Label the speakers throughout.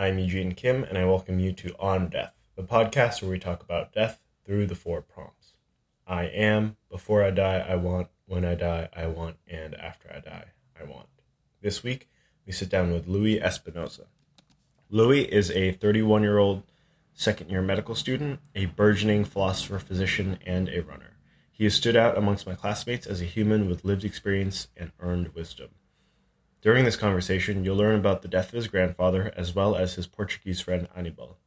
Speaker 1: I'm Eugene Kim, and I welcome you to On Death, the podcast where we talk about death through the four prompts. I am, before I die, I want, when I die, I want, and after I die, I want. This week, we sit down with Louis Espinosa. Louis is a 31 year old second year medical student, a burgeoning philosopher, physician, and a runner. He has stood out amongst my classmates as a human with lived experience and earned wisdom. During this conversation, you'll learn about the death of his grandfather as well as his Portuguese friend Anibal,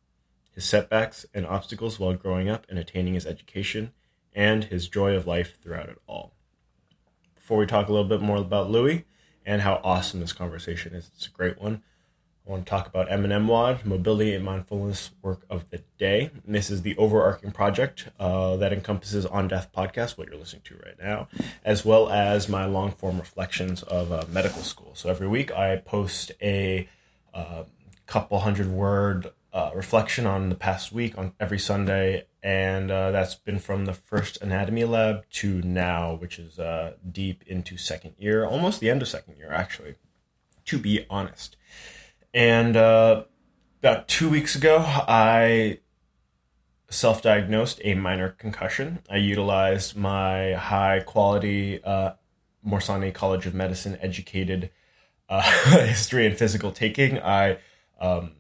Speaker 1: his setbacks and obstacles while growing up and attaining his education, and his joy of life throughout it all. Before we talk a little bit more about Louis and how awesome this conversation is, it's a great one. I want to talk about MNMWOD, Mobility and Mindfulness Work of the Day. And this is the overarching project uh, that encompasses On Death podcast, what you're listening to right now, as well as my long form reflections of uh, medical school. So every week I post a uh, couple hundred word uh, reflection on the past week on every Sunday, and uh, that's been from the first anatomy lab to now, which is uh, deep into second year, almost the end of second year, actually, to be honest. And uh, about two weeks ago, I self diagnosed a minor concussion. I utilized my high quality uh, Morsani College of Medicine educated uh, history and physical taking. I um,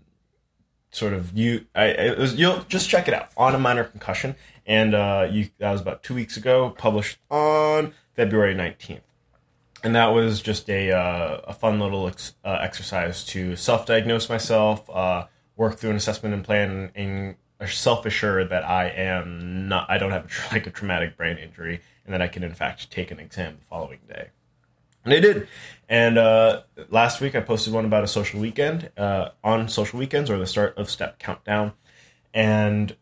Speaker 1: sort of you I was you'll just check it out on a minor concussion and uh you that was about two weeks ago published on February 19th and that was just a uh, a fun little ex- uh, exercise to self diagnose myself, uh, work through an assessment and plan, and, self assure that I am not I don't have a, like a traumatic brain injury, and that I can in fact take an exam the following day. And I did. And uh, last week I posted one about a social weekend uh, on social weekends or the start of step countdown, and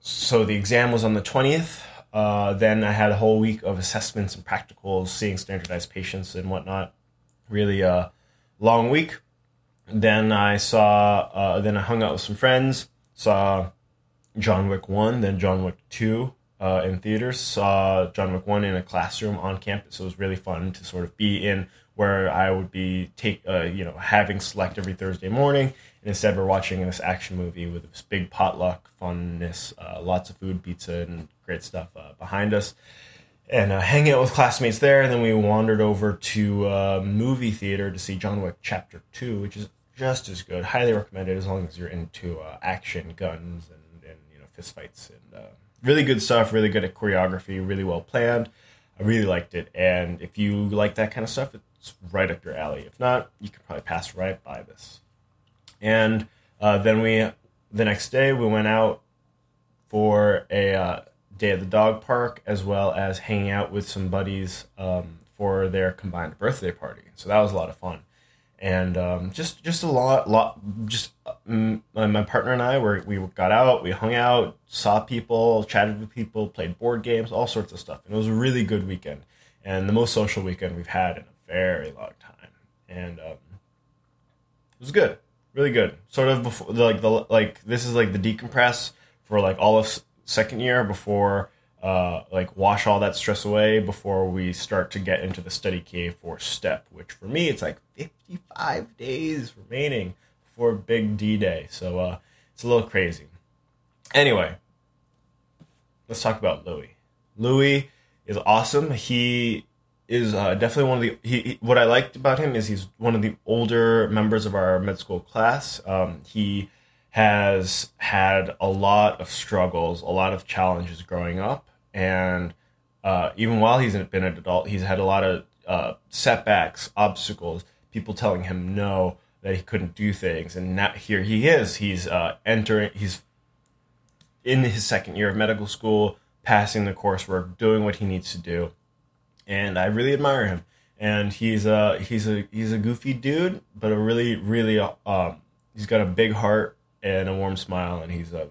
Speaker 1: so the exam was on the twentieth uh, then I had a whole week of assessments and practicals, seeing standardized patients and whatnot. Really a long week. Then I saw, uh, then I hung out with some friends, saw John Wick 1, then John Wick 2 uh, in theaters, saw John Wick 1 in a classroom on campus. So it was really fun to sort of be in where I would be take uh, you know having select every Thursday morning, and instead we're watching this action movie with this big potluck funness, uh, lots of food, pizza, and great stuff uh, behind us, and uh, hanging out with classmates there. And then we wandered over to a uh, movie theater to see John Wick Chapter Two, which is just as good. Highly recommended as long as you're into uh, action, guns, and, and you know fistfights and really good stuff. Really good at choreography. Really well planned. I really liked it, and if you like that kind of stuff, it's right up your alley. If not, you could probably pass right by this. And uh, then we, the next day, we went out for a uh, day at the dog park, as well as hanging out with some buddies um, for their combined birthday party. So that was a lot of fun, and um, just just a lot, lot, just um, my partner and I were we got out, we hung out, saw people, chatted with people, played board games, all sorts of stuff, and it was a really good weekend and the most social weekend we've had in a very long time, and um, it was good, really good. Sort of before like the like this is like the decompress for like all of second year before uh, like wash all that stress away before we start to get into the study K for step, which for me it's like 55 days remaining before big D day. So uh, it's a little crazy. Anyway, let's talk about Louis. Louis is awesome. He is uh, definitely one of the he, he, what I liked about him is he's one of the older members of our med school class. Um, he has had a lot of struggles, a lot of challenges growing up, and uh, even while he's been an adult, he's had a lot of uh, setbacks, obstacles, people telling him no, that he couldn't do things, and now here he is. He's uh, entering. He's in his second year of medical school, passing the coursework, doing what he needs to do and I really admire him. And he's a he's a he's a goofy dude, but a really really um, he's got a big heart and a warm smile, and he's a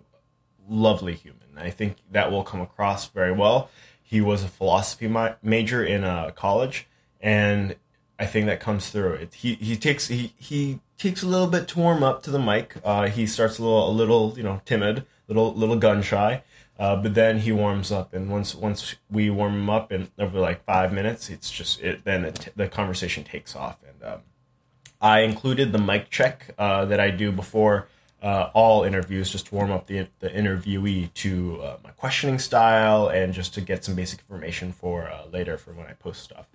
Speaker 1: lovely human. I think that will come across very well. He was a philosophy ma- major in uh, college, and I think that comes through. It, he he takes he he takes a little bit to warm up to the mic. Uh, he starts a little a little you know timid, little little gun shy, uh, but then he warms up, and once once we warm him up, and over like five minutes, it's just it. Then the, the conversation takes off, and um, I included the mic check uh, that I do before uh, all interviews, just to warm up the the interviewee to uh, my questioning style and just to get some basic information for uh, later for when I post stuff.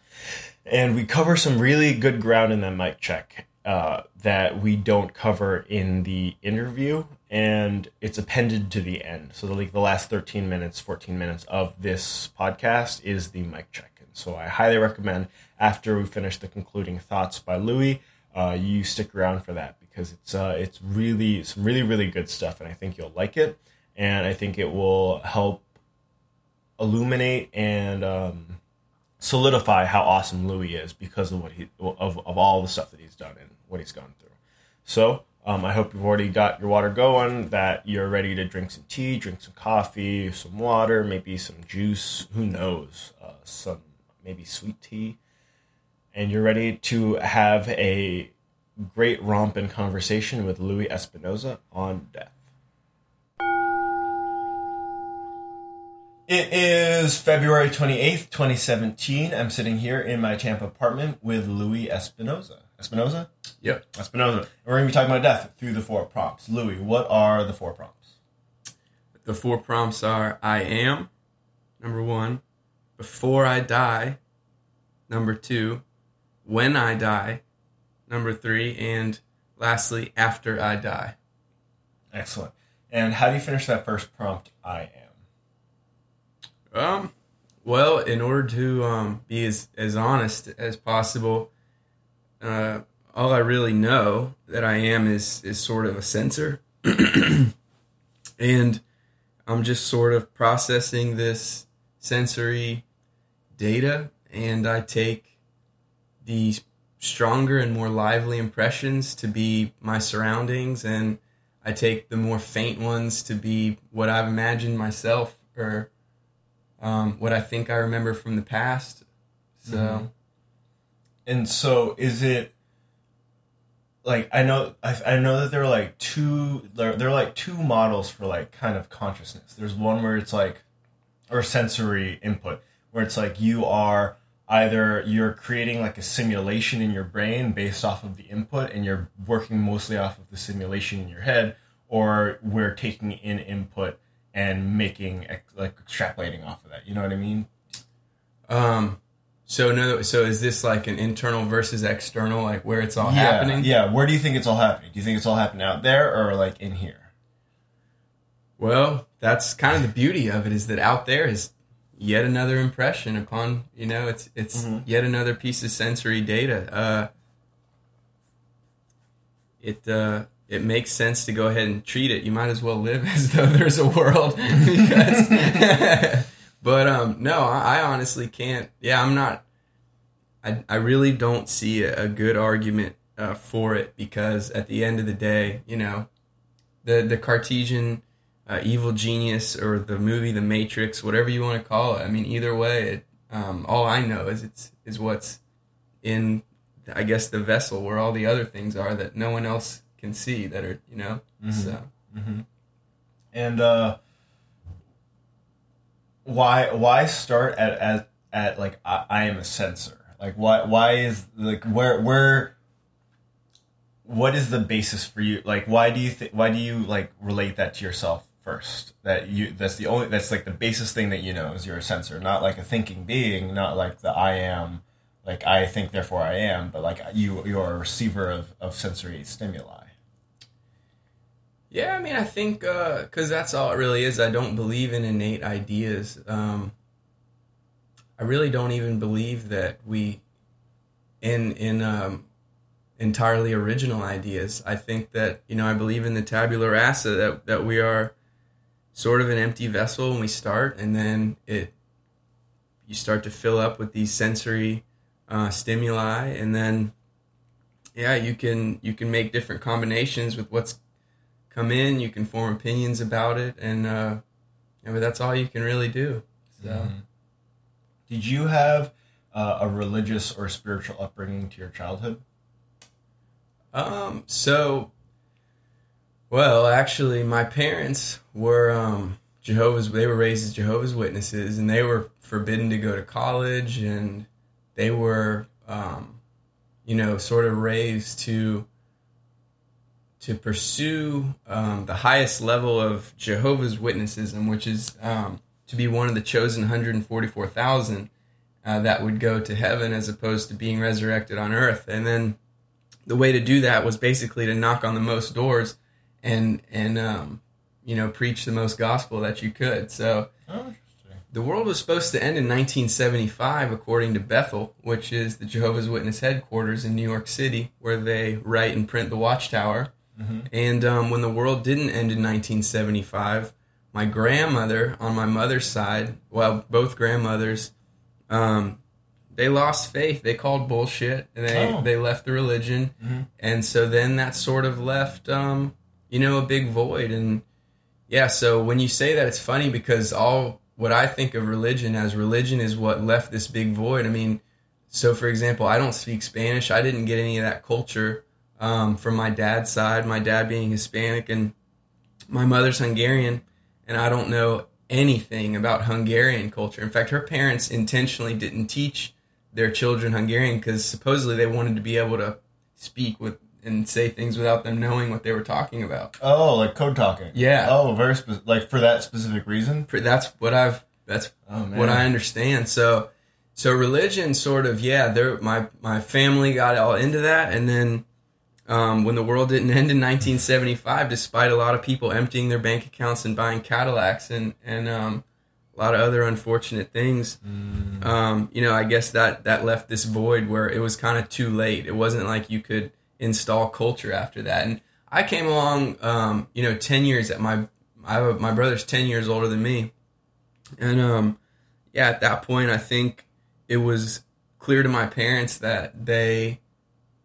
Speaker 1: And we cover some really good ground in that mic check uh, that we don't cover in the interview, and it's appended to the end. So the like the last thirteen minutes, fourteen minutes of this podcast is the mic check. And so I highly recommend after we finish the concluding thoughts by Louis, uh, you stick around for that because it's uh, it's really some really really good stuff, and I think you'll like it, and I think it will help illuminate and um, solidify how awesome Louis is because of what he of of all the stuff that he's done and what he's gone through. So. Um, I hope you've already got your water going, that you're ready to drink some tea, drink some coffee, some water, maybe some juice, who knows, uh, some maybe sweet tea. And you're ready to have a great romp and conversation with Louis Espinoza on death. It is February 28th, 2017. I'm sitting here in my Tampa apartment with Louis Espinoza. Espinoza?
Speaker 2: Yeah.
Speaker 1: Espinoza. We're going to be talking about death through the four prompts. Louis, what are the four prompts?
Speaker 2: The four prompts are I am, number one, before I die, number two, when I die, number three, and lastly, after I die.
Speaker 1: Excellent. And how do you finish that first prompt, I am?
Speaker 2: Um, well, in order to um, be as, as honest as possible, uh, all I really know that I am is is sort of a sensor, and I'm just sort of processing this sensory data, and I take the stronger and more lively impressions to be my surroundings, and I take the more faint ones to be what I've imagined myself or um, what I think I remember from the past. So. Mm-hmm.
Speaker 1: And so, is it like I know I, I know that there are like two there, there are like two models for like kind of consciousness. There's one where it's like or sensory input where it's like you are either you're creating like a simulation in your brain based off of the input and you're working mostly off of the simulation in your head or we're taking in input and making like extrapolating off of that. You know what i mean?
Speaker 2: Um so no so is this like an internal versus external like where it's all
Speaker 1: yeah,
Speaker 2: happening?
Speaker 1: yeah. Where do you think it's all happening? Do you think it's all happening out there or like in here?
Speaker 2: Well that's kind of the beauty of it is that out there is yet another impression upon you know it's it's mm-hmm. yet another piece of sensory data. Uh it uh it makes sense to go ahead and treat it. You might as well live as though there's a world. Because but um no I, I, honestly can't yeah i'm not i i really don't see a, a good argument uh, for it because at the end of the day you know the the cartesian uh, Evil Genius or the movie The Matrix, whatever you want to call it. I mean, either way, it, um, all I know is it's is what's in, I guess, the vessel where all the other things are that no one else can see. That are you know. Mm-hmm. So.
Speaker 1: Mm-hmm. And uh, why why start at at, at like I, I am a sensor? Like why why is like where where what is the basis for you like why do you think why do you like relate that to yourself first. That you that's the only that's like the basis thing that you know is you're a sensor, not like a thinking being, not like the I am, like I think therefore I am, but like you you're a receiver of, of sensory stimuli.
Speaker 2: Yeah, I mean, I think because uh, that's all it really is. I don't believe in innate ideas. Um, I really don't even believe that we, in in um, entirely original ideas. I think that you know I believe in the tabula rasa that that we are sort of an empty vessel when we start, and then it you start to fill up with these sensory uh, stimuli, and then yeah, you can you can make different combinations with what's come in. You can form opinions about it, and uh, yeah, but that's all you can really do. So, mm-hmm.
Speaker 1: did you have uh, a religious or spiritual upbringing to your childhood?
Speaker 2: Um, so well, actually, my parents were um, Jehovah's. They were raised as Jehovah's Witnesses, and they were forbidden to go to college, and they were, um, you know, sort of raised to to pursue um, the highest level of Jehovah's Witnessism, which is um, to be one of the chosen 144,000 uh, that would go to heaven as opposed to being resurrected on earth. And then the way to do that was basically to knock on the most doors and and um, you know preach the most gospel that you could. So
Speaker 1: Oh,
Speaker 2: the world was supposed to end in 1975, according to Bethel, which is the Jehovah's Witness headquarters in New York City, where they write and print the Watchtower. And um, when the world didn't end in 1975, my grandmother on my mother's side, well, both grandmothers, um, they lost faith. They called bullshit, and they
Speaker 1: Oh.
Speaker 2: they left the religion, and so then that sort of left, um, you know, a big void. And yeah, so when you say that, it's funny because all what I think of religion as religion is what left this big void. I mean, so for example, I don't speak Spanish. I didn't get any of that culture um, from my dad's side. My dad being Hispanic and my mother's Hungarian, and I don't know anything about Hungarian culture. In fact, her parents intentionally didn't teach their children Hungarian because supposedly they wanted to be able to speak with and say things without them knowing what they were talking about.
Speaker 1: Oh, like code talking.
Speaker 2: Yeah.
Speaker 1: Oh, very spe- like for that specific reason.
Speaker 2: That's what I've. That's
Speaker 1: Oh
Speaker 2: what I understand. So, so religion sort of yeah. There, my my family got all into that, and then um, when the world didn't end in 1975, despite a lot of people emptying their bank accounts and buying Cadillacs and and um, a lot of other unfortunate things, um, you know, I guess that that left this void where it was kind of too late. It wasn't like you could install culture after that. And I came along, um, you know, 10 years at my I my brother's 10 years older than me. And um, yeah, at that point, I think it was clear to my parents that they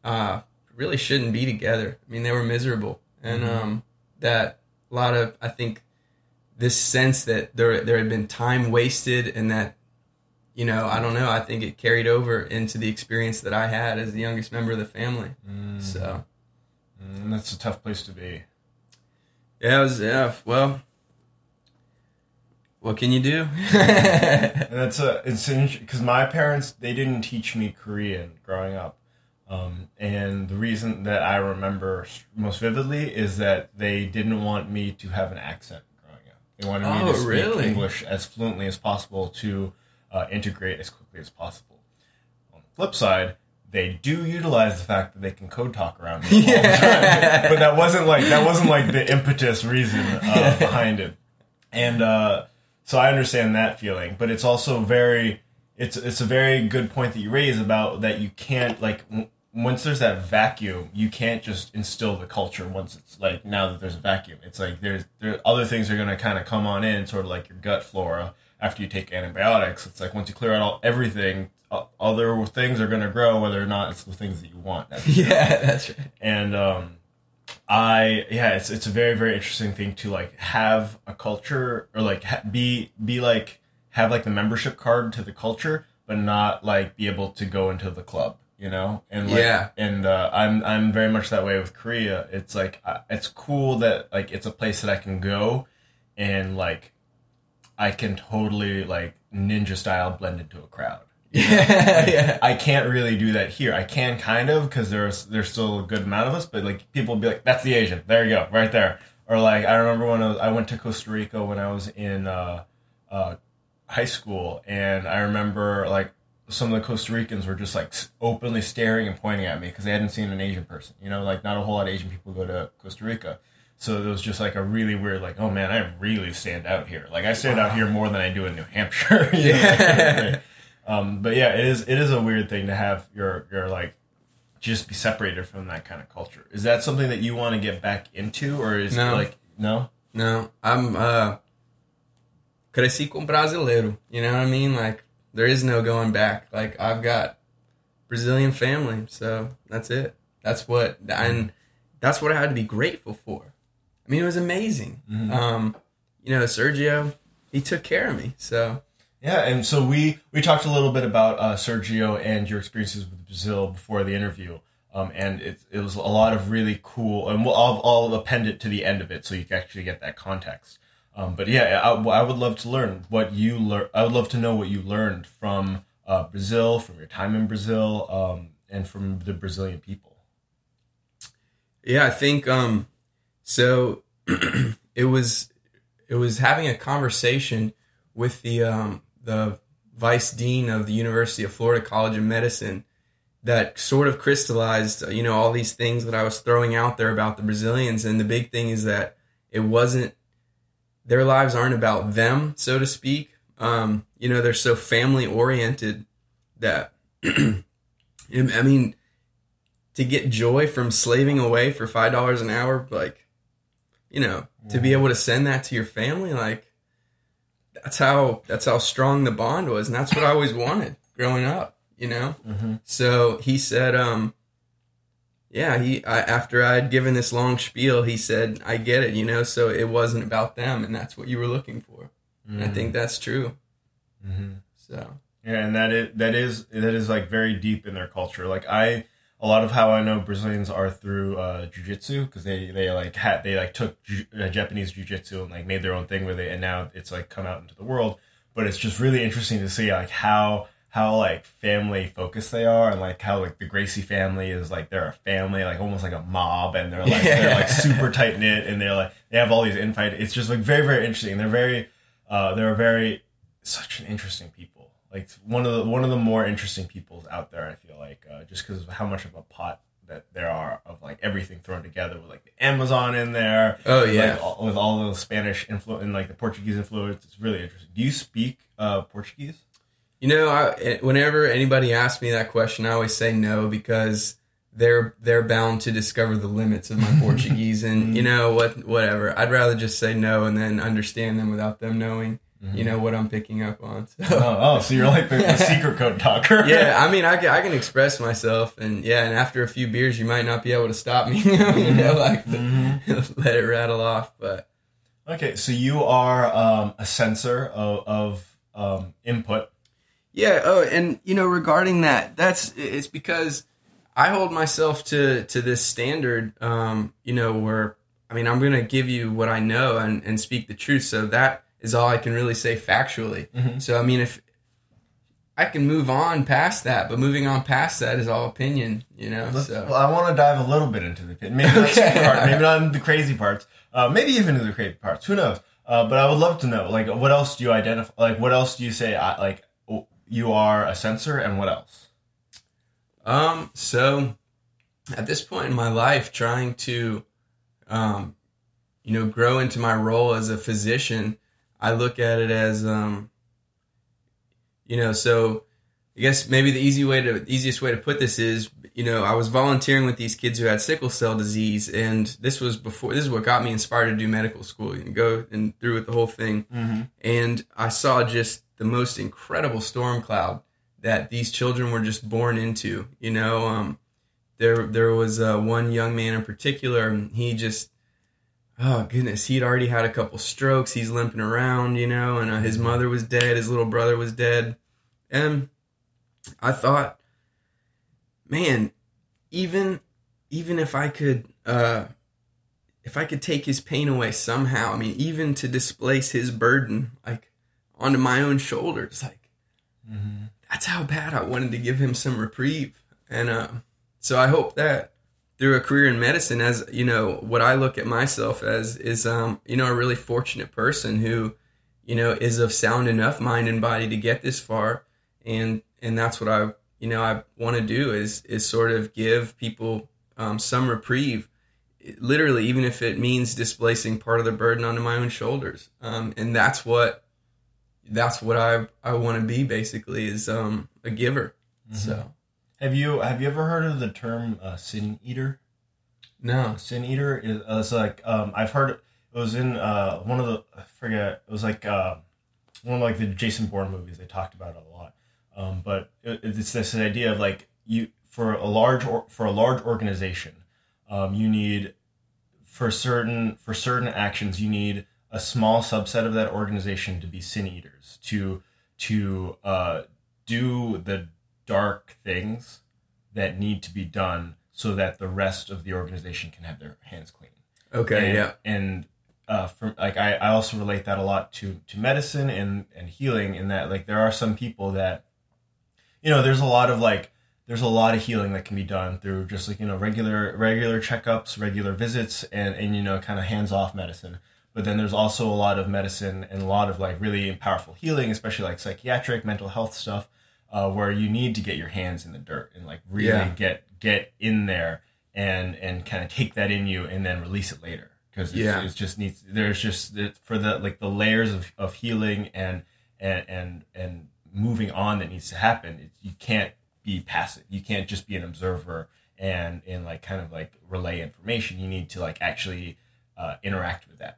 Speaker 2: uh, really shouldn't be together. I mean, they were miserable, and um, that a lot of I think this sense that there there had been time wasted, and that you know I don't know. I think it carried over into the experience that I had as the youngest member of the family. So
Speaker 1: Mm, that's a tough place to be.
Speaker 2: yeah, it was yeah. Well, what can you do?
Speaker 1: And that's a it's because my parents they didn't teach me Korean growing up, um, and the reason that I remember most vividly is that they didn't want me to have an accent growing up. They wanted me
Speaker 2: Oh,
Speaker 1: to speak
Speaker 2: really?
Speaker 1: English as fluently as possible to uh, integrate as quickly as possible. On the flip side, they do utilize the fact that they can code talk around me, all the time. but that wasn't like that wasn't like the impetus reason uh, behind it. And uh, so I understand that feeling, but it's also very it's it's a very good point that you raise about that you can't like w- once there's that vacuum, you can't just instill the culture once it's like now that there's a vacuum. It's like there's there other things are going to kind of come on in, sort of like your gut flora after you take antibiotics. It's like once you clear out all everything, o- other things are going to grow, whether or not it's the things that you want. That's
Speaker 2: yeah, that's right.
Speaker 1: and um i yeah it's it's a very very interesting thing to like have a culture or like ha- be be like have like the membership card to the culture but not like be able to go into the club you know and like,
Speaker 2: Yeah.
Speaker 1: and uh, i'm i'm very much that way with korea it's like uh, it's cool that like it's a place that i can go and like i can totally like ninja style blend into a crowd
Speaker 2: Yeah, yeah.
Speaker 1: I can't really do that here. I can kind of because there's there's still a good amount of us, but like people be like, "That's the Asian." There you go, right there. Or like I remember when I, was, I went to Costa Rica when I was in uh, uh, high school, and I remember like some of the Costa Ricans were just like openly staring and pointing at me because they hadn't seen an Asian person. You know, like not a whole lot of Asian people go to Costa Rica. So it was just like a really weird, like, oh man, I really stand out here. Like I stand out here more than I do in New Hampshire. you know, that kind of thing. Um, but yeah, it is it is a weird thing to have your your like just be separated from that kind of culture. Is that something that you want to get back into, or is
Speaker 2: No.
Speaker 1: it like no?
Speaker 2: No, I'm uh cresci com brasileiro. You know what I mean? Like there is no going back. Like I've got Brazilian family, so that's it. That's what and that's what I had to be grateful for. I mean, it was amazing. Um, you know, Sergio, he took care of me. So
Speaker 1: Yeah, and so we we talked a little bit about uh, Sergio and your experiences with Brazil before the interview, um, and it it was a lot of really cool, and we'll, I'll, I'll append it to the end of it so you can actually get that context. Um, but yeah, I, I would love to learn what you learn. I would love to know what you learned from uh, Brazil, from your time in Brazil, um, and from the Brazilian people.
Speaker 2: Yeah, I think um so it was it was having a conversation with the um the vice dean of the University of Florida College of Medicine that sort of crystallized you know all these things that I was throwing out there about the Brazilians. And the big thing is that it wasn't their lives aren't about them so to speak. Um you know they're so family oriented that I mean to get joy from slaving away for five dollars an hour, like you know, to be able to send that to your family, like that's how that's how strong the bond was, and that's what I always wanted growing up, you know.
Speaker 1: Mm-hmm.
Speaker 2: So he said, um, yeah, he I, after I had given this long spiel, he said, "I get it," you know. So it wasn't about them, and that's what you were looking for. And I think that's true.
Speaker 1: Mm-hmm.
Speaker 2: So
Speaker 1: Yeah, and that is that is that is like very deep in their culture. Like I, a lot of how I know Brazilians are through uh, jujitsu because they they like had they like took ju- uh, Japanese jujitsu and like made their own thing with it, and now it's like come out into the world. But it's just really interesting to see like how how like family focused they are, and like how like the Gracie family is like they're a family, like almost like a mob, and they're like they're like super tight knit, and they're like they have all these infight. It's just like very very interesting. They're very uh, they're very such an interesting people. Like one of the one of the more interesting peoples out there. I feel like uh, just because of how much of a pot that there are of like everything thrown together with like the Amazon in there.
Speaker 2: Oh, yeah.
Speaker 1: like, all, with all the Spanish influence and like the Portuguese influence. It's really interesting. Do you speak uh, Portuguese?
Speaker 2: You know, I, whenever anybody asks me that question, I always say no because they're they're bound to discover the limits of my Portuguese, and you know what, whatever. I'd rather just say no and then understand them without them knowing, you know, what I'm picking up on. So.
Speaker 1: Oh, oh so you're like the, the secret code talker.
Speaker 2: yeah, I mean, I can, I can express myself, and yeah, and after a few beers, you might not be able to stop me, you know, like let it rattle off. But
Speaker 1: Okay, so you are um, a sensor of, of um, input.
Speaker 2: Yeah. Oh, and you know, regarding that, that's it's because I hold myself to to this standard. Um, you know, where I mean, I'm going to give you what I know and and speak the truth. So that is all I can really say factually. So I mean, if I can move on past that, but moving on past that is all opinion. You know.
Speaker 1: Let's-
Speaker 2: so
Speaker 1: Well, I want to dive a little bit into the pit. Maybe not
Speaker 2: Okay.
Speaker 1: super hard, maybe not in the crazy parts. Uh, maybe even in the crazy parts. Who knows? Uh, but I would love to know, like, what else do you identify? Like, what else do you say? I, like, you are a sensor, and what else?
Speaker 2: Um, so at this point in my life, trying to, um, you know, grow into my role as a physician, I look at it as, um, you know, so I guess maybe the easy way to, easiest way to put this is, you know, I was volunteering with these kids who had sickle cell disease, and this was before, this is what got me inspired to do medical school and go and through with the whole thing
Speaker 1: Mm-hmm.
Speaker 2: and I saw just the most incredible storm cloud that these children were just born into. You know, um, there there was uh, one young man in particular. and He just, oh goodness, he'd already had a couple strokes. He's limping around, you know, and uh, his mother was dead. His little brother was dead, and I thought, man, even even if I could. Uh, if I could take his pain away somehow, I mean, even to displace his burden, like onto my own shoulders, like
Speaker 1: Mm-hmm.
Speaker 2: that's how bad I wanted to give him some reprieve. And uh, so I hope that through a career in medicine, as you know, what I look at myself as is, um, you know, a really fortunate person who, you know, is of sound enough mind and body to get this far, and and that's what I, you know, I want to do is is sort of give people um, some reprieve literally even if it means displacing part of the burden onto my own shoulders. Um, and that's what that's what i i want to be basically is um a giver. So
Speaker 1: Have you have you ever heard of the term uh, sin eater?
Speaker 2: no
Speaker 1: Sin eater is uh, it's like um, I've heard it was in uh, one of the I forget it was like uh, one of like the Jason Bourne movies. They talked about it a lot, um, but it, it's this idea of like you for a large or, for a large organization, um, you need for certain for certain actions you need a small subset of that organization to be sin eaters to to uh, do the dark things that need to be done so that the rest of the organization can have their hands clean.
Speaker 2: okay
Speaker 1: and,
Speaker 2: yeah
Speaker 1: And uh, from like I, I also relate that a lot to to medicine and and healing in that like there are some people that you know there's a lot of like there's a lot of healing that can be done through just like you know regular regular checkups, regular visits, and and you know kind of hands off medicine. But then there's also a lot of medicine and a lot of like really powerful healing, especially like psychiatric, mental health stuff, uh, where you need to get your hands in the dirt and like really
Speaker 2: Yeah.
Speaker 1: get get in there and and kind of take that in you and then release it later because
Speaker 2: Yeah.
Speaker 1: it's just needs there's just it, for the like the layers of, of healing and and and and moving on that needs to happen it, you can't be passive you can't just be an observer and and like kind of like relay information you need to like actually uh, interact with that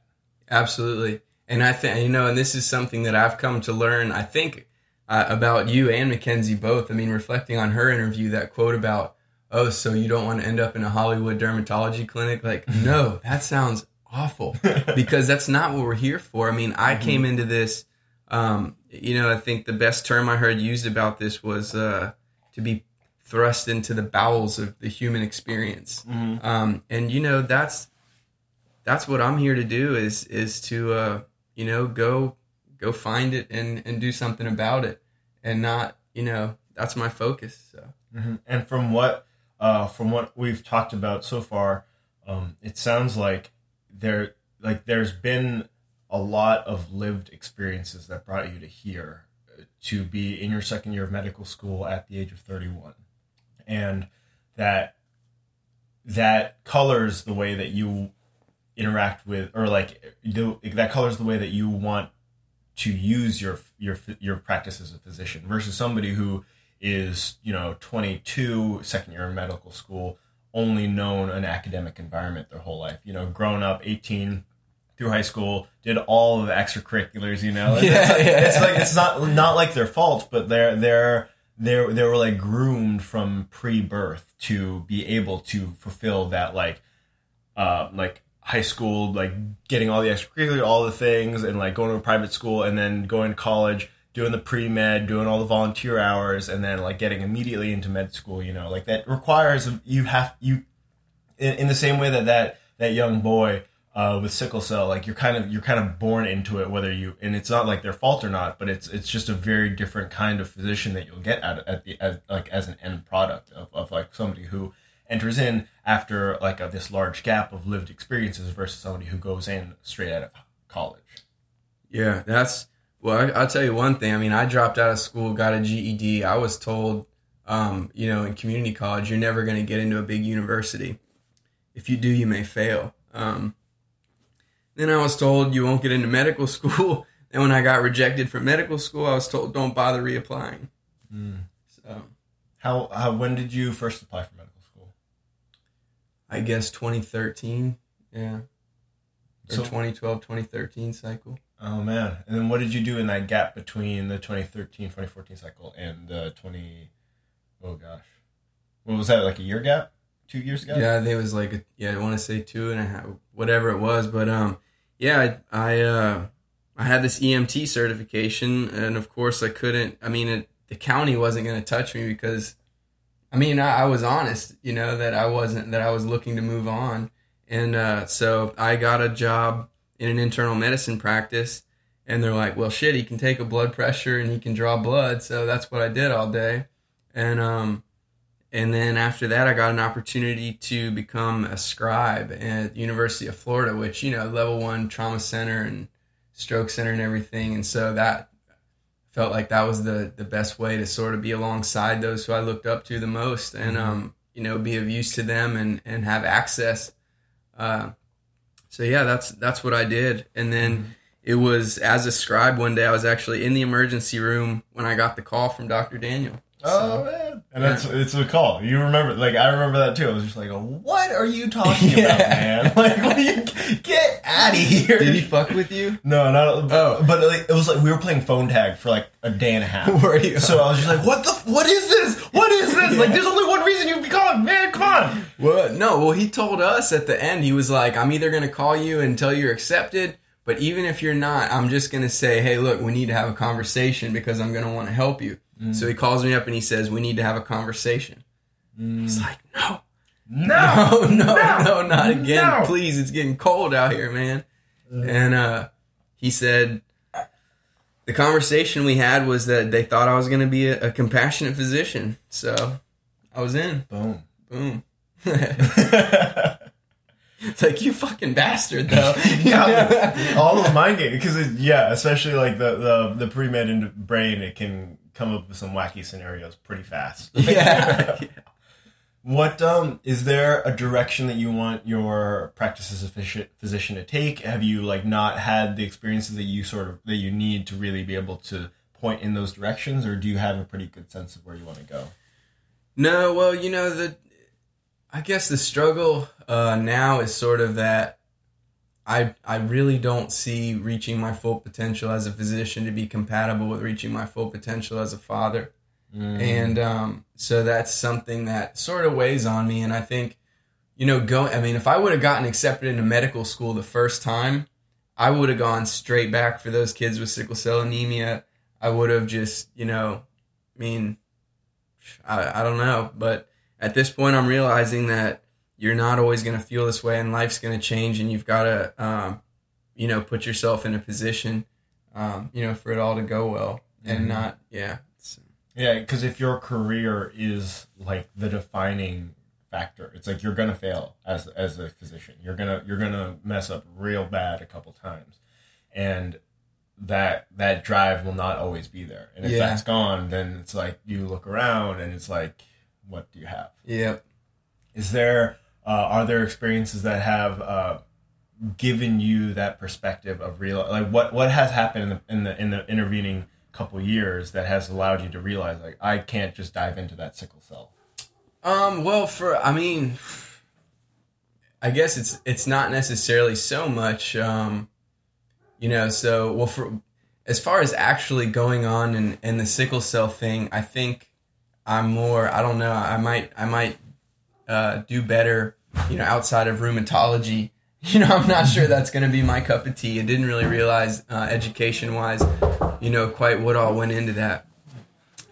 Speaker 2: Absolutely. And I think, you know, and this is something that I've come to learn, I think, uh, about you and Mackenzie both. I mean, reflecting on her interview, that quote about, oh, so you don't want to end up in a Hollywood dermatology clinic? Like, no, that sounds awful because that's not what we're here for. I mean, I came into this, um, you know, I think the best term I heard used about this was uh, to be thrust into the bowels of the human experience. Um, and, you know, that's, that's what I'm here to do is is to uh, you know go go find it and and do something about it and not you know that's my focus so.
Speaker 1: And from what uh, from what we've talked about so far um, it sounds like there like there's been a lot of lived experiences that brought you to here uh, to be in your second year of medical school at the age of 31 and that that colors the way that you interact with or like that colors the way that you want to use your your your practice as a physician versus somebody who is you know 22 second year of medical school only known an academic environment their whole life you know grown up 18 through high school did all of the extracurriculars you know it's,
Speaker 2: Yeah,
Speaker 1: it's, like,
Speaker 2: yeah.
Speaker 1: it's like it's not not like their fault but they're they're they're they were like groomed from pre-birth to be able to fulfill that like uh like high school like getting all the extracurricular all the things and like going to a private school and then going to college doing the pre-med doing all the volunteer hours and then like getting immediately into med school you know? Like that requires you have you in, in the same way that that that young boy uh, with sickle cell like you're kind of you're kind of born into it whether you and it's not like their fault or not but it's it's just a very different kind of physician that you'll get at, at the as, like as an end product of, of like somebody who enters in after like a, this large gap of lived experiences versus somebody who goes in straight out of college.
Speaker 2: Yeah that's well I, i'll tell you one thing. I mean i dropped out of school got a ged i was told um, you know in community college you're never going to get into a big university. If you do you may fail. Um, then i was told you won't get into medical school. And when i got rejected from medical school i was told don't bother reapplying. So
Speaker 1: how, how when did you first apply for medical school
Speaker 2: I guess 2013. Yeah. Or
Speaker 1: So-
Speaker 2: 2012, 2013 cycle.
Speaker 1: oh man and then what did you do in that gap between the 2013 2014 cycle and the 20 oh gosh what was that like a year gap two years ago
Speaker 2: Yeah, I think it was like, a, yeah, I want to say two and a half, whatever it was. But, um, yeah, I, I, uh, I had this EMT certification and of course I couldn't, I mean, it, the county wasn't going to touch me because, I mean, I, I was honest, you know, that I wasn't, that I was looking to move on. And, uh, so I got a job in an internal medicine practice and they're like, well, shit, he can take a blood pressure and he can draw blood. So that's what I did all day. And, um, and then after that, I got an opportunity to become a scribe at University of Florida, which, you know, level one trauma center and stroke center and everything. And so that felt like that was the, the best way to sort of be alongside those who I looked up to the most and, um, you know, be of use to them and, and have access. Uh, so yeah, that's, that's what I did. And then it was as a scribe one day, I was actually in the emergency room when I got the call from Dr. Daniel.
Speaker 1: Oh man, and that's it's a call. You remember, like I remember that too. I was just like, "What are you talking
Speaker 2: Yeah.
Speaker 1: about, man? Like, what are you, get out of here!"
Speaker 2: Did he fuck with you?
Speaker 1: No, not. Oh. But,
Speaker 2: Oh.
Speaker 1: but like, it was like we were playing phone tag for like a day and a half.
Speaker 2: Were you?
Speaker 1: So I was just like, "What the? What is this? What is this? Like, there's only one reason you'd be calling, man. Come on."
Speaker 2: Well, no. Well, he told us at the end. He was like, "I'm either going to call you and tell you you're accepted, but even if you're not, I'm just going to say, hey, look, we need to have a conversation because I'm going to want to help you." So he calls me up and he says, "We need to have a conversation." I was like, "No,
Speaker 1: No,
Speaker 2: no, no, no, not again,
Speaker 1: No.
Speaker 2: please. It's getting cold out here, man." And uh, he said. The conversation we had was that they thought I was going to be a, a compassionate physician. So I was in.
Speaker 1: Boom.
Speaker 2: Boom. it's like you fucking bastard, though.
Speaker 1: yeah, all of mind game because yeah, especially like the the the pre med in brain, it can come up with some wacky scenarios pretty fast.
Speaker 2: yeah.
Speaker 1: What um is there a direction that you want your practice as a physician to take? Have you like not had the experiences that you sort of that you need to really be able to point in those directions, or do you have a pretty good sense of where you want to go?
Speaker 2: No, well, you know the, I guess the struggle uh, now is sort of that. I I really don't see reaching my full potential as a physician to be compatible with reaching my full potential as a father, and um, so that's something that sort of weighs on me. And I think, you know, go. I mean, if I would have gotten accepted into medical school the first time, I would have gone straight back for those kids with sickle cell anemia. I would have just, you know, I mean, I, I don't know. But at this point, I'm realizing that you're not always going to feel this way and life's going to change and you've got to, um, you know, put yourself in a position, um, you know, for it all to go well and
Speaker 1: Mhm.
Speaker 2: not, yeah.
Speaker 1: Yeah, because if your career is like the defining factor, it's like you're gonna fail as as a physician. You're gonna you're gonna mess up real bad a couple times, and that that drive will not always be there. And if
Speaker 2: Yeah.
Speaker 1: that's gone, then it's like you look around and it's like, what do you have?
Speaker 2: Yep.
Speaker 1: Is there uh, are there experiences that have uh, given you that perspective of real like what what has happened in the in the, in the intervening couple years that has allowed you to realize like I can't just dive into that sickle cell.
Speaker 2: Um, well, for I mean, I guess it's it's not necessarily so much, um, you know. So, well, for as far as actually going on and and the sickle cell thing, I think I'm more. I don't know. I might I might uh, do better, you know, outside of rheumatology. You know, I'm not sure that's going to be my cup of tea. I didn't really realize, uh, education wise, you know, quite what all went into that.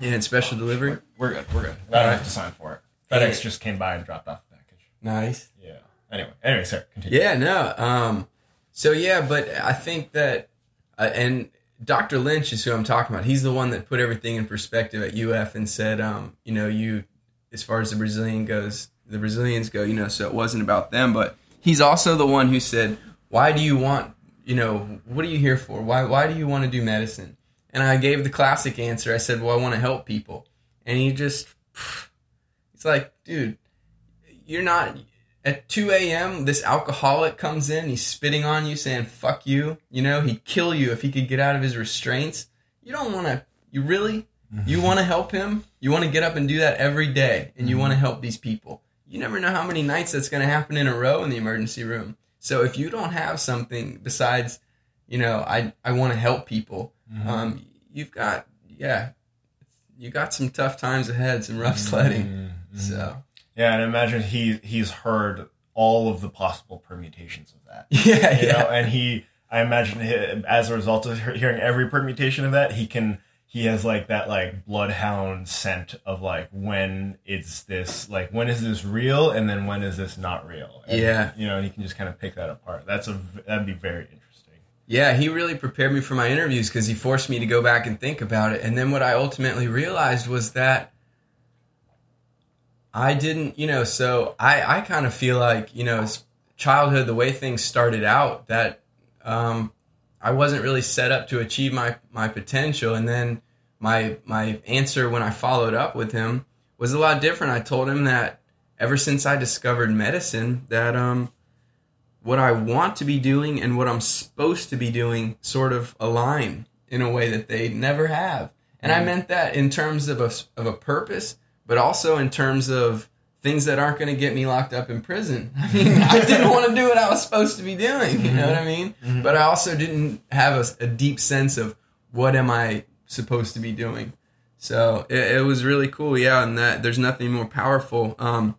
Speaker 2: And special delivery,
Speaker 1: We're good. We're good. I don't have to sign for it. FedEx
Speaker 2: Yeah.
Speaker 1: just came by and dropped off the package.
Speaker 2: nice.
Speaker 1: Yeah. Anyway. Anyway, sir. Continue.
Speaker 2: Yeah, no. Um, so yeah, but I think that, uh, and Dr. Lynch is who I'm talking about. He's the one that put everything in perspective at UF and said, um, you know, you, as far as the Brazilian goes, the Brazilians go, you know, so it wasn't about them, but he's also the one who said, why do you want, you know, what are you here for? Why, why do you want to do medicine? And I gave the classic answer. I said, well, I want to help people. And he just, he's like, dude, you're not, at 2 a.m., this alcoholic comes in. He's spitting on you, saying, fuck you. You know, he'd kill you if he could get out of his restraints. You don't want to, you really? You want to help him? You want to get up and do that every day, and you want to help these people. You never know how many nights that's going to happen in a row in the emergency room. So if you don't have something besides, you know, I, I want to help people, um, you've got, yeah, you got some tough times ahead, some rough sledding.
Speaker 1: Mhm.
Speaker 2: So,
Speaker 1: Yeah, and I imagine he he's heard all of the possible permutations of that.
Speaker 2: yeah,
Speaker 1: you
Speaker 2: yeah.
Speaker 1: know, and he I imagine he, as a result of hearing every permutation of that, he can he has like that like bloodhound scent of like when is this like when is this real and then when is this not real? And,
Speaker 2: Yeah.
Speaker 1: you know, he can just kind of pick that apart. That's a that'd be very interesting.
Speaker 2: Yeah, he really prepared me for my interviews because he forced me to go back and think about it. And then what I ultimately realized was that I didn't, you know, so I, I kind of feel like, you know, childhood, the way things started out, that um, I wasn't really set up to achieve my, my potential. And then my, my answer when I followed up with him was a lot different. I told him that ever since I discovered medicine, that, um, what I want to be doing and what I'm supposed to be doing sort of align in a way that they never have. And I meant that in terms of a, of a purpose, but also in terms of things that aren't going to get me locked up in prison. I mean, I didn't want to do what I was supposed to be doing, you know what I mean? But I also didn't have a, a deep sense of what am I supposed to be doing. So it, it was really cool, yeah. And that there's nothing more powerful. Um,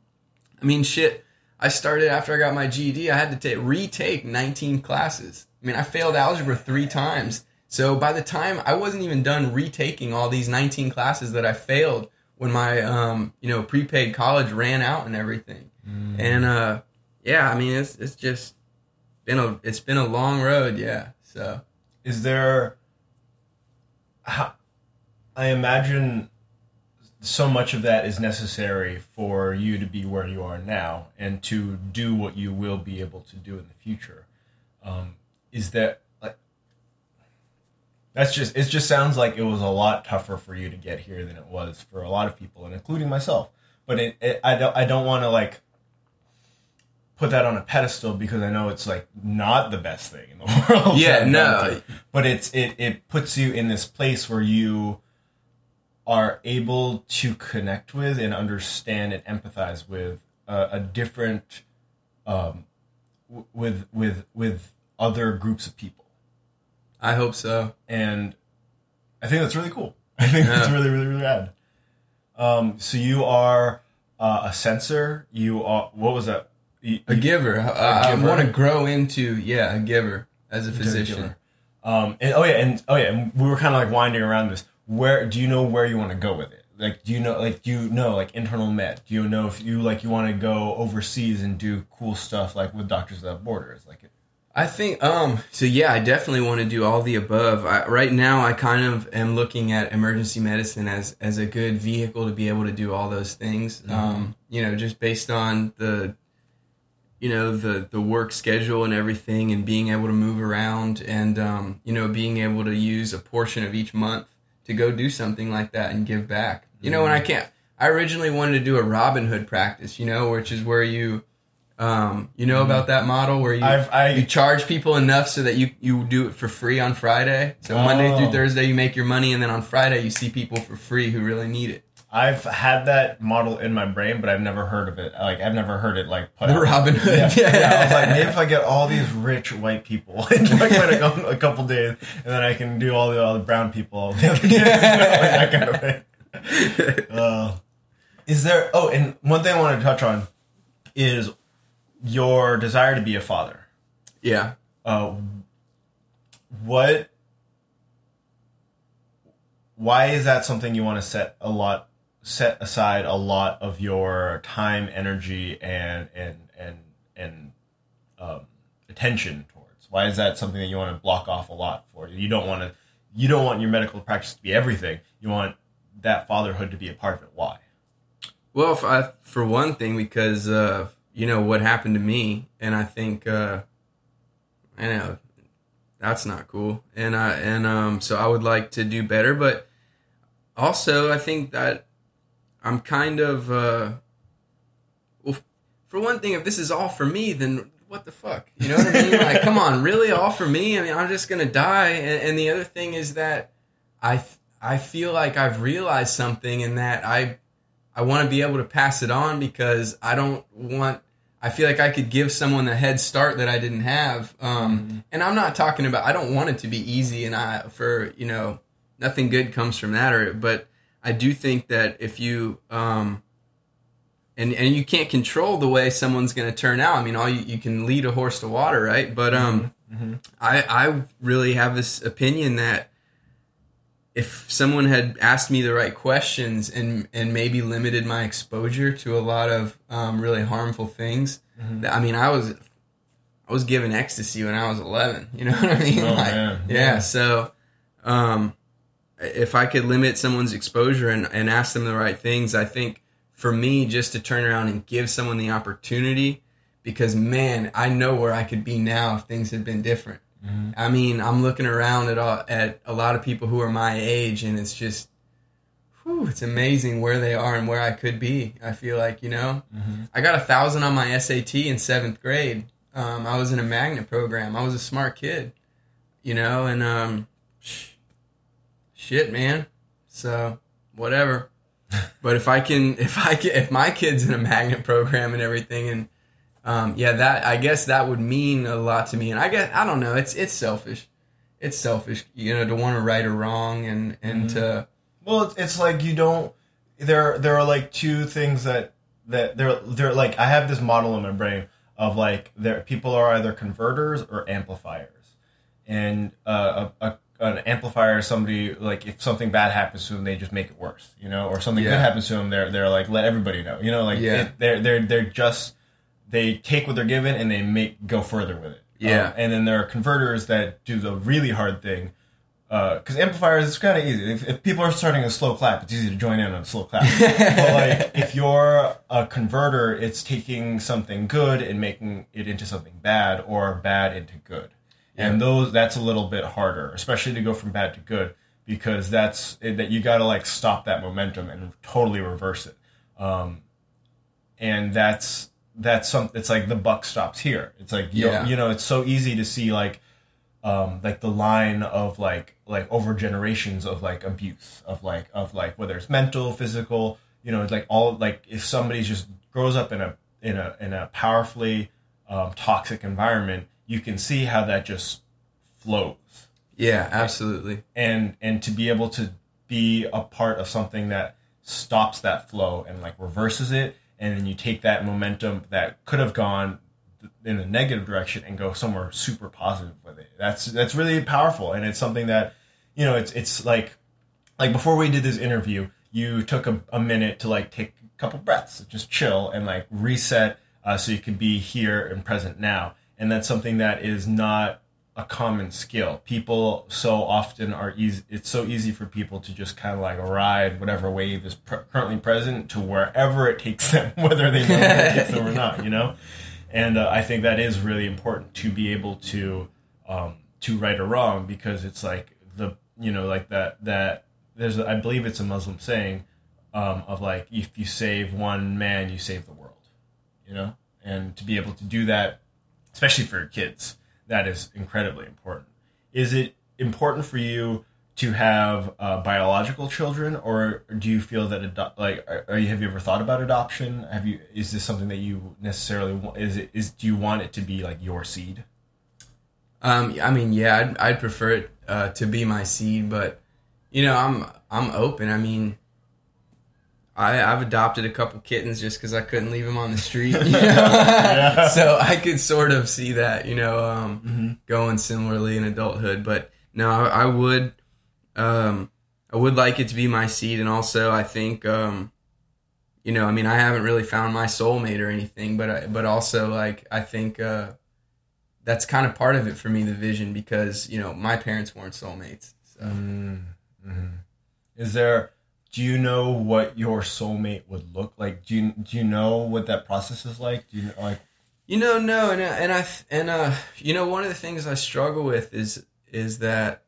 Speaker 2: I mean, shit. I started after I got my GED. I had to take retake 19 classes. I mean, I failed algebra three times. So by the time I wasn't even done retaking all these 19 classes that I failed when my um, you know prepaid college ran out and everything. And uh, yeah, I mean, it's it's just been a it's been a long road. Yeah. So
Speaker 1: Is there how, I imagine so much of that is necessary for you to be where you are now and to do what you will be able to do in the future. Um, is that that's just it just sounds like it was a lot tougher for you to get here than it was for a lot of people and including myself. But it, it I don't I don't want to like put that on a pedestal because I know it's like not the best thing in the world.
Speaker 2: Yeah, no.
Speaker 1: But it's it it puts you in this place where you are able to connect with and understand and empathize with a, a different um w- with with with other groups of people.
Speaker 2: I hope so.
Speaker 1: And I think that's really cool. I think that's really really really rad. Um so you are uh, a sensor, you are what was that? You-
Speaker 2: A giver. I, want to grow into yeah a giver as a physician.
Speaker 1: Um, and oh yeah, and oh yeah, and we were kind of like winding around this. Where do you know where you want to go with it? Like, do you know, like, do you know, like, internal med? Do you know if you like you want to go overseas and do cool stuff like with Doctors Without Borders? Like,
Speaker 2: I think um so yeah, I definitely want to do all the above. I, right now I kind of am looking at emergency medicine as as a good vehicle to be able to do all those things. Um you know, just based on the you know the the work schedule and everything and being able to move around and um you know being able to use a portion of each month to go do something like that and give back. You know, and I can't I originally wanted to do a Robin Hood practice, you know, which is where you um you know about that model where you
Speaker 1: I've I
Speaker 2: you charge people enough so that you you do it for free on Friday. So Monday
Speaker 1: Oh.
Speaker 2: through Thursday you make your money, and then on Friday you see people for free who really need it.
Speaker 1: I've had that model in my brain, but I've never heard of it. Like, I've never heard it like put
Speaker 2: The
Speaker 1: out.
Speaker 2: Robin Hood.
Speaker 1: Yeah, yeah. I was like, maybe if I get all these rich white people in like a, couple, days, and then I can do all the other brown people all the other days, you know, like that kind of thing. Uh, is there? Oh, and one thing I wanted to touch on is your desire to be a father.
Speaker 2: yeah.
Speaker 1: Uh, what? Why is that something you want to set a lot set aside a lot of your time, energy, and and and and um, attention towards? Why is that something that you want to block off a lot for? You don't want to. You don't want your medical practice to be everything. You want that fatherhood to be a part of it. Why?
Speaker 2: Well, for, I, for one thing, because uh, you know what happened to me, and I think uh, I know that's not cool, and I and um, so I would like to do better, but also I think that I'm kind of uh, well. For one thing, if this is all for me, then what the fuck? You know what I mean? like, come on, really, all for me? I mean, I'm just gonna die. And, and the other thing is that I I feel like I've realized something in that I I want to be able to pass it on because I don't want. I feel like I could give someone a head start that I didn't have. Um, And I'm not talking about. I don't want it to be easy, and I for you know nothing good comes from that. Or but I do think that if you um, and and you can't control the way someone's going to turn out. I mean, all you, you can lead a horse to water, right? But um, I I really have this opinion that if someone had asked me the right questions and and maybe limited my exposure to a lot of um, really harmful things, that, I mean, I was I was given ecstasy when I was 11. You know what I mean?
Speaker 1: Oh,
Speaker 2: like, yeah.
Speaker 1: Yeah.
Speaker 2: So, um, if I could limit someone's exposure and, and ask them the right things, I think for me, just to turn around and give someone the opportunity, because man, I know where I could be now if things had been different. I mean, I'm looking around at all, at a lot of people who are my age, and it's just, whew, it's amazing where they are and where I could be. I feel like you know, I got a thousand on my SAT in seventh grade. Um, I was in a magnet program. I was a smart kid, you know, and um, sh- shit, man. So whatever. but if I can, if I can, if my kid's in a magnet program and everything, and um, yeah, that I guess that would mean a lot to me. And I guess I don't know. It's it's selfish. It's selfish, you know, to want to right or wrong, and and to
Speaker 1: Well, it's, it's like you don't. There, there are like two things that that they're they're like. I have this model in my brain of like there people are either converters or amplifiers, and uh, a, a an amplifier is somebody like if something bad happens to them, they just make it worse, you know, or something
Speaker 2: Yeah.
Speaker 1: good happens to them, they're they're like let everybody know, you know, like
Speaker 2: Yeah.
Speaker 1: it, they're they're they're just they take what they're given and they make go further with it.
Speaker 2: Yeah.
Speaker 1: Um, and then there are converters that do the really hard thing because amplifiers it's kind of easy. If, if people are starting a slow clap, it's easy to join in on a slow clap. but like if you're a converter, it's taking something good and making it into something bad, or bad into good. And those that's a little bit harder, especially to go from bad to good, because that's that you got to like stop that momentum and totally reverse it. Um, and that's that's some. It's like the buck stops here. It's like you,
Speaker 2: Yeah.
Speaker 1: you know, it's so easy to see like um, like the line of like like over generations of like abuse of like of like whether it's mental, physical, you know, like all like if somebody just grows up in a in a in a powerfully um, toxic environment, you can see how that just flows
Speaker 2: Yeah, absolutely.
Speaker 1: and and to be able to be a part of something that stops that flow and like reverses it and then you take that momentum that could have gone in a negative direction and go somewhere super positive with it. That's that's really powerful and it's something that you know it's it's like like before we did this interview you took a, a minute to like take a couple breaths just chill and like reset uh, so you can be here and present now. And that's something that is not a common skill. People so often are easy. It's so easy for people to just kind of like ride whatever wave is pr- currently present to wherever it takes them, whether they know it takes them or not. You know, and uh, I think that is really important to be able to um, to right or wrong because it's like the you know like that that there's I believe it's a Muslim saying um, of like if you save one man, you save the world. You know, and to be able to do that, especially for kids that is incredibly important. Is it important for you to have uh, biological children, or do you feel that ado- like are, you have you ever thought about adoption? Have you is this something that you necessarily? Is it is do you want it to be like your seed?
Speaker 2: Um, I mean, yeah, I'd, I'd prefer it uh, to be my seed, but you know, I'm I'm open. I mean, I I've adopted a couple kittens just because I couldn't leave them on the street, you know? so I could sort of see that, you know, um, going similarly in adulthood. But no, I, I would, um, I would like it to be my seed, and also I think, um, you know, I mean, I haven't really found my soulmate or anything, but I, but also like I think. Uh, that's kind of part of it for me, the vision, because you know my parents weren't soulmates. So.
Speaker 1: Mm-hmm. Is there? Do you know what your soulmate would look like? Do you do you know what that process is like? Do you know, like?
Speaker 2: You know, no, and and I and uh, you know, one of the things I struggle with is is that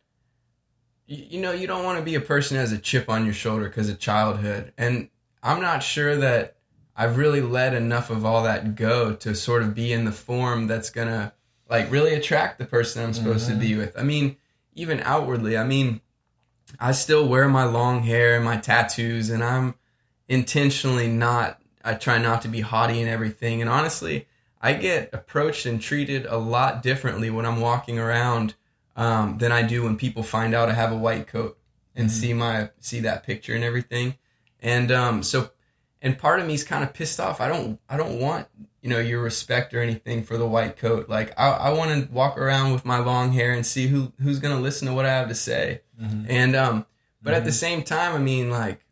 Speaker 2: you, know you don't want to be a person who has a chip on your shoulder because of childhood, and I'm not sure that I've really let enough of all that go to sort of be in the form that's gonna like really attract the person I'm supposed to be with. I mean, even outwardly, I mean, I still wear my long hair and my tattoos, and I'm intentionally not. I try not to be haughty and everything, and honestly. I get approached and treated a lot differently when I'm walking around um, than I do when people find out I have a white coat and see my see that picture and everything. And um, so, and part of me is kind of pissed off. I don't I don't want you know your respect or anything for the white coat. Like I, I want to walk around with my long hair and see who who's gonna listen to what I have to say. And um, but at the same time, I mean like,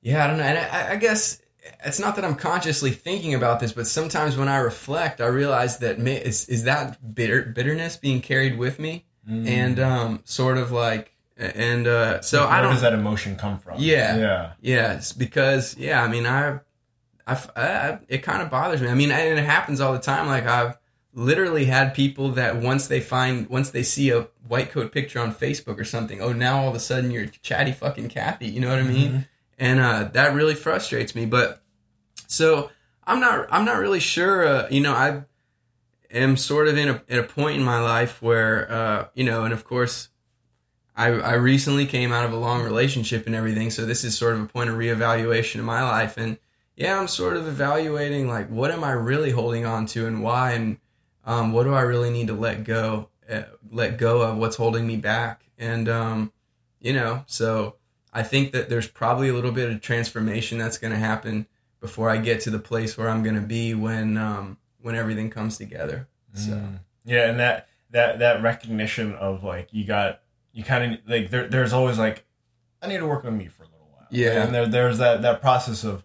Speaker 2: yeah, I don't know. And I, I guess it's not that I'm consciously thinking about this, but sometimes when I reflect, I realize that is, is that bitter bitterness being carried with me, and um, sort of like, and uh, so
Speaker 1: Where
Speaker 2: I don't.
Speaker 1: does that emotion come from?
Speaker 2: Yeah.
Speaker 1: yeah.
Speaker 2: Yes, because yeah, I mean, I, I, I it kind of bothers me. I mean, and it happens all the time. Like I've literally had people that once they find, once they see a white coat picture on Facebook or something, oh, now all of a sudden you're chatty fucking Kathy. You know what I mean? And uh, that really frustrates me. But so I'm not, I'm not really sure. Uh, you know, I am sort of in a at a point in my life where, uh, you know, and of course. I, I recently came out of a long relationship and everything, so this is sort of a point of reevaluation in my life. And yeah, I'm sort of evaluating like what am I really holding on to and why, and um, what do I really need to let go, uh, let go of what's holding me back. And um, you know, so I think that there's probably a little bit of transformation that's going to happen before I get to the place where I'm going to be when um, when everything comes together. So
Speaker 1: Yeah, and that that that recognition of like you got you kind of like there, there's always like I need to work on me for a little while.
Speaker 2: Yeah.
Speaker 1: and there there's that that process of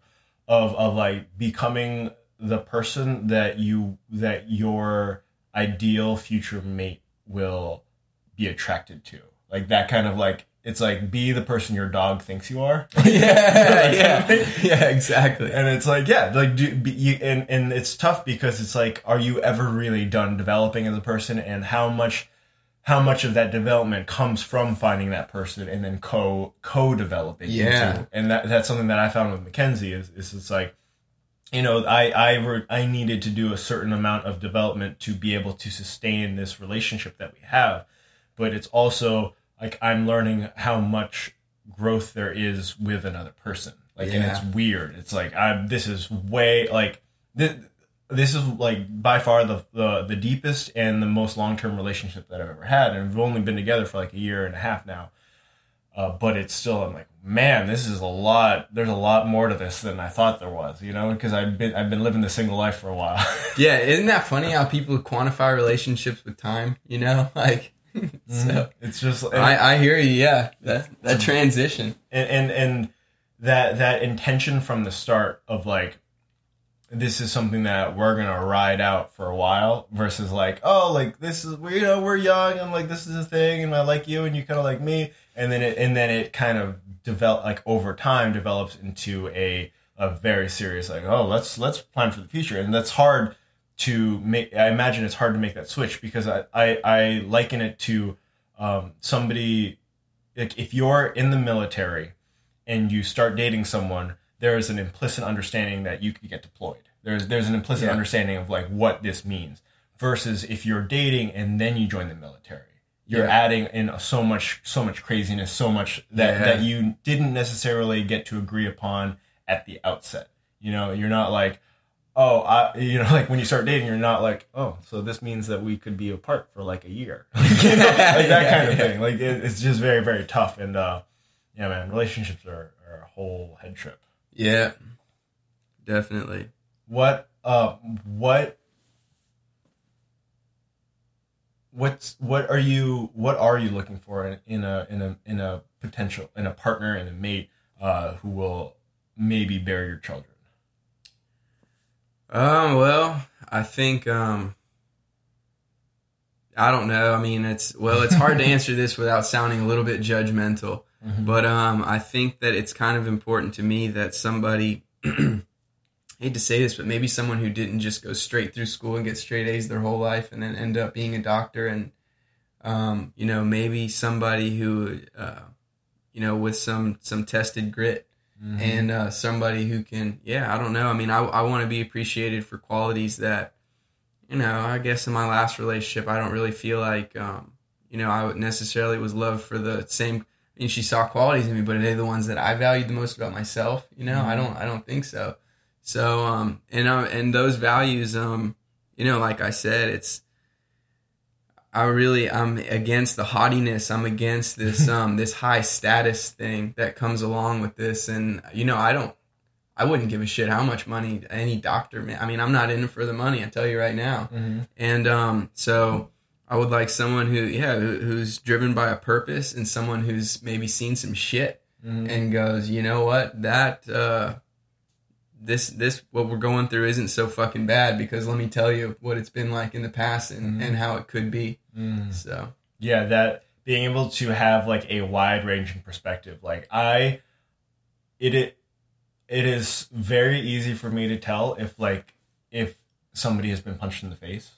Speaker 1: of of like becoming the person that you that your ideal future mate will be attracted to. Like that kind of like it's like be the person your dog thinks you are.
Speaker 2: Yeah, yeah, yeah, exactly.
Speaker 1: and it's like yeah like do, be, you, and and it's tough because it's like are you ever really done developing as a person? And how much how much of that development comes from finding that person and then co co developing
Speaker 2: Yeah.
Speaker 1: into and that that's something that I found with Mackenzie is is it's like you know I I re- I needed to do a certain amount of development to be able to sustain this relationship that we have but it's also like I'm learning how much growth there is with another person. Like, and it's weird. It's like I this is way like this. This is like by far the the, the deepest and the most long term relationship that I've ever had, and we've only been together for like a year and a half now. Uh, but it's still I'm like, man, this is a lot. There's a lot more to this than I thought there was, you know, because I've been I've been living the single life for a while.
Speaker 2: Yeah, isn't that funny how people quantify relationships with time? You know, like so.
Speaker 1: it's just
Speaker 2: I, I hear you. Yeah, that that transition.
Speaker 1: and and and that that intention from the start of like this is something that we're gonna ride out for a while versus like oh like this is we you know we're young and like this is a thing and I like you and you kind of like me. And then it and then it kind of develop like over time develops into a a very serious like oh let's let's plan for the future. And that's hard to make I imagine it's hard to make that switch because I I, I liken it to um, somebody like if you're in the military and you start dating someone, there is an implicit understanding that you could get deployed. There's there's an implicit
Speaker 2: Yeah.
Speaker 1: understanding of like what this means. Versus if you're dating and then you join the military, you're
Speaker 2: Yeah.
Speaker 1: adding in so much so much craziness, so much that
Speaker 2: Yeah.
Speaker 1: that you didn't necessarily get to agree upon at the outset. You know, you're not like, oh, I, you know, like when you start dating, you're not like, oh, so this means that we could be apart for like a year, you know, like that kind of thing. Like it, it's just very very tough and. uh yeah, man, relationships are, are a whole head trip.
Speaker 2: Yeah, definitely.
Speaker 1: What uh what what's what are you what are you looking for in, in a in a in a potential in a partner and a mate uh who will maybe bear your children?
Speaker 2: Um, well, I think um I don't know. I mean, it's well, it's hard to answer this without sounding a little bit judgmental. But um I think that it's kind of important to me that somebody hate to say this, but maybe someone who didn't just go straight through school and get straight A's their whole life and then end up being a doctor and um, you know, maybe somebody who uh, you know, with some some tested grit and uh, somebody who can yeah i don't know. I mean i, I want to be appreciated for qualities that you know i guess in my last relationship i don't really feel like um, you know i would necessarily was loved for the same Mean, she saw qualities in me but are they the ones that i valued the most about myself you know i don't i don't think so so um and uh, and those values um you know like i said it's I really I'm against the haughtiness. I'm against this um this high status thing that comes along with this and you know, I don't I wouldn't give a shit how much money any doctor. I mean, I'm not in it for the money, I tell you right now.
Speaker 1: Mm-hmm.
Speaker 2: And um so I would like someone who yeah, who, who's driven by a purpose and someone who's maybe seen some shit
Speaker 1: Mhm.
Speaker 2: and goes, "You know what? That uh this this what we're going through isn't so fucking bad because let me tell you what it's been like in the past and,
Speaker 1: Mhm.
Speaker 2: and how it could be."
Speaker 1: Mm.
Speaker 2: So,
Speaker 1: Yeah, that being able to have like a wide ranging perspective. Like I it it it is very easy for me to tell if like if somebody has been punched in the face.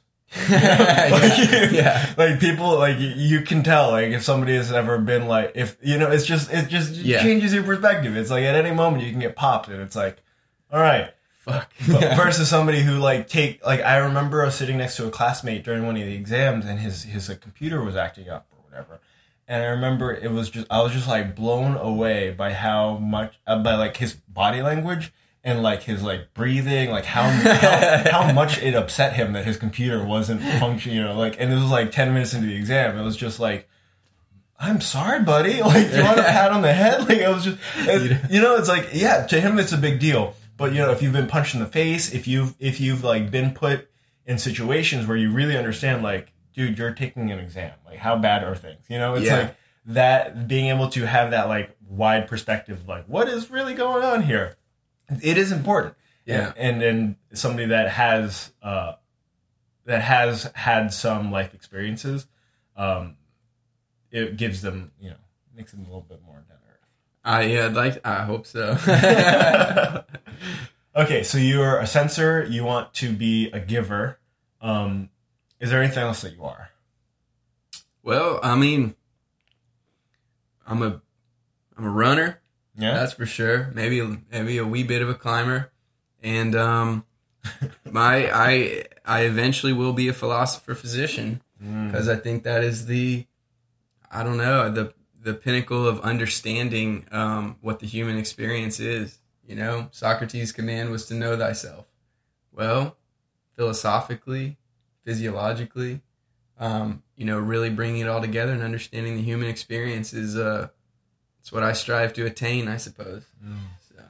Speaker 2: Yeah, yeah.
Speaker 1: like people like you can tell like if somebody has ever been like if you know it's just it just
Speaker 2: Yeah.
Speaker 1: changes your perspective it's like at any moment you can get popped and it's like all right
Speaker 2: Fuck.
Speaker 1: versus somebody who like take like I remember I was sitting next to a classmate during one of the exams and his his like, computer was acting up or whatever and I remember it was just I was just like blown away by how much uh, by like his body language and like his like breathing like how how, how much it upset him that his computer wasn't functioning you know like and it was like 10 minutes into the exam it was just like I'm sorry, buddy. Like, do you want a pat on the head? Like, I was just, you know, it's like, yeah, to him it's a big deal. But you know, if you've been punched in the face, if you've if you've like been put in situations where you really understand, like, dude, you're taking an exam. Like, how bad are things? You know, it's
Speaker 2: Yeah.
Speaker 1: like that being able to have that like wide perspective, like, what is really going on here? It is important.
Speaker 2: Yeah.
Speaker 1: and and somebody that has uh that has had some life experiences um it gives them you know makes them a little bit more down to earth.
Speaker 2: I yeah, I'd like I hope so.
Speaker 1: Okay, so you're a sensor. You want to be a giver. Um, is there anything else that you are?
Speaker 2: well, I mean, I'm a I'm a runner.
Speaker 1: Yeah.
Speaker 2: That's for sure. Maybe maybe a wee bit of a climber, and um, my I I eventually will be a philosopher physician
Speaker 1: Mm.
Speaker 2: because I think that is the I don't know the the pinnacle of understanding um, what the human experience is. You know, Socrates' command was to know thyself. Well, philosophically, physiologically, um, you know, really bringing it all together and understanding the human experience is uh, it's what I strive to attain, I suppose. So.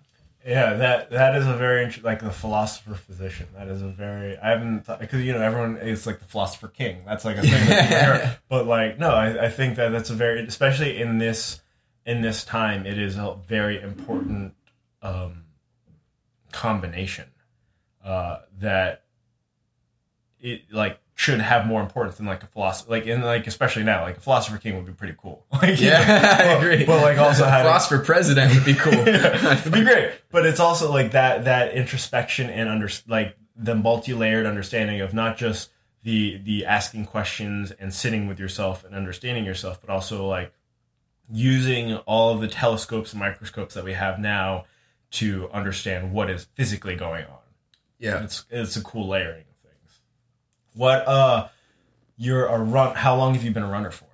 Speaker 1: Yeah, that that is a very like the philosopher physician. That is a very I haven't because you know everyone is like the philosopher king. That's like a thing. that. But like no, I, I think that that's a very especially in this in this time it is a very important um, combination uh, that it like should have more importance than like a philosopher like in like especially now like a philosopher king would be pretty cool. Like, you know,
Speaker 2: Yeah, I
Speaker 1: but-
Speaker 2: agree.
Speaker 1: But like also having
Speaker 2: philosopher president would be cool.
Speaker 1: It'd be great, but it's also like that that introspection and under like the multi-layered understanding of not just the the asking questions and sitting with yourself and understanding yourself, but also like using all of the telescopes and microscopes that we have now to understand what is physically going on.
Speaker 2: yeah.
Speaker 1: It's it's a cool layering. What uh, you're a run? How long have you been a runner for?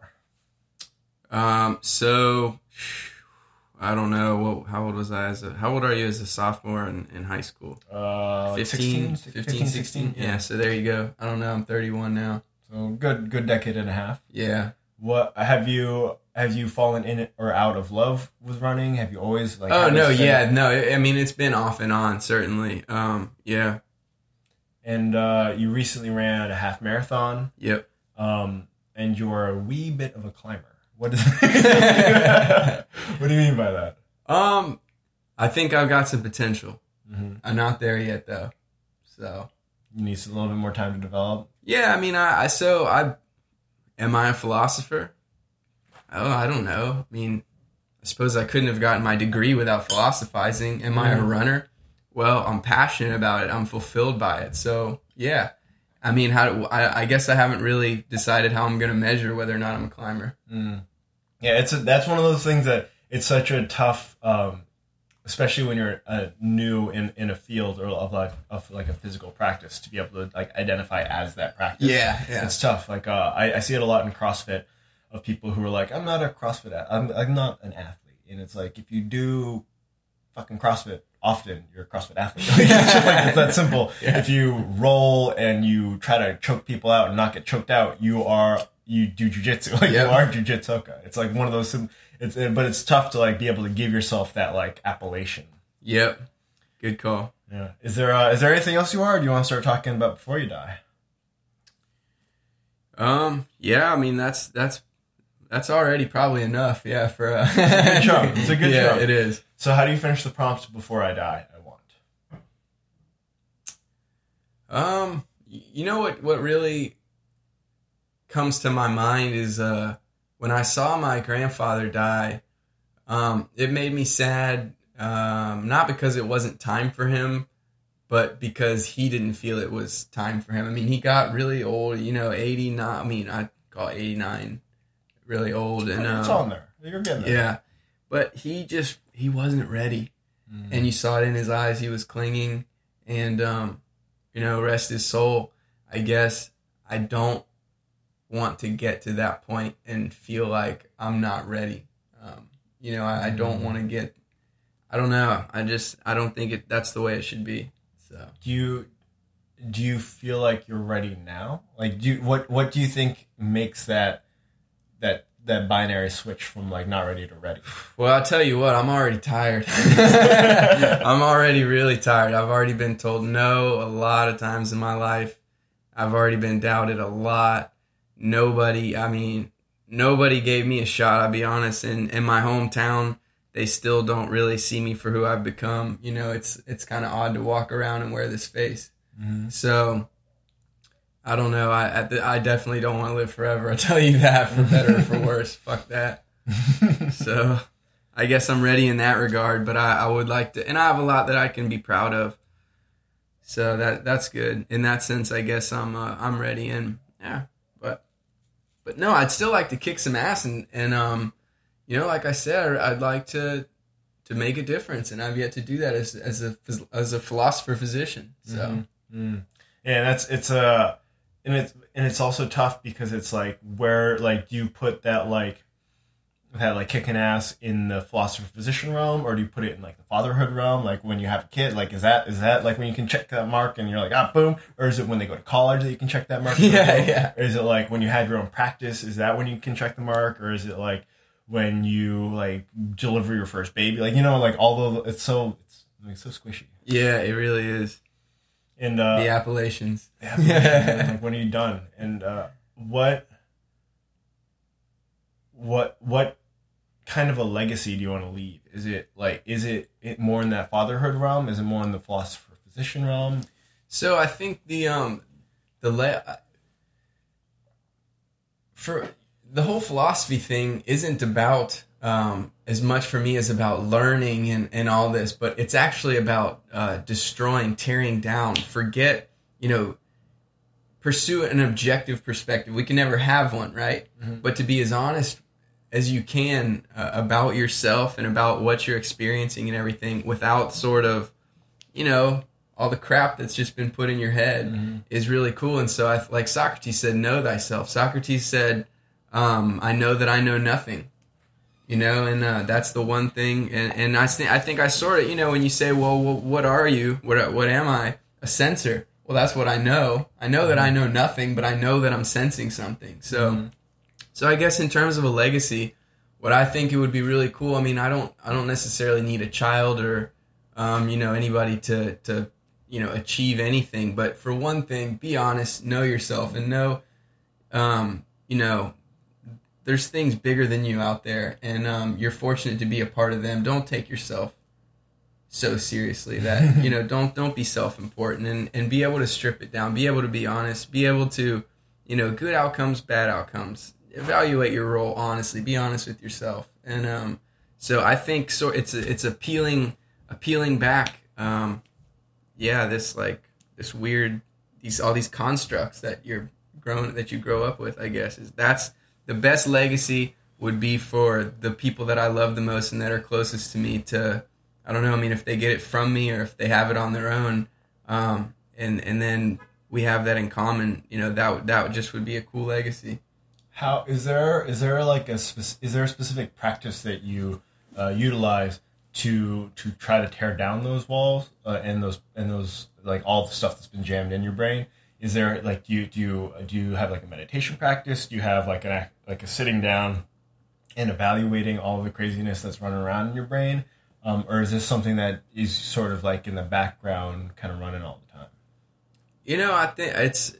Speaker 2: Um. So, I don't know. What? How old was I as a? How old are you as a sophomore in, in high school?
Speaker 1: Uh, like
Speaker 2: 15,
Speaker 1: 16,
Speaker 2: 15, 16? Yeah. So there you go. I don't know. I'm 31 now.
Speaker 1: So good, good decade and a half.
Speaker 2: Yeah.
Speaker 1: What have you have you fallen in or out of love with running? Have you always like?
Speaker 2: Oh no. Yeah. No. I I mean, it's been off and on. Certainly. Um. Yeah.
Speaker 1: And uh, you recently ran a half marathon.
Speaker 2: Yep.
Speaker 1: Um, and you're a wee bit of a climber. What is? what do you mean by that?
Speaker 2: Um. I think I've got some potential.
Speaker 1: Mm-hmm.
Speaker 2: I'm not there yet though. So.
Speaker 1: You need a little bit more time to develop.
Speaker 2: Yeah, I mean, I, I so I am I a philosopher? Oh, I don't know. I mean, I suppose I couldn't have gotten my degree without philosophizing. Am I a
Speaker 1: Mhm.
Speaker 2: runner? Well, I'm passionate about it. I'm fulfilled by it. So yeah, I mean, how I, I guess I haven't really decided how I'm going to measure whether or not I'm a climber.
Speaker 1: Mm. Yeah, it's a, that's one of those things that it's such a tough, um, especially when you're uh, new in, in a field or of like of like a physical practice to be able to like identify as that practice.
Speaker 2: Yeah, yeah.
Speaker 1: it's tough. Like uh, I, I see it a lot in CrossFit of people who are like, I'm not a CrossFit, I'm I'm not an athlete, and it's like if you do fucking CrossFit often, you're a CrossFit athlete. Like, it's just like it's that simple.
Speaker 2: Yeah.
Speaker 1: If you roll and you try to choke people out and not get choked out, you are you do jujitsu. Like
Speaker 2: Yep.
Speaker 1: you are jujitsuka. It's like one of those. It's but it's tough to like be able to give yourself that like appellation.
Speaker 2: Yep. Good call.
Speaker 1: Yeah. Is there uh, is there anything else you are? Or do you want to start talking about before you die?
Speaker 2: Um. Yeah. I mean, that's that's that's already probably enough. Yeah. For uh,
Speaker 1: a good chunk. It's a good
Speaker 2: yeah,
Speaker 1: chunk.
Speaker 2: It is.
Speaker 1: So how do you finish the prompt before I die? I want.
Speaker 2: Um, you know what? What really comes to my mind is uh, when I saw my grandfather die. Um, it made me sad. Um, not because it wasn't time for him, but because he didn't feel it was time for him. I mean, he got really old. You know, eighty nine. I mean, I call eighty nine really old, and
Speaker 1: it's
Speaker 2: um,
Speaker 1: on there. You're getting there.
Speaker 2: yeah, but he just he wasn't ready
Speaker 1: Mm.
Speaker 2: and you saw it in his eyes he was clinging and um you know rest his soul i guess i don't want to get to that point and feel like i'm not ready um you know i, I don't
Speaker 1: Mm.
Speaker 2: want to get i don't know i just i don't think it that's the way it should be so
Speaker 1: do you do you feel like you're ready now? Like, do you, what what do you think makes that that that binary switch from like not ready to ready?
Speaker 2: Well, I'll tell you what, I'm already tired. I'm already really tired. I've already been told no a lot of times in my life. I've already been doubted a lot. Nobody, I mean, nobody gave me a shot, I'll be honest. In in my hometown, they still don't really see me for who I've become. You know, it's it's kind of odd to walk around and wear this face.
Speaker 1: Mm-hmm.
Speaker 2: So I don't know. I I, I definitely don't want to live forever. I tell you that for better or for worse. Fuck that. so I guess I'm ready in that regard. But I, I would like to, and I have a lot that I can be proud of. So that that's good in that sense. I guess I'm uh, I'm ready and yeah. But but no, I'd still like to kick some ass and and um, you know, like I said, I'd like to to make a difference, and I've yet to do that as as a as a philosopher physician. So.
Speaker 1: Mm-hmm. Mm. Yeah, that's it's a, uh, and it's and it's also tough because it's like where like do you put that like that like kicking ass in the philosopher physician realm, or do you put it in like the fatherhood realm? Like when you have a kid, like is that is that like when you can check that mark and you're like ah boom, or is it when they go to college that you can check that mark?
Speaker 2: Yeah, yeah.
Speaker 1: Or is it like when you have your own practice? Is that when you can check the mark, or is it like when you like deliver your first baby? Like you know, like although it's so it's like so squishy.
Speaker 2: Yeah, it really is.
Speaker 1: And uh,
Speaker 2: the Appalachians.
Speaker 1: The Appalachians like when are you done? And uh, what what what kind of a legacy do you want to leave? Is it like is it, it more in that fatherhood realm? Is it more in the philosopher physician realm?
Speaker 2: So I think the um the le- for the whole philosophy thing isn't about um, as much for me as about learning and, and all this, but it's actually about uh, destroying, tearing down. Forget, you know, pursue an objective perspective. We can never have one, right? Mm-hmm. But to be as honest as you can uh, about yourself and about what you're experiencing and everything without sort of, you know, all the crap that's just been put in your head mm-hmm. is really cool. And so, I, like Socrates said, know thyself. Socrates said, um, I know that I know nothing you know and uh, that's the one thing and, and I, th- I think i sort of you know when you say well, what are you? What, what am i? A sensor. Well that's what i know. I know that i know nothing but i know that i'm sensing something. So mm-hmm. so i guess in terms of a legacy what i think it would be really cool i mean i don't i don't necessarily need a child or um, you know anybody to to you know achieve anything but for one thing be honest know yourself and know um, you know there's things bigger than you out there, and um, you're fortunate to be a part of them. Don't take yourself so seriously that you know don't don't be self-important and and be able to strip it down. Be able to be honest. Be able to you know good outcomes bad outcomes. Evaluate your role honestly. Be honest with yourself. And um so i think so it's a, it's appealing appealing back. Um yeah this like this weird these all these constructs that you're grown that you grow up with i guess is that's the best legacy would be for the people that I love the most and that are closest to me to I don't know, I mean if they get it from me or if they have it on their own um, and and then we have that in common, you know, that that just would be a cool legacy.
Speaker 1: How is there is there like a is there a specific practice that you uh, utilize to to try to tear down those walls uh, and those and those like all the stuff that's been jammed in your brain? is there like do you do you do you have like a meditation practice do you have like a like a sitting down and evaluating all the craziness that's running around in your brain um, or is this something that is sort of like in the background kind of running all the time
Speaker 2: you know i think it's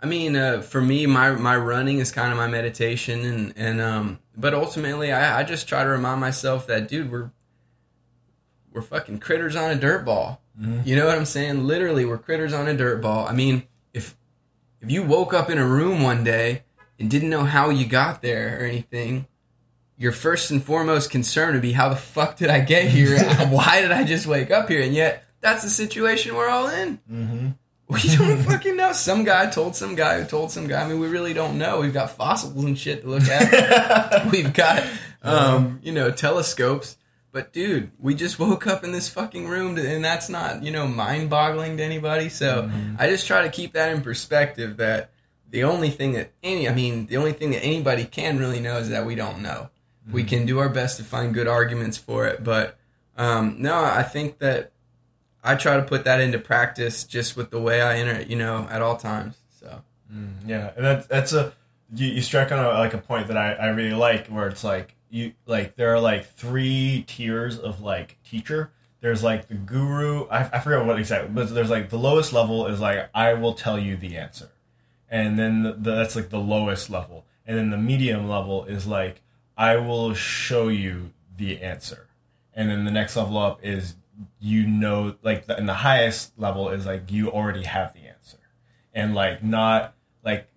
Speaker 2: i mean uh, for me my my running is kind of my meditation and and um but ultimately I, I just try to remind myself that dude we're we're fucking critters on a dirt ball Mm-hmm. You know what I'm saying? Literally, we're critters on a dirt ball. I mean, if if you woke up in a room one day and didn't know how you got there or anything, your first and foremost concern would be how the fuck did I get here? Why did I just wake up here? And yet, that's the situation we're all in. Mm-hmm. We don't fucking know. Some guy told some guy who told some guy. I mean, we really don't know. We've got fossils and shit to look at. We've got, um, you know, telescopes. But dude, we just woke up in this fucking room, to, and that's not you know mind boggling to anybody. So mm-hmm. I just try to keep that in perspective. That the only thing that any, I mean, the only thing that anybody can really know is that we don't know. Mm-hmm. We can do our best to find good arguments for it, but um, no, I think that I try to put that into practice just with the way I enter, you know, at all times. So
Speaker 1: mm, yeah, and that's that's a you, you strike on a, like a point that I, I really like, where it's like you like there are like three tiers of like teacher. There's like the guru. I, I forget what exactly, but there's like the lowest level is like I will tell you the answer, and then the, the, that's like the lowest level, and then the medium level is like I will show you the answer, and then the next level up is you know like the, and the highest level is like you already have the answer, and like not like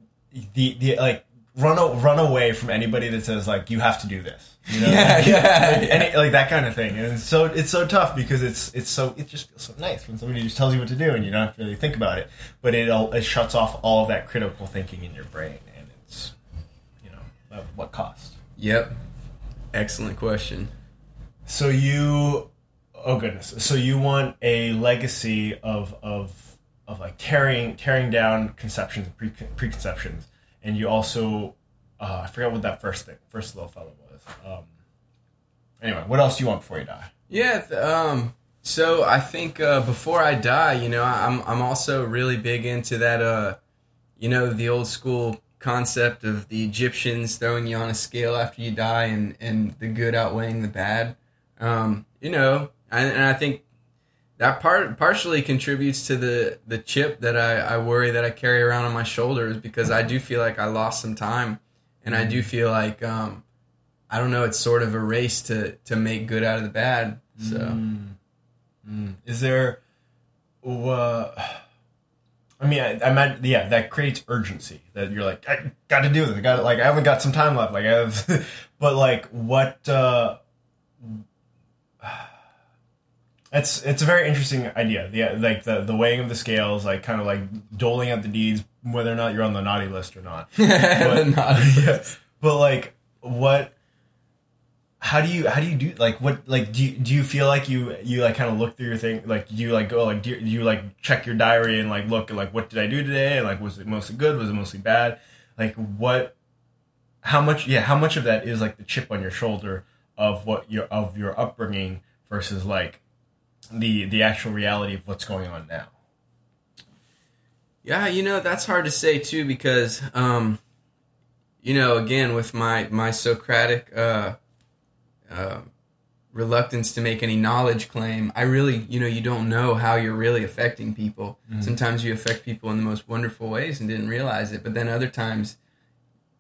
Speaker 1: the the like run run away from anybody that says like you have to do this. You know?
Speaker 2: Yeah,
Speaker 1: like,
Speaker 2: yeah,
Speaker 1: like. Any, like that kind of thing. And it's so it's so tough because it's it's so it just feels so nice when somebody just tells you what to do and you don't have to really think about it. But it all, it shuts off all of that critical thinking in your brain, and it's you know at what cost.
Speaker 2: Yep. Excellent question.
Speaker 1: So you, oh goodness. So you want a legacy of of of like tearing tearing down conceptions, pre, preconceptions, and you also, uh, I forgot what that first thing, first little fellow was. Um, anyway, what else do you want before you die?
Speaker 2: Yeah. Um. So I think uh, before I die, you know, I'm I'm also really big into that. Uh, you know, the old school concept of the Egyptians throwing you on a scale after you die, and and the good outweighing the bad. Um. You know, and, and I think that part partially contributes to the the chip that I, I worry that I carry around on my shoulders because I do feel like I lost some time, and I do feel like um, I don't know. It's sort of a race to to make good out of the bad. So.
Speaker 1: Mm. Is there, uh, I mean, I, I meant, yeah, that creates urgency that you're like, I got to do this. I got like, I haven't got some time left. Like, I have, but like, what, uh, it's it's a very interesting idea. The like the the weighing of the scales, like kind of like doling out the deeds, whether or not you're on the naughty list or not.
Speaker 2: Naughty
Speaker 1: Yeah. But like, what? How do you how do you do like what like do you, do you feel like you you like kind of look through your thing like do you like go like do you, do you like check your diary and like look like what did I do today? And like was it mostly good? Was it mostly bad? Like what how much yeah how much of that is like the chip on your shoulder of what your of your upbringing versus like the the actual reality of what's going on now?
Speaker 2: Yeah, you know that's hard to say too because, um, you know, again with my my Socratic uh, uh, reluctance to make any knowledge claim, I really, you know, you don't know how you're really affecting people. Sometimes you affect people in the most wonderful ways and didn't realize it, but then other times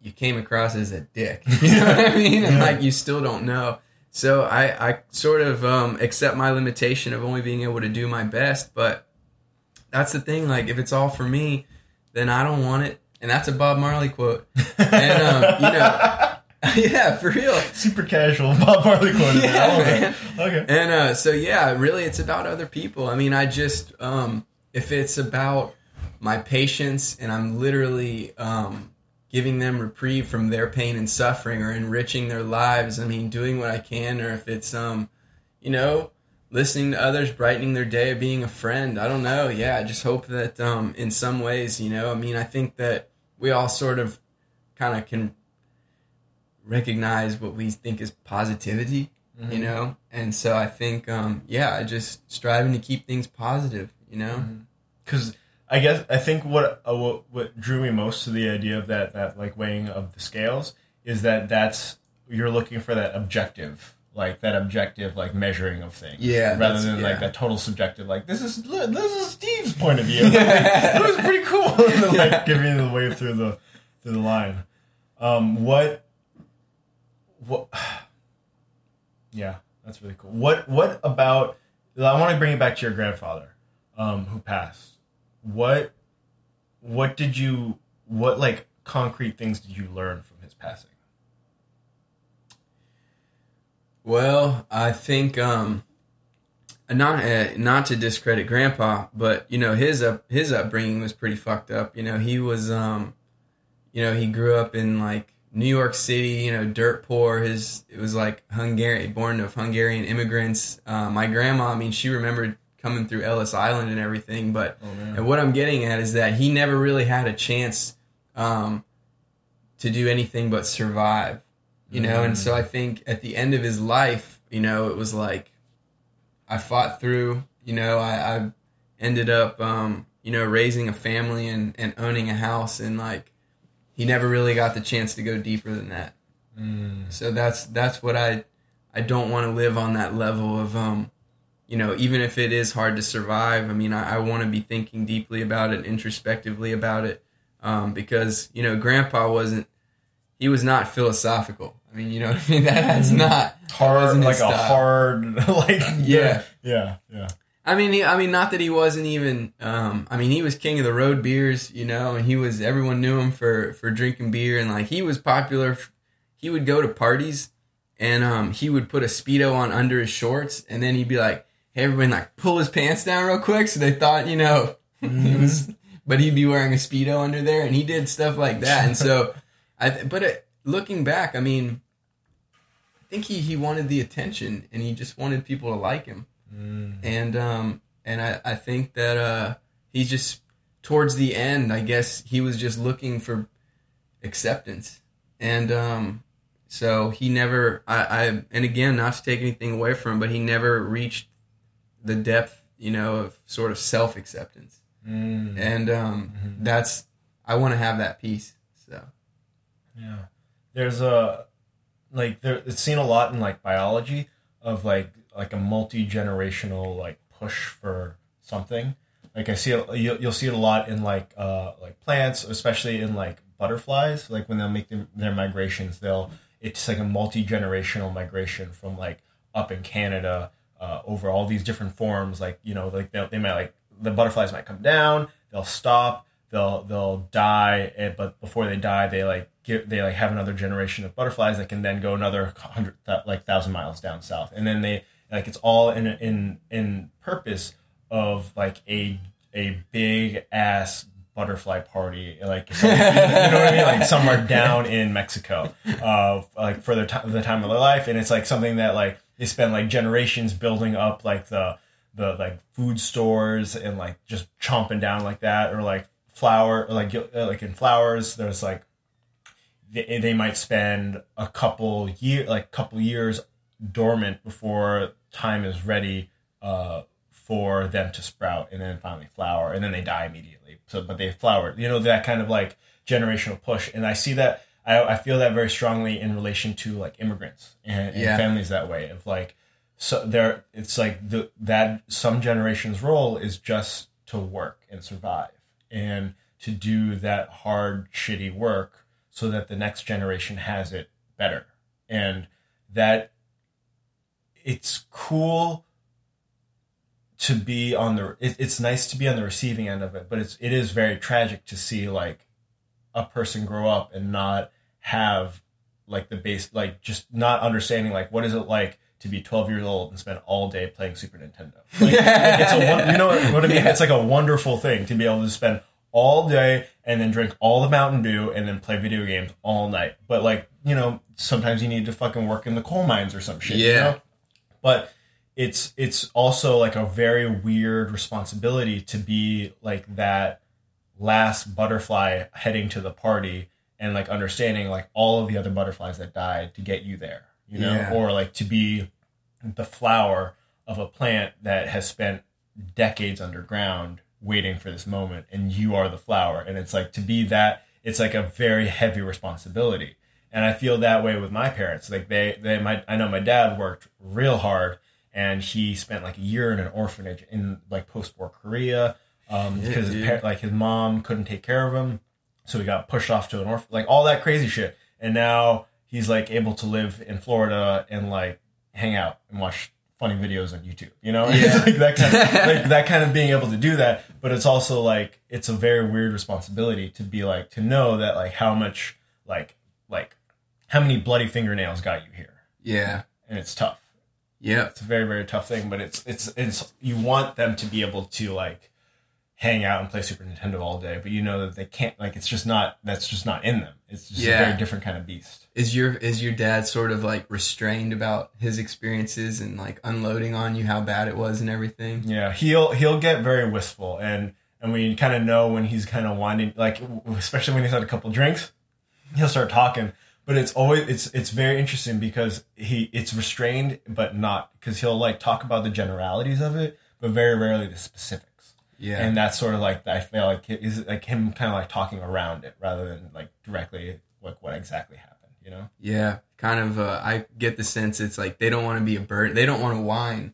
Speaker 2: you came across as a dick. You know what I mean? And like you still don't know. So I, I sort of um, accept my limitation of only being able to do my best, but that's the thing. Like, if it's all for me, then I don't want it. And that's a Bob Marley quote. And, um, you know, yeah, for real.
Speaker 1: super casual Bob Marley quote
Speaker 2: Yeah,
Speaker 1: I love it.
Speaker 2: man.
Speaker 1: okay
Speaker 2: And uh, so, yeah, really, it's about other people. I mean, I just, um, if it's about my patients and I'm literally um, giving them reprieve from their pain and suffering or enriching their lives, I mean, doing what I can, or if it's, um, you know, listening to others, brightening their day, being a friend. I don't know. Yeah, I just hope that um, in some ways, you know, I mean, I think that we all sort of kind of can recognize what we think is positivity, you know? And so I think, um, yeah, I just striving to keep things positive, you know?
Speaker 1: because I guess I think what, uh, what what drew me most to the idea of that that like weighing of the scales is that that's you're looking for that objective like that objective like measuring of things
Speaker 2: Yeah,
Speaker 1: rather than like that total subjective like this is this is Steve's point of view. It was pretty cool. And then, like giving the way through the through the line. Um what what yeah that's really cool what what about I want to bring it back to your grandfather um, who passed, what what did you what like concrete things did you learn from his passing?
Speaker 2: Well, I think, um, not uh, not to discredit Grandpa, but you know his up his upbringing was pretty fucked up. You know he was, um, you know he grew up in like New York City, you know dirt poor. His it was like Hungarian, born of Hungarian immigrants. Uh, my grandma, I mean, she remembered coming through Ellis Island and everything, but
Speaker 1: Oh
Speaker 2: and what I'm getting at is that he never really had a chance um, to do anything but survive, you know. And so I think at the end of his life, you know, it was like I fought through. You know, I, I ended up, um, you know, raising a family and, and owning a house, and like he never really got the chance to go deeper than that.
Speaker 1: Mm.
Speaker 2: So that's that's what I I don't want to live on that level of um you know even if it is hard to survive. I mean I, I want to be thinking deeply about it, introspectively about it, um, because you know Grandpa wasn't he was not philosophical. I mean you know what I mean that has not that
Speaker 1: Hard like a
Speaker 2: style.
Speaker 1: hard like
Speaker 2: Yeah.
Speaker 1: yeah yeah
Speaker 2: I mean, he, I mean, not that he wasn't even. Um, I mean, he was king of the road beers, you know, and he was. Everyone knew him for for drinking beer, and like he was popular. He would go to parties, and um, he would put a speedo on under his shorts, and then he'd be like, "Hey, everyone, like pull his pants down real quick," so they thought, you know, he was. But he'd be wearing a speedo under there, and he did stuff like that, and so, I. But it, looking back, I mean, I think he he wanted the attention, and he just wanted people to like him and um and I, I think that uh he's just towards the end i guess he was just looking for acceptance and um so he never I, I and again not to take anything away from him but he never reached the depth you know of sort of self-acceptance
Speaker 1: Mm.
Speaker 2: and um
Speaker 1: Mhm.
Speaker 2: that's i want to have that peace so
Speaker 1: Yeah. There's a like there it's seen a lot in like biology of like like a multi-generational like push for something. Like I see it you'll, you'll see it a lot in like uh like plants, especially in like butterflies, like when they'll make them, their migrations, they'll it's like a multi-generational migration from like up in Canada uh, over all these different forms. Like you know like they, might like the butterflies might come down, they'll stop, they'll they'll die, and, but before they die, they like give they like have another generation of butterflies that can then go another hundred like thousand miles down south, and then they like it's all in in in purpose of like a a big ass butterfly party. Like you know what I mean? Like somewhere down in Mexico uh like for their time the time of their life. And it's like something that like they spend like generations building up like the the like food stores and like just chomping down like that. Or like flower, or like uh, like in flowers there's like they, they might spend a couple year like couple years dormant before time is ready uh for them to sprout and then finally flower and then they die immediately. So but they flowered you know that kind of like generational push. And i see that i, I feel that very strongly in relation to like immigrants and, and
Speaker 2: Yeah.
Speaker 1: families that way of like so there it's like the that some generation's role is just to work and survive and to do that hard shitty work so that the next generation has it better. And that it's cool to be on the it, it's nice to be on the receiving end of it but it's it is very tragic to see like a person grow up and not have like the base like just not understanding like what is it like to be 12 years old and spend all day playing super nintendo like, like, it's a you know what i mean
Speaker 2: Yeah.
Speaker 1: it's like a wonderful thing to be able to spend all day and then drink all the mountain dew and then play video games all night but like you know sometimes you need to fucking work in the coal mines or some shit you
Speaker 2: Yeah.
Speaker 1: know? But it's it's also like a very weird responsibility to be like that last butterfly heading to the party and like understanding like all of the other butterflies that died to get you there you know?
Speaker 2: Yeah.
Speaker 1: or like to be the flower of a plant that has spent decades underground waiting for this moment and you are the flower. And it's like to be that it's like a very heavy responsibility and i feel that way with my parents. Like they they my i know my dad worked real hard and he spent like a year in an orphanage in like post-war korea um
Speaker 2: Yeah,
Speaker 1: because his par- like his mom couldn't take care of him so he got pushed off to an orphan like all that crazy shit. And now he's like able to live in florida and like hang out and watch funny videos on youtube you know?
Speaker 2: Yeah.
Speaker 1: Like that kind of like that kind of being able to do that. But it's also like it's a very weird responsibility to be like to know that like how much like like how many bloody fingernails got you here?
Speaker 2: Yeah.
Speaker 1: And it's tough.
Speaker 2: Yeah.
Speaker 1: It's a very very tough thing but it's it's it's you want them to be able to like hang out and play super nintendo all day but you know that they can't like it's just not that's just not in them. It's just
Speaker 2: Yeah.
Speaker 1: a very different kind of beast.
Speaker 2: Is your is your dad sort of like restrained about his experiences and like unloading on you how bad it was and everything?
Speaker 1: Yeah he'll he'll get very wistful and and we kind of know when he's kind of winding like especially when he's had a couple drinks he'll start talking but it's always it's it's very interesting because he it's restrained but not because he'll like talk about the generalities of it but very rarely the specifics
Speaker 2: yeah
Speaker 1: and that's sort of like I feel like it is like him kind of like talking around it rather than like directly like what exactly happened, you know?
Speaker 2: Yeah, kind of. Uh, I get the sense it's like they don't want to be a bird. They don't want to whine.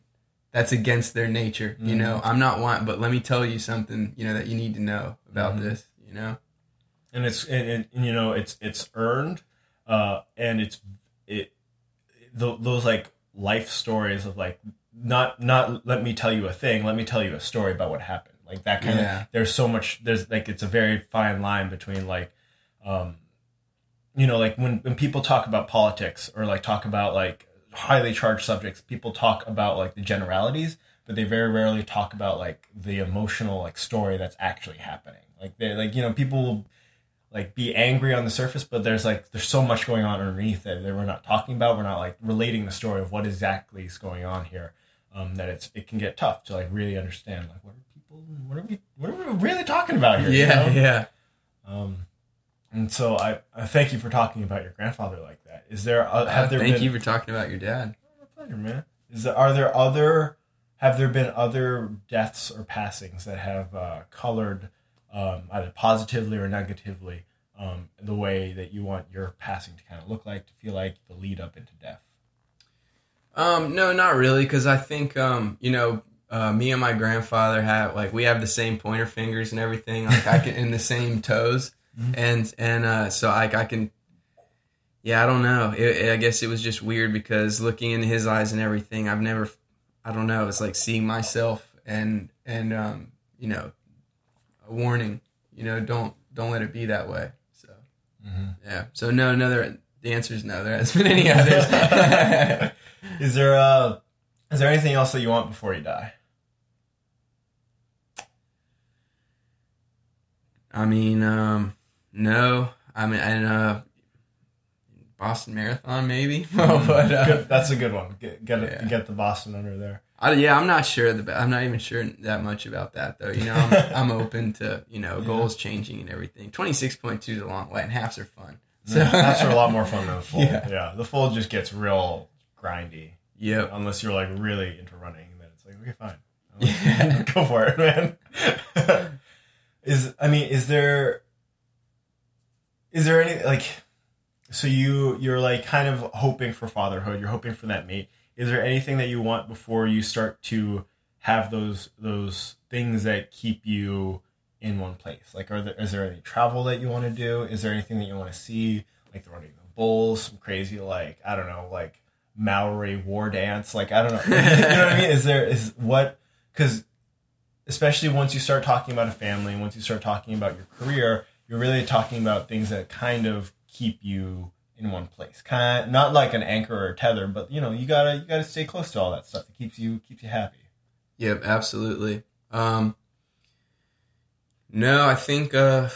Speaker 2: That's against their nature. You
Speaker 1: Mhm.
Speaker 2: know, I'm not whine, but let me tell you something. You know that you need to know about
Speaker 1: Mhm.
Speaker 2: this. You know.
Speaker 1: And it's and, and, you know it's it's earned, uh, and it's it th- those like life stories of like not not let me tell you a thing let me tell you a story about what happened like that kind
Speaker 2: Yeah.
Speaker 1: of there's so much there's like it's a very fine line between like um you know like when when people talk about politics or like talk about like highly charged subjects people talk about like the generalities but they very rarely talk about like the emotional like story that's actually happening like they like you know people will like be angry on the surface but there's like there's so much going on underneath it that we're not talking about we're not like relating the story of what exactly is going on here um that it's it can get tough to like really understand like what are people what are we what are we really talking about here you
Speaker 2: Yeah,
Speaker 1: know?
Speaker 2: yeah.
Speaker 1: um and so I, I thank you for talking about your grandfather like that is there uh, have there
Speaker 2: Thank
Speaker 1: been
Speaker 2: you for talking about your dad.
Speaker 1: my pleasure, man. Is there are there other have there been other deaths or passings that have uh, colored um, either positively or negatively um, the way that you want your passing to kind of look like to feel like the lead up into death?
Speaker 2: Um, no, not really, because I think um, you know, uh, me and my grandfather have like we have the same pointer fingers and everything, like I can in the same toes, and and uh, so like I can, yeah, I don't know. It, it- I guess it was just weird because looking in his eyes and everything, I've never, I don't know. It's like seeing myself and and um, you know, a warning. You know, don't don't let it be that way. So yeah. So no, no. There, the answer is no. There hasn't been any others.
Speaker 1: is there uh, is there anything else that you want before you die?
Speaker 2: I mean, um, no. I mean, and uh, Boston Marathon maybe, but uh,
Speaker 1: Good, that's a good one. Get get,
Speaker 2: Yeah.
Speaker 1: get the Boston under there.
Speaker 2: I, yeah, I'm not sure. The, I'm not even sure that much about that though. You know, I'm, I'm open to you know goals changing and everything. Twenty six point two is a long way, and halves are fun. Mm, so
Speaker 1: That's a lot more fun than the full.
Speaker 2: Yeah.
Speaker 1: yeah, the full just gets real grindy.
Speaker 2: Yep.
Speaker 1: unless you're like really into running, then it's like okay, fine,
Speaker 2: Yeah.
Speaker 1: go for it, man. is I mean, is there is there any like so you you're like kind of hoping for fatherhood, you're hoping for that mate. Is there anything that you want before you start to have those those things that keep you in one place? Like, are there is there any travel that you want to do? Is there anything that you want to see? Like the running of bulls, some crazy like I don't know, like Maori war dance. Like I don't know, you know what I mean? Is there is what because especially once you start talking about a family, once you start talking about your career, you're really talking about things that kind of keep you in one place. Kind of, not like an anchor or tether, but you know, you gotta you gotta stay close to all that stuff that keeps you keeps you happy.
Speaker 2: Yep, absolutely. Um, no, I think uh,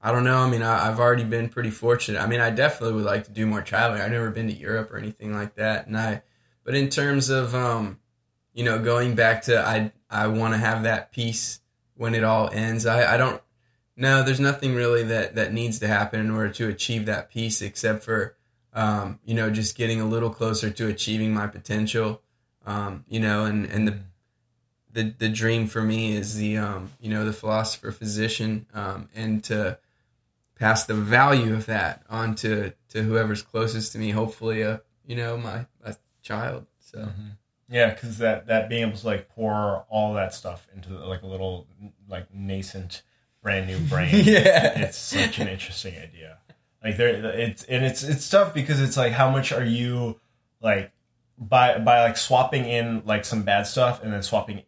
Speaker 2: I don't know. I mean, I, I've already been pretty fortunate. I mean, I definitely would like to do more traveling. I've never been to Europe or anything like that, and I. But in terms of um, you know, going back to I, I want to have that peace when it all ends. I, I don't. No, there's nothing really that that needs to happen in order to achieve that peace, except for um, you know, just getting a little closer to achieving my potential. Um, you know, and and the the the dream for me is the um, you know the philosopher physician um, and to pass the value of that on to, to whoever's closest to me hopefully uh, you know my, child so
Speaker 1: Yeah, because that that being able to like pour all that stuff into like a little like nascent brand new brain.
Speaker 2: yeah
Speaker 1: it's such an interesting idea. Like there, it's and it's it's tough because it's like how much are you like by by like swapping in like some bad stuff and then swapping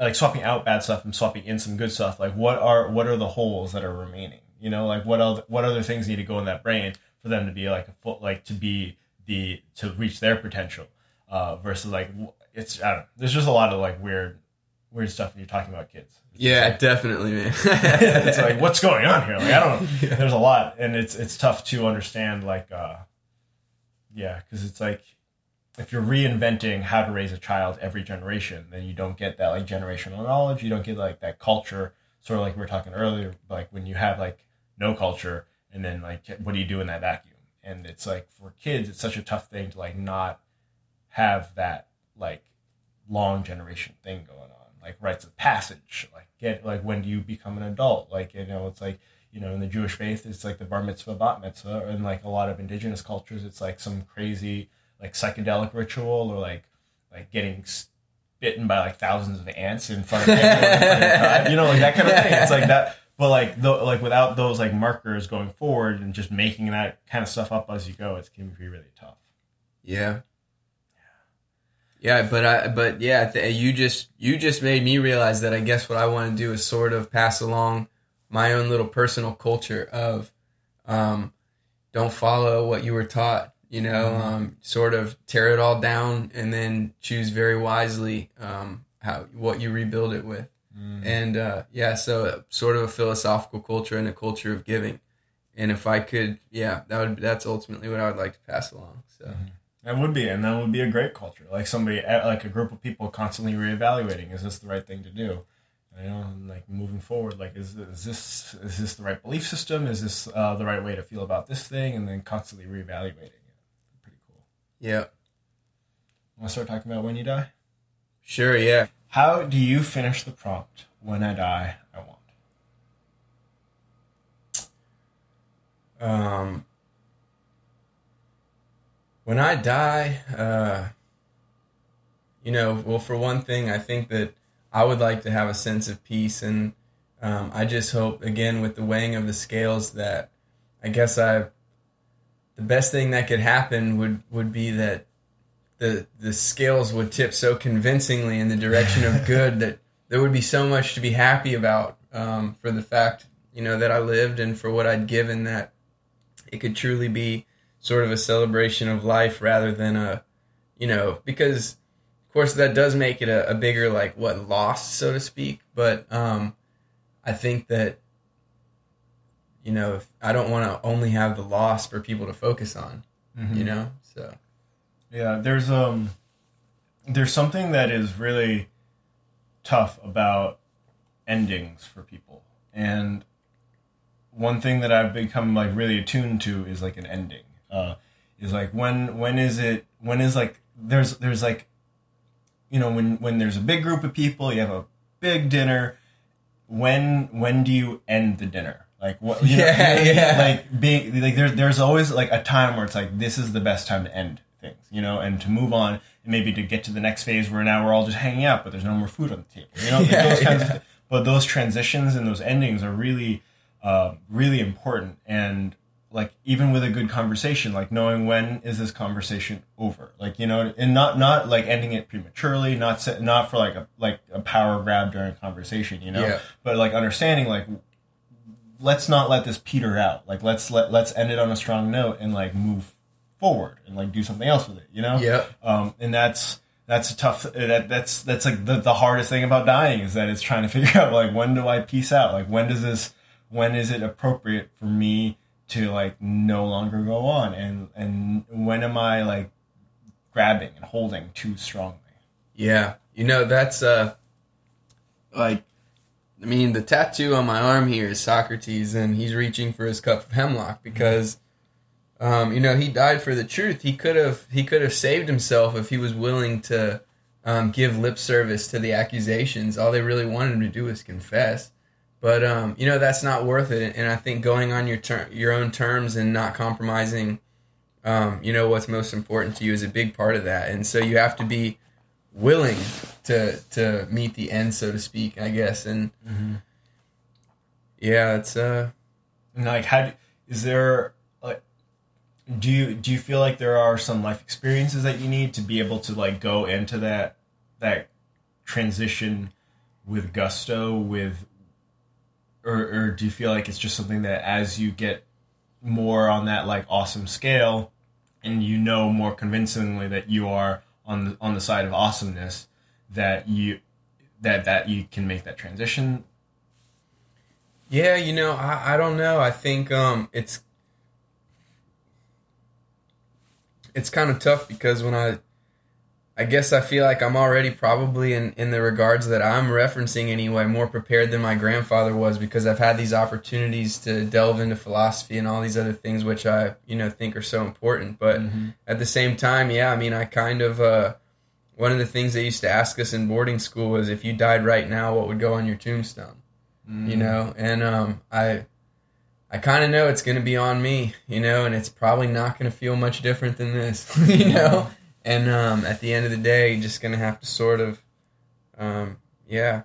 Speaker 1: like swapping out bad stuff and swapping in some good stuff. Like what are what are the holes that are remaining? You know, like what other what other things need to go in that brain for them to be like a full like to be the to reach their potential uh, versus like it's I don't know. There's just a lot of like weird weird stuff when you're talking about kids.
Speaker 2: Yeah definitely man.
Speaker 1: It's like what's going on here? Like i don't know. There's a lot and it's it's tough to understand like uh yeah because it's like if you're reinventing how to raise a child every generation then you don't get that like generational knowledge. You don't get like that culture. Sort of like we were talking earlier like when you have like no culture and then like what do you do in that vacuum? And it's like for kids it's such a tough thing to like not have that like long generation thing going on like rites of passage like get like when do you become an adult? Like you know it's like you know in the jewish faith it's like the bar mitzvah bat mitzvah and like a lot of indigenous cultures it's like some crazy like psychedelic ritual or like like getting s- bitten by like thousands of ants in front of everyone in front of your you know like that kind of thing. It's like that but like the, like without those like markers going forward and just making that kind of stuff up as you go it's can be really tough.
Speaker 2: Yeah Yeah, but I, but yeah, th- you just you just made me realize that I guess what I want to do is sort of pass along my own little personal culture of, um, don't follow what you were taught. You know,
Speaker 1: Mhm.
Speaker 2: um, sort of tear it all down and then choose very wisely um, how what you rebuild it with. And uh, yeah, so uh, sort of a philosophical culture and a culture of giving. And if I could, yeah, that would that's ultimately what I would like to pass along. So.
Speaker 1: That would be, and that would be a great culture. Like somebody, eh, like a group of people constantly reevaluating: is this the right thing to do? You know, and like moving forward, like is is this is this the right belief system? Is this uh, the right way to feel about this thing? And then constantly reevaluating it. Pretty cool.
Speaker 2: Yeah,
Speaker 1: Want to start talking about when you die?
Speaker 2: sure, yeah.
Speaker 1: How do you finish the prompt? When I die, I want.
Speaker 2: Um, when I die, uh, you know, well, for one thing, I think that I would like to have a sense of peace, and um, I just hope, again, with the weighing of the scales, that I guess I, the best thing that could happen would would be that the the scales would tip so convincingly in the direction of good that there would be so much to be happy about um, for the fact, you know, that I lived and for what I'd given that it could truly be sort of a celebration of life rather than a you know because of course that does make it a, a bigger like what loss so to speak but um i think that you know if i don't want to only have the loss for people to focus on you know so
Speaker 1: Yeah, there's um there's something that is really tough about endings for people. And one thing that I've become like really attuned to is like an ending. Uh is like when when is it when is like there's there's like you know when when there's a big group of people, you have a big dinner, when when do you end the dinner? Like what you know,
Speaker 2: Yeah,
Speaker 1: you know what I mean?
Speaker 2: yeah.
Speaker 1: like being like there's there's always like a time where it's like this is the best time to end things, you know, and to move on and maybe to get to the next phase where now we're all just hanging out, but there's no more food on the table, you know,
Speaker 2: Yeah,
Speaker 1: those kinds of. But those transitions and those endings are really, uh, really important, and like even with a good conversation, like knowing when is this conversation over, like you know, and not not like ending it prematurely, not se- not for like a like a power grab during a conversation, you know,
Speaker 2: Yeah.
Speaker 1: but like understanding like let's not let this peter out. Like let's let let's end it on a strong note and like move forward and like do something else with it. You know.
Speaker 2: yeah
Speaker 1: Um, and that's that's a tough. That that's that's like the, the hardest thing about dying is that it's trying to figure out like when do I peace out? Like when does this? When is it appropriate for me to like no longer go on? And and when am I like grabbing and holding too strongly?
Speaker 2: Yeah, you know that's uh, like, I mean, the tattoo on my arm here is Socrates, and he's reaching for his cup of hemlock because, um, you know, he died for the truth. He could have he could have saved himself if he was willing to um, give lip service to the accusations. All they really wanted him to do was confess. But um, you know that's not worth it, and I think going on your ter- your own terms and not compromising, um, you know what's most important to you is a big part of that. And so you have to be willing to to meet the end, so to speak, I guess. And yeah, it's uh,
Speaker 1: And like, how do, is there like? Do you do you feel like there are some life experiences that you need to be able to like go into that that transition with gusto with, or or do you feel like it's just something that as you get more on that like awesome scale, and you know more convincingly that you are on the on the side of awesomeness, that you that that you can make that transition
Speaker 2: yeah, you know, I, I don't know. I think um, it's it's kind of tough because when I I guess I feel like I'm already probably in, in the regards that I'm referencing anyway more prepared than my grandfather was because I've had these opportunities to delve into philosophy and all these other things which I you know think are so important. But at the same time yeah I mean I kind of uh, one of the things they used to ask us in boarding school was if you died right now what would go on your tombstone? You know? And um, I I kind of know it's going to be on me, you know, and it's probably not going to feel much different than this, you know. And um, at the end of the day, you're just going to have to sort of, um, yeah,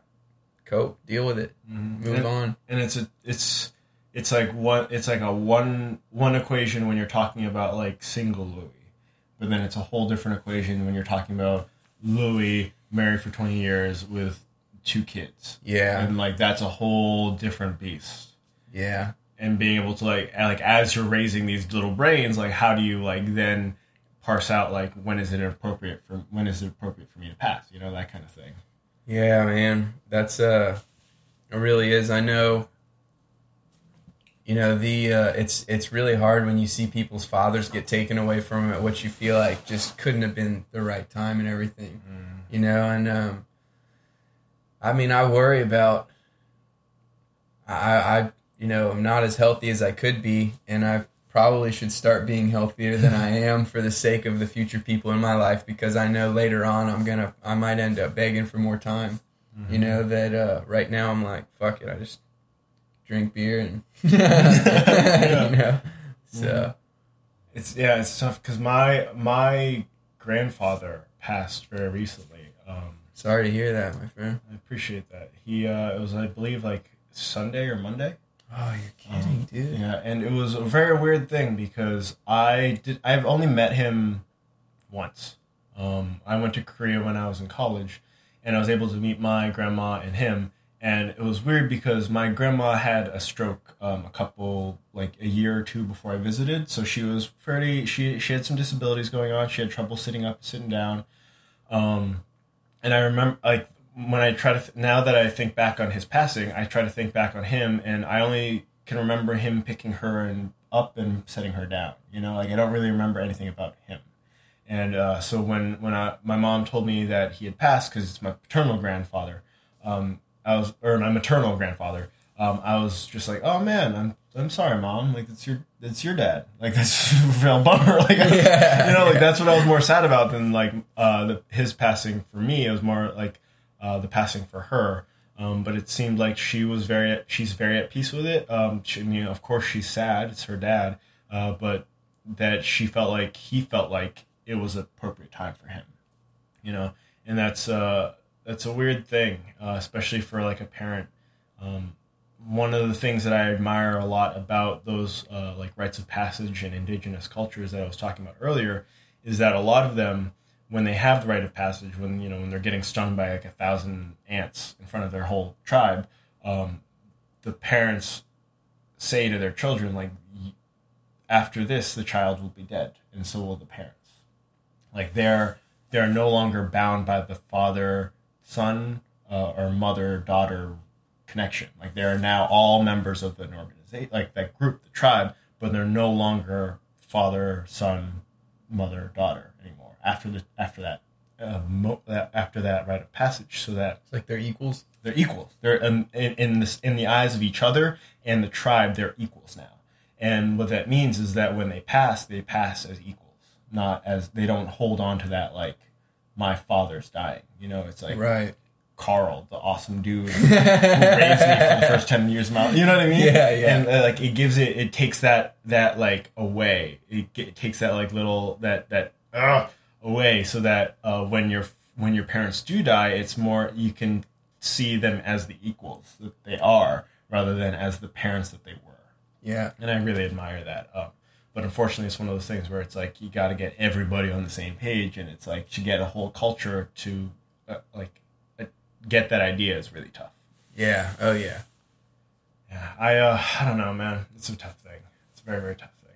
Speaker 2: cope, deal with it, move
Speaker 1: And-
Speaker 2: on.
Speaker 1: and it's a it's it's like one it's like a one one equation when you're talking about like single Louis, but then it's a whole different equation when you're talking about Louis married for 20 years with two kids.
Speaker 2: Yeah.
Speaker 1: And like that's a whole different beast.
Speaker 2: Yeah.
Speaker 1: And being able to like like as you're raising these little brains, like how do you like then parse out like when is it appropriate for when is it appropriate for me to pass? You know, that kind of thing.
Speaker 2: Yeah, man. That's uh it really is. I know you know, the uh it's it's really hard when you see people's fathers get taken away from it, what you feel like just couldn't have been the right time and everything. You know, and um I mean I worry about I I you know, I'm not as healthy as I could be and I probably should start being healthier than I am for the sake of the future people in my life because I know later on I'm gonna I might end up begging for more time. You know that uh, right now I'm like fuck it, I just drink beer and you know so
Speaker 1: It's yeah, it's tough because my my grandfather passed very recently. Um,
Speaker 2: sorry to hear that, my friend.
Speaker 1: I appreciate that. He uh, it was I believe like Sunday or Monday.
Speaker 2: Oh, you're kidding, dude.
Speaker 1: Yeah, and it was a very weird thing because I did. I've only met him once. Um, I went to Korea when I was in college, and I was able to meet my grandma and him. And it was weird because my grandma had a stroke um, a couple like a year or two before I visited, so she was pretty. She she had some disabilities going on. She had trouble sitting up, sitting down. Um, and I remember like when I try to th- now that I think back on his passing, I try to think back on him, and I only can remember him picking her and up and setting her down. You know, like I don't really remember anything about him. And uh, so when when I, my mom told me that he had passed because it's my paternal grandfather, um, I was or my maternal grandfather, um, I was just like, oh man, I'm I'm sorry, mom. Like it's your it's your dad. Like that's a real bummer. Like
Speaker 2: Yeah.
Speaker 1: you know, like that's what I was more sad about than like uh, the, his passing for me. It was more like uh, the passing for her. Um, but it seemed like she was very she's very at peace with it. Um, she, you know, of course she's sad. It's her dad, uh, but that she felt like he felt like it was appropriate time for him. You know, and that's uh, that's a weird thing, uh, especially for like a parent. Um, one of the things that I admire a lot about those uh, like rites of passage and indigenous cultures that I was talking about earlier is that a lot of them, when they have the rite of passage, when you know when they're getting stung by like a thousand ants in front of their whole tribe, um, the parents say to their children like, after this, the child will be dead, and so will the parents. Like they're they're no longer bound by the father son uh, or mother daughter connection. Like they are now all members of an organization, like that group, the tribe, but they're no longer father, son, mother, daughter. After the after that, uh, mo- after that rite of passage, so that
Speaker 2: It's like they're equals.
Speaker 1: they're equals. They're um, in in this in the eyes of each other and the tribe. They're equals now. And what that means is that when they pass, they pass as equals, not as they don't hold on to that like my father's dying. You know, it's like
Speaker 2: Right.
Speaker 1: Carl, the awesome dude who raised me for the first ten years of my life. You know what I mean?
Speaker 2: Yeah, yeah.
Speaker 1: And uh, like it gives it, it takes that that like away. It, it takes that like little that that uh, away, so that uh, when your when your parents do die, it's more you can see them as the equals that they are, rather than as the parents that they were
Speaker 2: Yeah.
Speaker 1: and I really admire that. Um, but unfortunately, it's one of those things where it's like you got to get everybody on the same page, and it's like to get a whole culture to uh, like uh, get that idea is really tough.
Speaker 2: Yeah. Oh yeah.
Speaker 1: Yeah, I uh, I don't know, man. It's a tough thing. It's a very very tough thing.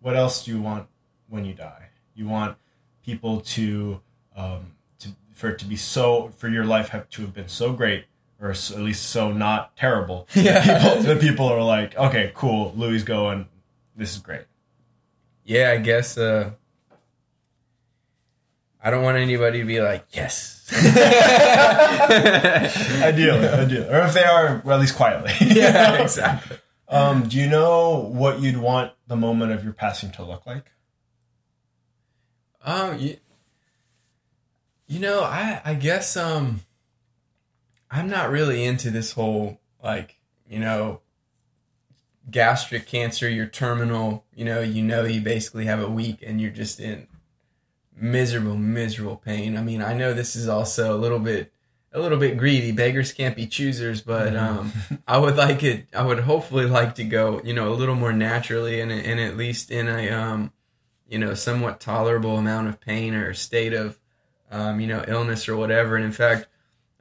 Speaker 1: What else do you want when you die? You want people to um, to for it to be so for your life have to have been so great. Or s- at least so not terrible.
Speaker 2: Yeah.
Speaker 1: That people, that people are like, okay, cool. Louis going. This is great.
Speaker 2: Yeah, I guess uh I don't want anybody to be like, yes.
Speaker 1: Ideally, ideally, or if they are, well, at least quietly.
Speaker 2: yeah, exactly.
Speaker 1: Um, do you know what you'd want the moment of your passing to look like?
Speaker 2: Um, you, you know, I I guess um, I'm not really into this whole like you know, gastric cancer. You're terminal. You know, you know, you basically have a week, and you're just in miserable, miserable pain. I mean, I know this is also a little bit. A little bit greedy. Beggars can't be choosers, but um, I would like it. I would hopefully like to go, you know, a little more naturally, and and at least in a um, you know, somewhat tolerable amount of pain or state of um, you know, illness or whatever. And in fact,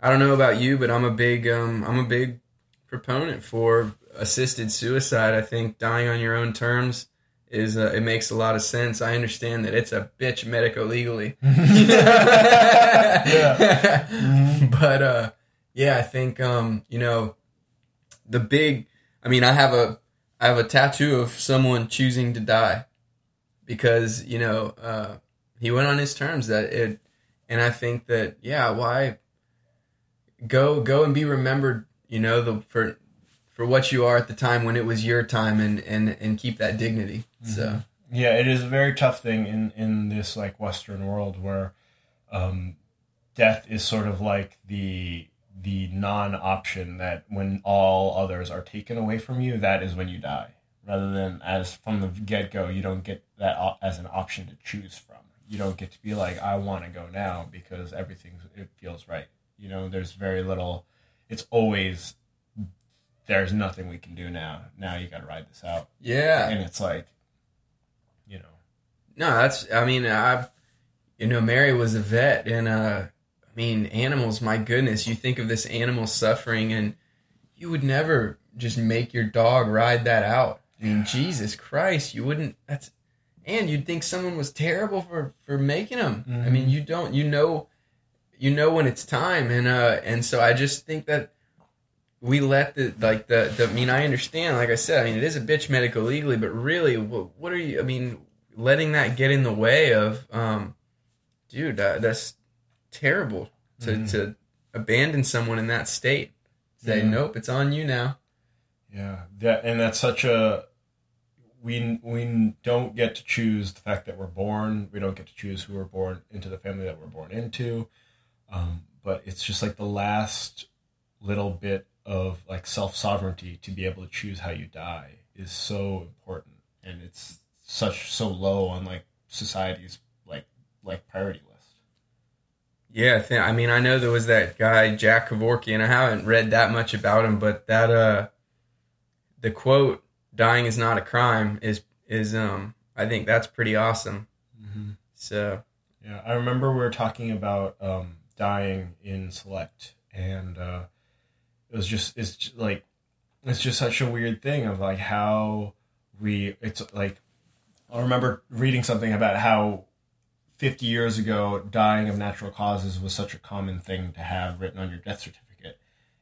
Speaker 2: I don't know about you, but I'm a big, um, I'm a big proponent for assisted suicide. I think dying on your own terms is uh, it makes a lot of sense. I understand that it's a bitch medico legally,
Speaker 1: Mm-hmm.
Speaker 2: but uh, yeah, I think um, you know the big. I mean, I have a I have a tattoo of someone choosing to die because you know uh, he went on his terms that it, and I think that yeah, why go go and be remembered, you know, the for for what you are at the time when it was your time, and and and keep that dignity. So
Speaker 1: Yeah, it is a very tough thing in in this like Western world where um, death is sort of like the the non option that when all others are taken away from you, that is when you die. Rather than as from the get go, you don't get that op- as an option to choose from. You don't get to be like, I want to go now because everything it feels right. You know, there's very little. It's always there's nothing we can do now. Now you got to ride this out,
Speaker 2: yeah,
Speaker 1: and it's like, you know,
Speaker 2: No, that's. I mean, I, you know, Mary was a vet, and uh, I mean, animals. My goodness, you think of this animal suffering, and you would never just make your dog ride that out. I mean, Jesus Christ, you wouldn't. That's, and you'd think someone was terrible for for making them. I mean, you don't. You know, you know when it's time, and uh, and so I just think that we let the like the, the I mean I understand like I said I mean it is a bitch medico legally but really what, what are you I mean letting that get in the way of um dude that, that's terrible to to abandon someone in that state say
Speaker 1: Yeah.
Speaker 2: nope it's on you now
Speaker 1: Yeah, that and that's such a we we don't get to choose the fact that we're born. We don't get to choose who we're born into the family that we're born into. Um, but it's just like the last little bit of like self sovereignty to be able to choose how you die is so important, and it's such so low on like society's like like priority list.
Speaker 2: yeah I, think, I mean I know there was that guy Jack Kevorkian I haven't read that much about him but that uh the quote dying is not a crime is is um I think that's pretty awesome
Speaker 1: Mm-hmm.
Speaker 2: so
Speaker 1: Yeah, I remember we were talking about um, dying in Select, and uh, it was just it's j- like it's just such a weird thing of like how we it's like I remember reading something about how 50 years ago dying of natural causes was such a common thing to have written on your death certificate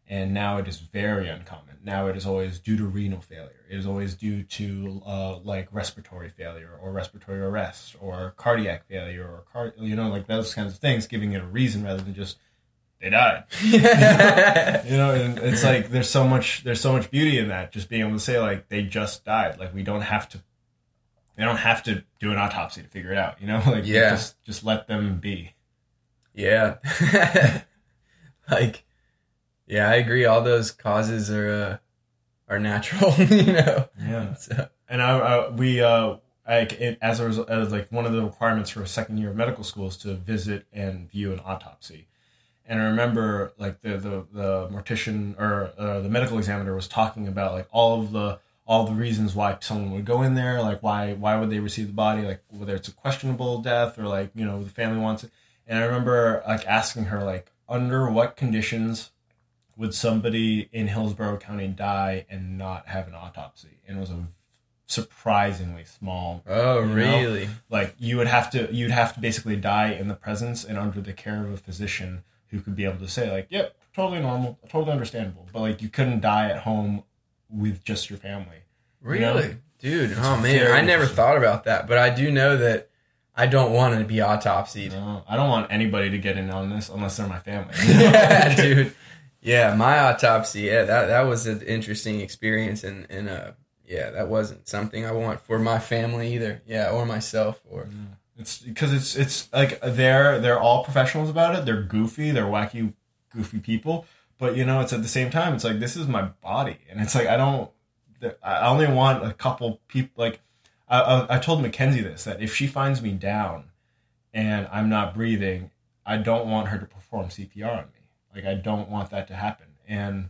Speaker 1: and now it is very uncommon. Now it is always due to renal failure. It is always due to uh, like respiratory failure or respiratory arrest or cardiac failure or car you know like those kinds of things giving it a reason rather than just they died. You know and it's like there's so much there's so much beauty in that just being able to say like they just died. Like we don't have to they don't have to do an autopsy to figure it out you know? Like
Speaker 2: Yeah.
Speaker 1: just just let them be.
Speaker 2: Yeah. like yeah, I agree. All those causes are uh, are natural, you know.
Speaker 1: yeah.
Speaker 2: So.
Speaker 1: And I, I we uh like it, as a result as like one of the requirements for a second year of medical school is to visit and view an autopsy. And i remember like the the, the mortician or uh, the medical examiner was talking about like all of the all the reasons why someone would go in there like why why would they receive the body? Like whether it's a questionable death or like you know the family wants it. And i remember like asking her like under what conditions would somebody in hillsborough county die and not have an autopsy and it was a surprisingly small
Speaker 2: Oh
Speaker 1: You know?
Speaker 2: really?
Speaker 1: like you would have to you'd have to basically die in the presence and under the care of a physician who could be able to say like yep totally normal totally understandable but like you couldn't die at home with just your family
Speaker 2: Really?
Speaker 1: know?
Speaker 2: Dude, oh man, I never thought about that, but I do know that I don't want to be autopsied.
Speaker 1: no, i don't want anybody to get in on this unless they're my family
Speaker 2: yeah, dude. Yeah, my autopsy. Yeah, that that was an interesting experience, and and uh, yeah, that wasn't something I want for my family either. Yeah, or myself, or
Speaker 1: It's because it's it's like they're they're all professionals about it. They're goofy. They're wacky, goofy people. But you know, it's at the same time, it's like this is my body, and it's like I don't. I only want a couple people. Like I, I, I told Mackenzie this that if she finds me down and I'm not breathing, I don't want her to perform CPR on me. Like I don't want that to happen. And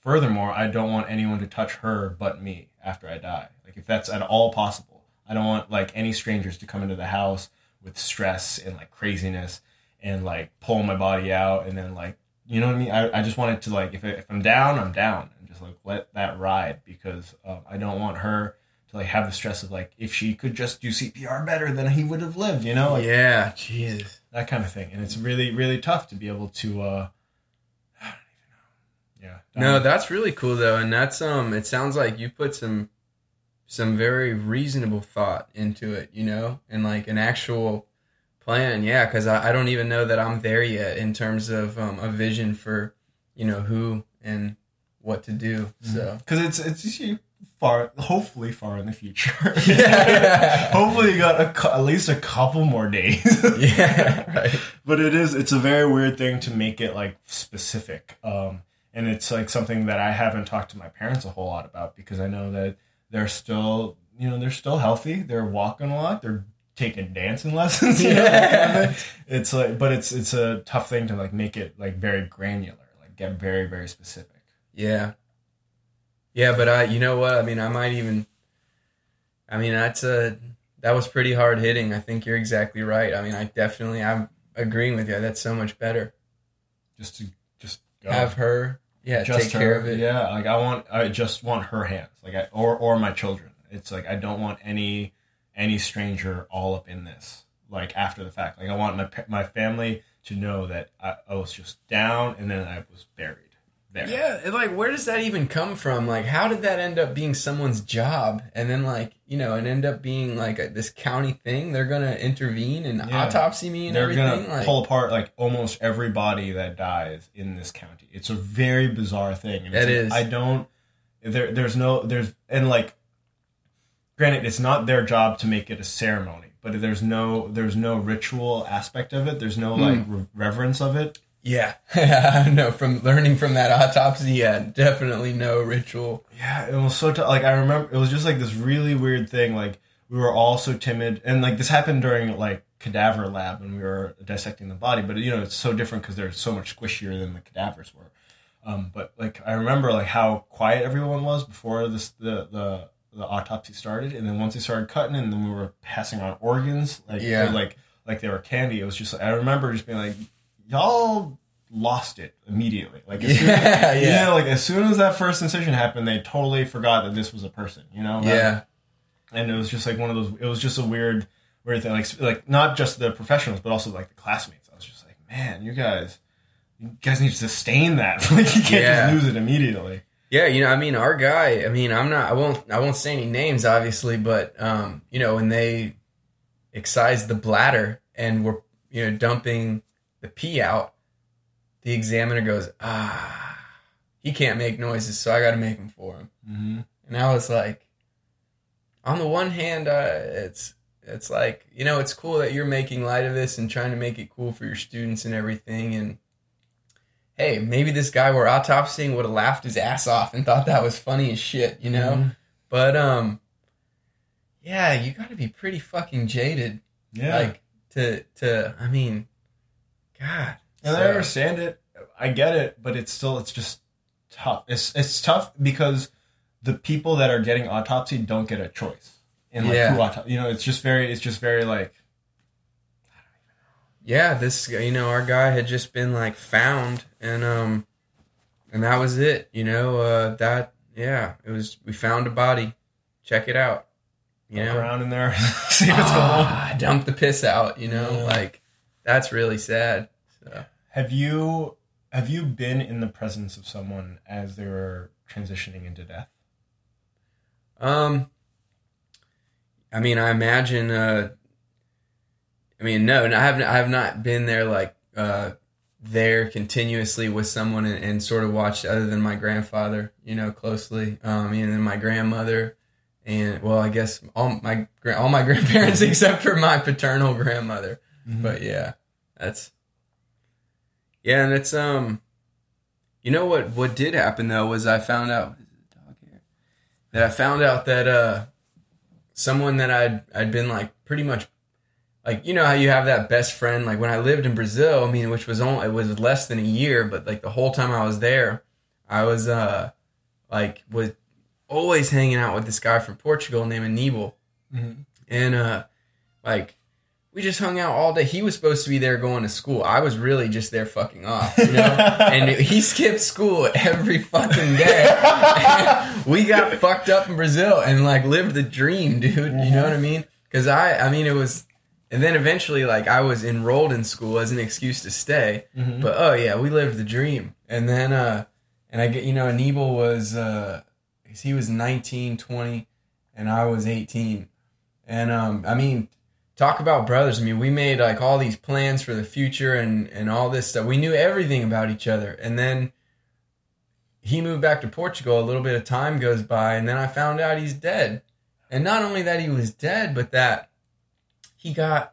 Speaker 1: furthermore, I don't want anyone to touch her but me after I die. Like if that's at all possible. I don't want like any strangers to come into the house with stress and like craziness and like pull my body out and then like you know what I mean. I, I just wanted to like if if I'm down, I'm down and just like let that ride because um, I don't want her to like have the stress of like if she could just do CPR better, then he would have lived. You know, like
Speaker 2: yeah, jeez.
Speaker 1: that kind of thing. And it's really really tough to be able to. uh I don't even know. Yeah.
Speaker 2: No, that's really cool though, and that's um. It sounds like you put some some very reasonable thought into it, you know, and like an actual plan. Yeah, because I, I don't even know that I'm there yet in terms of um, a vision for you know who and what to do. So
Speaker 1: because it's it's just far, hopefully far in the future.
Speaker 2: Yeah.
Speaker 1: hopefully you got a, at least a couple more days.
Speaker 2: yeah, right.
Speaker 1: but it is it's a very weird thing to make it like specific um and it's like something that i haven't talked to my parents a whole lot about because i know that they're still you know they're still healthy they're walking a lot they're taking dancing lessons you know?
Speaker 2: Yeah.
Speaker 1: it's like but it's it's a tough thing to like make it like very granular like get very very specific
Speaker 2: Yeah. Yeah, but I you know what? I mean, I might even I mean, that's a that was pretty hard hitting. I think you're exactly right. I mean, I definitely I'm agreeing with you. That's so much better.
Speaker 1: just to
Speaker 2: Have her yeah,
Speaker 1: just
Speaker 2: take
Speaker 1: her.
Speaker 2: care of it.
Speaker 1: Yeah, like I want, I just want her hands, like I, or or my children. It's like I don't want any any stranger all up in this. Like after the fact, like I want my my family to know that I, I was just down and then I was buried there.
Speaker 2: Yeah, and, like where does that even come from? Like how did that end up being someone's job and then like, you know, and end up being like a, this county thing? They're going to intervene and
Speaker 1: Yeah.
Speaker 2: autopsy me and
Speaker 1: They're
Speaker 2: everything
Speaker 1: gonna pull apart like almost every body that dies in this county. It's a very bizarre thing. And
Speaker 2: It is.
Speaker 1: I don't. There, there's no, there's, and like, granted, it's not their job to make it a ceremony, but there's no, there's no ritual aspect of it. There's no
Speaker 2: Hmm.
Speaker 1: like re- reverence of it.
Speaker 2: Yeah. no, from learning from that autopsy, yeah, definitely no ritual.
Speaker 1: Yeah, it was so t- like I remember it was just like this really weird thing. Like we were all so timid, and like this happened during like cadaver lab when we were dissecting the body. But you know, it's so different because they're so much squishier than the cadavers were. Um, but like I remember like how quiet everyone was before this the the the autopsy started, and then once they started cutting, and then we were passing on organs, like
Speaker 2: Yeah.
Speaker 1: like like they were candy. It was just I remember just being like, y'all lost it immediately. Like as soon-
Speaker 2: Yeah,
Speaker 1: you
Speaker 2: yeah.
Speaker 1: know, like as soon as that first incision happened, they totally forgot that this was a person. You know,
Speaker 2: Yeah.
Speaker 1: and it was just like one of those. It was just a weird, weird thing. Like, like not just the professionals, but also like the classmates. I was just like, man, you guys, you guys need to sustain that. like, you can't
Speaker 2: Yeah.
Speaker 1: just lose it immediately.
Speaker 2: Yeah, you know, I mean, our guy. I mean, I'm not. I won't. I won't say any names, obviously, but um, you know, when they excised the bladder and were you know dumping the pee out, the examiner goes, ah, he can't make noises, so I got to make them for him.
Speaker 1: Mm-hmm.
Speaker 2: And I was like, on the one hand, uh, it's it's like you know, it's cool that you're making light of this and trying to make it cool for your students and everything, and hey, maybe this guy we're autopsying would have laughed his ass off and thought that was funny as shit, you know?
Speaker 1: Mhm.
Speaker 2: But um yeah, you got to be pretty fucking jaded
Speaker 1: Yeah,
Speaker 2: like to to I mean god.
Speaker 1: and I understand it. I get it, but it's still it's just tough. It's it's tough because the people that are getting autopsy don't get a choice. And like
Speaker 2: Yeah.
Speaker 1: who you know, it's just very it's just very like
Speaker 2: yeah, this you know, our guy had just been like found and um and that was it, you know, uh that yeah, it was we found a body. Check it out. You
Speaker 1: look
Speaker 2: know.
Speaker 1: around in there, see what's going on.
Speaker 2: Ah, dump the piss out, you know?
Speaker 1: Yeah.
Speaker 2: Like that's really sad. So
Speaker 1: Have you have you been in the presence of someone as they were transitioning into death?
Speaker 2: Um, I mean, I imagine. Uh, I mean, no, I haven't. I have not been there like uh, there continuously with someone and, and sort of watched other than my grandfather, you know, closely. Um, and then my grandmother, and well, I guess all my all my grandparents except for my paternal grandmother. But yeah, that's yeah, and it's um, you know what? What did happen though was I found out what is the dog here that I found out that uh, someone that I'd I'd been like pretty much like you know how you have that best friend like when I lived in Brazil. I mean, which was only it was less than a year, but like the whole time I was there, I was uh like was always hanging out with this guy from Portugal named Aníbal
Speaker 1: Mhm.
Speaker 2: and uh like we just hung out all day. He was supposed to be there going to school. I was really just there fucking off, you know. and he skipped school every fucking day. we got fucked up in Brazil and like lived the dream, dude. You know what I mean? Because I, I mean, it was, and then eventually, like, I was enrolled in school as an excuse to stay.
Speaker 1: Mhm.
Speaker 2: But oh yeah, we lived the dream. And then, uh, and I get, you know, Aníbal was, uh, he was 19, 20, and I was 18. And, um, I mean, talk about brothers. I mean, we made like all these plans for the future and, and all this stuff. We knew everything about each other. And then he moved back to Portugal. A little bit of time goes by, and then I found out he's dead. And not only that he was dead, but that he got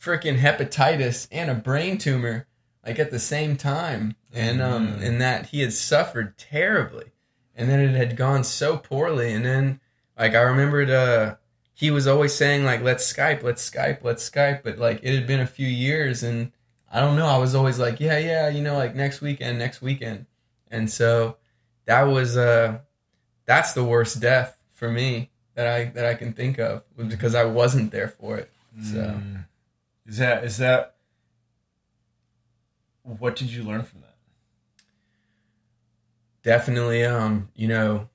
Speaker 2: freaking hepatitis and a brain tumor like at the same time. And um
Speaker 1: Mm.
Speaker 2: and that he had suffered terribly. And then it had gone so poorly. And then like I remembered uh he was always saying like let's Skype, let's Skype, let's Skype, but like it had been a few years and I don't know, I was always like, yeah, yeah, you know, like next weekend, next weekend. And so that was uh that's the worst death for me that I that I can think of was because I wasn't there for it. So
Speaker 1: Mm. Is that is that what did you learn from that?
Speaker 2: definitely um you know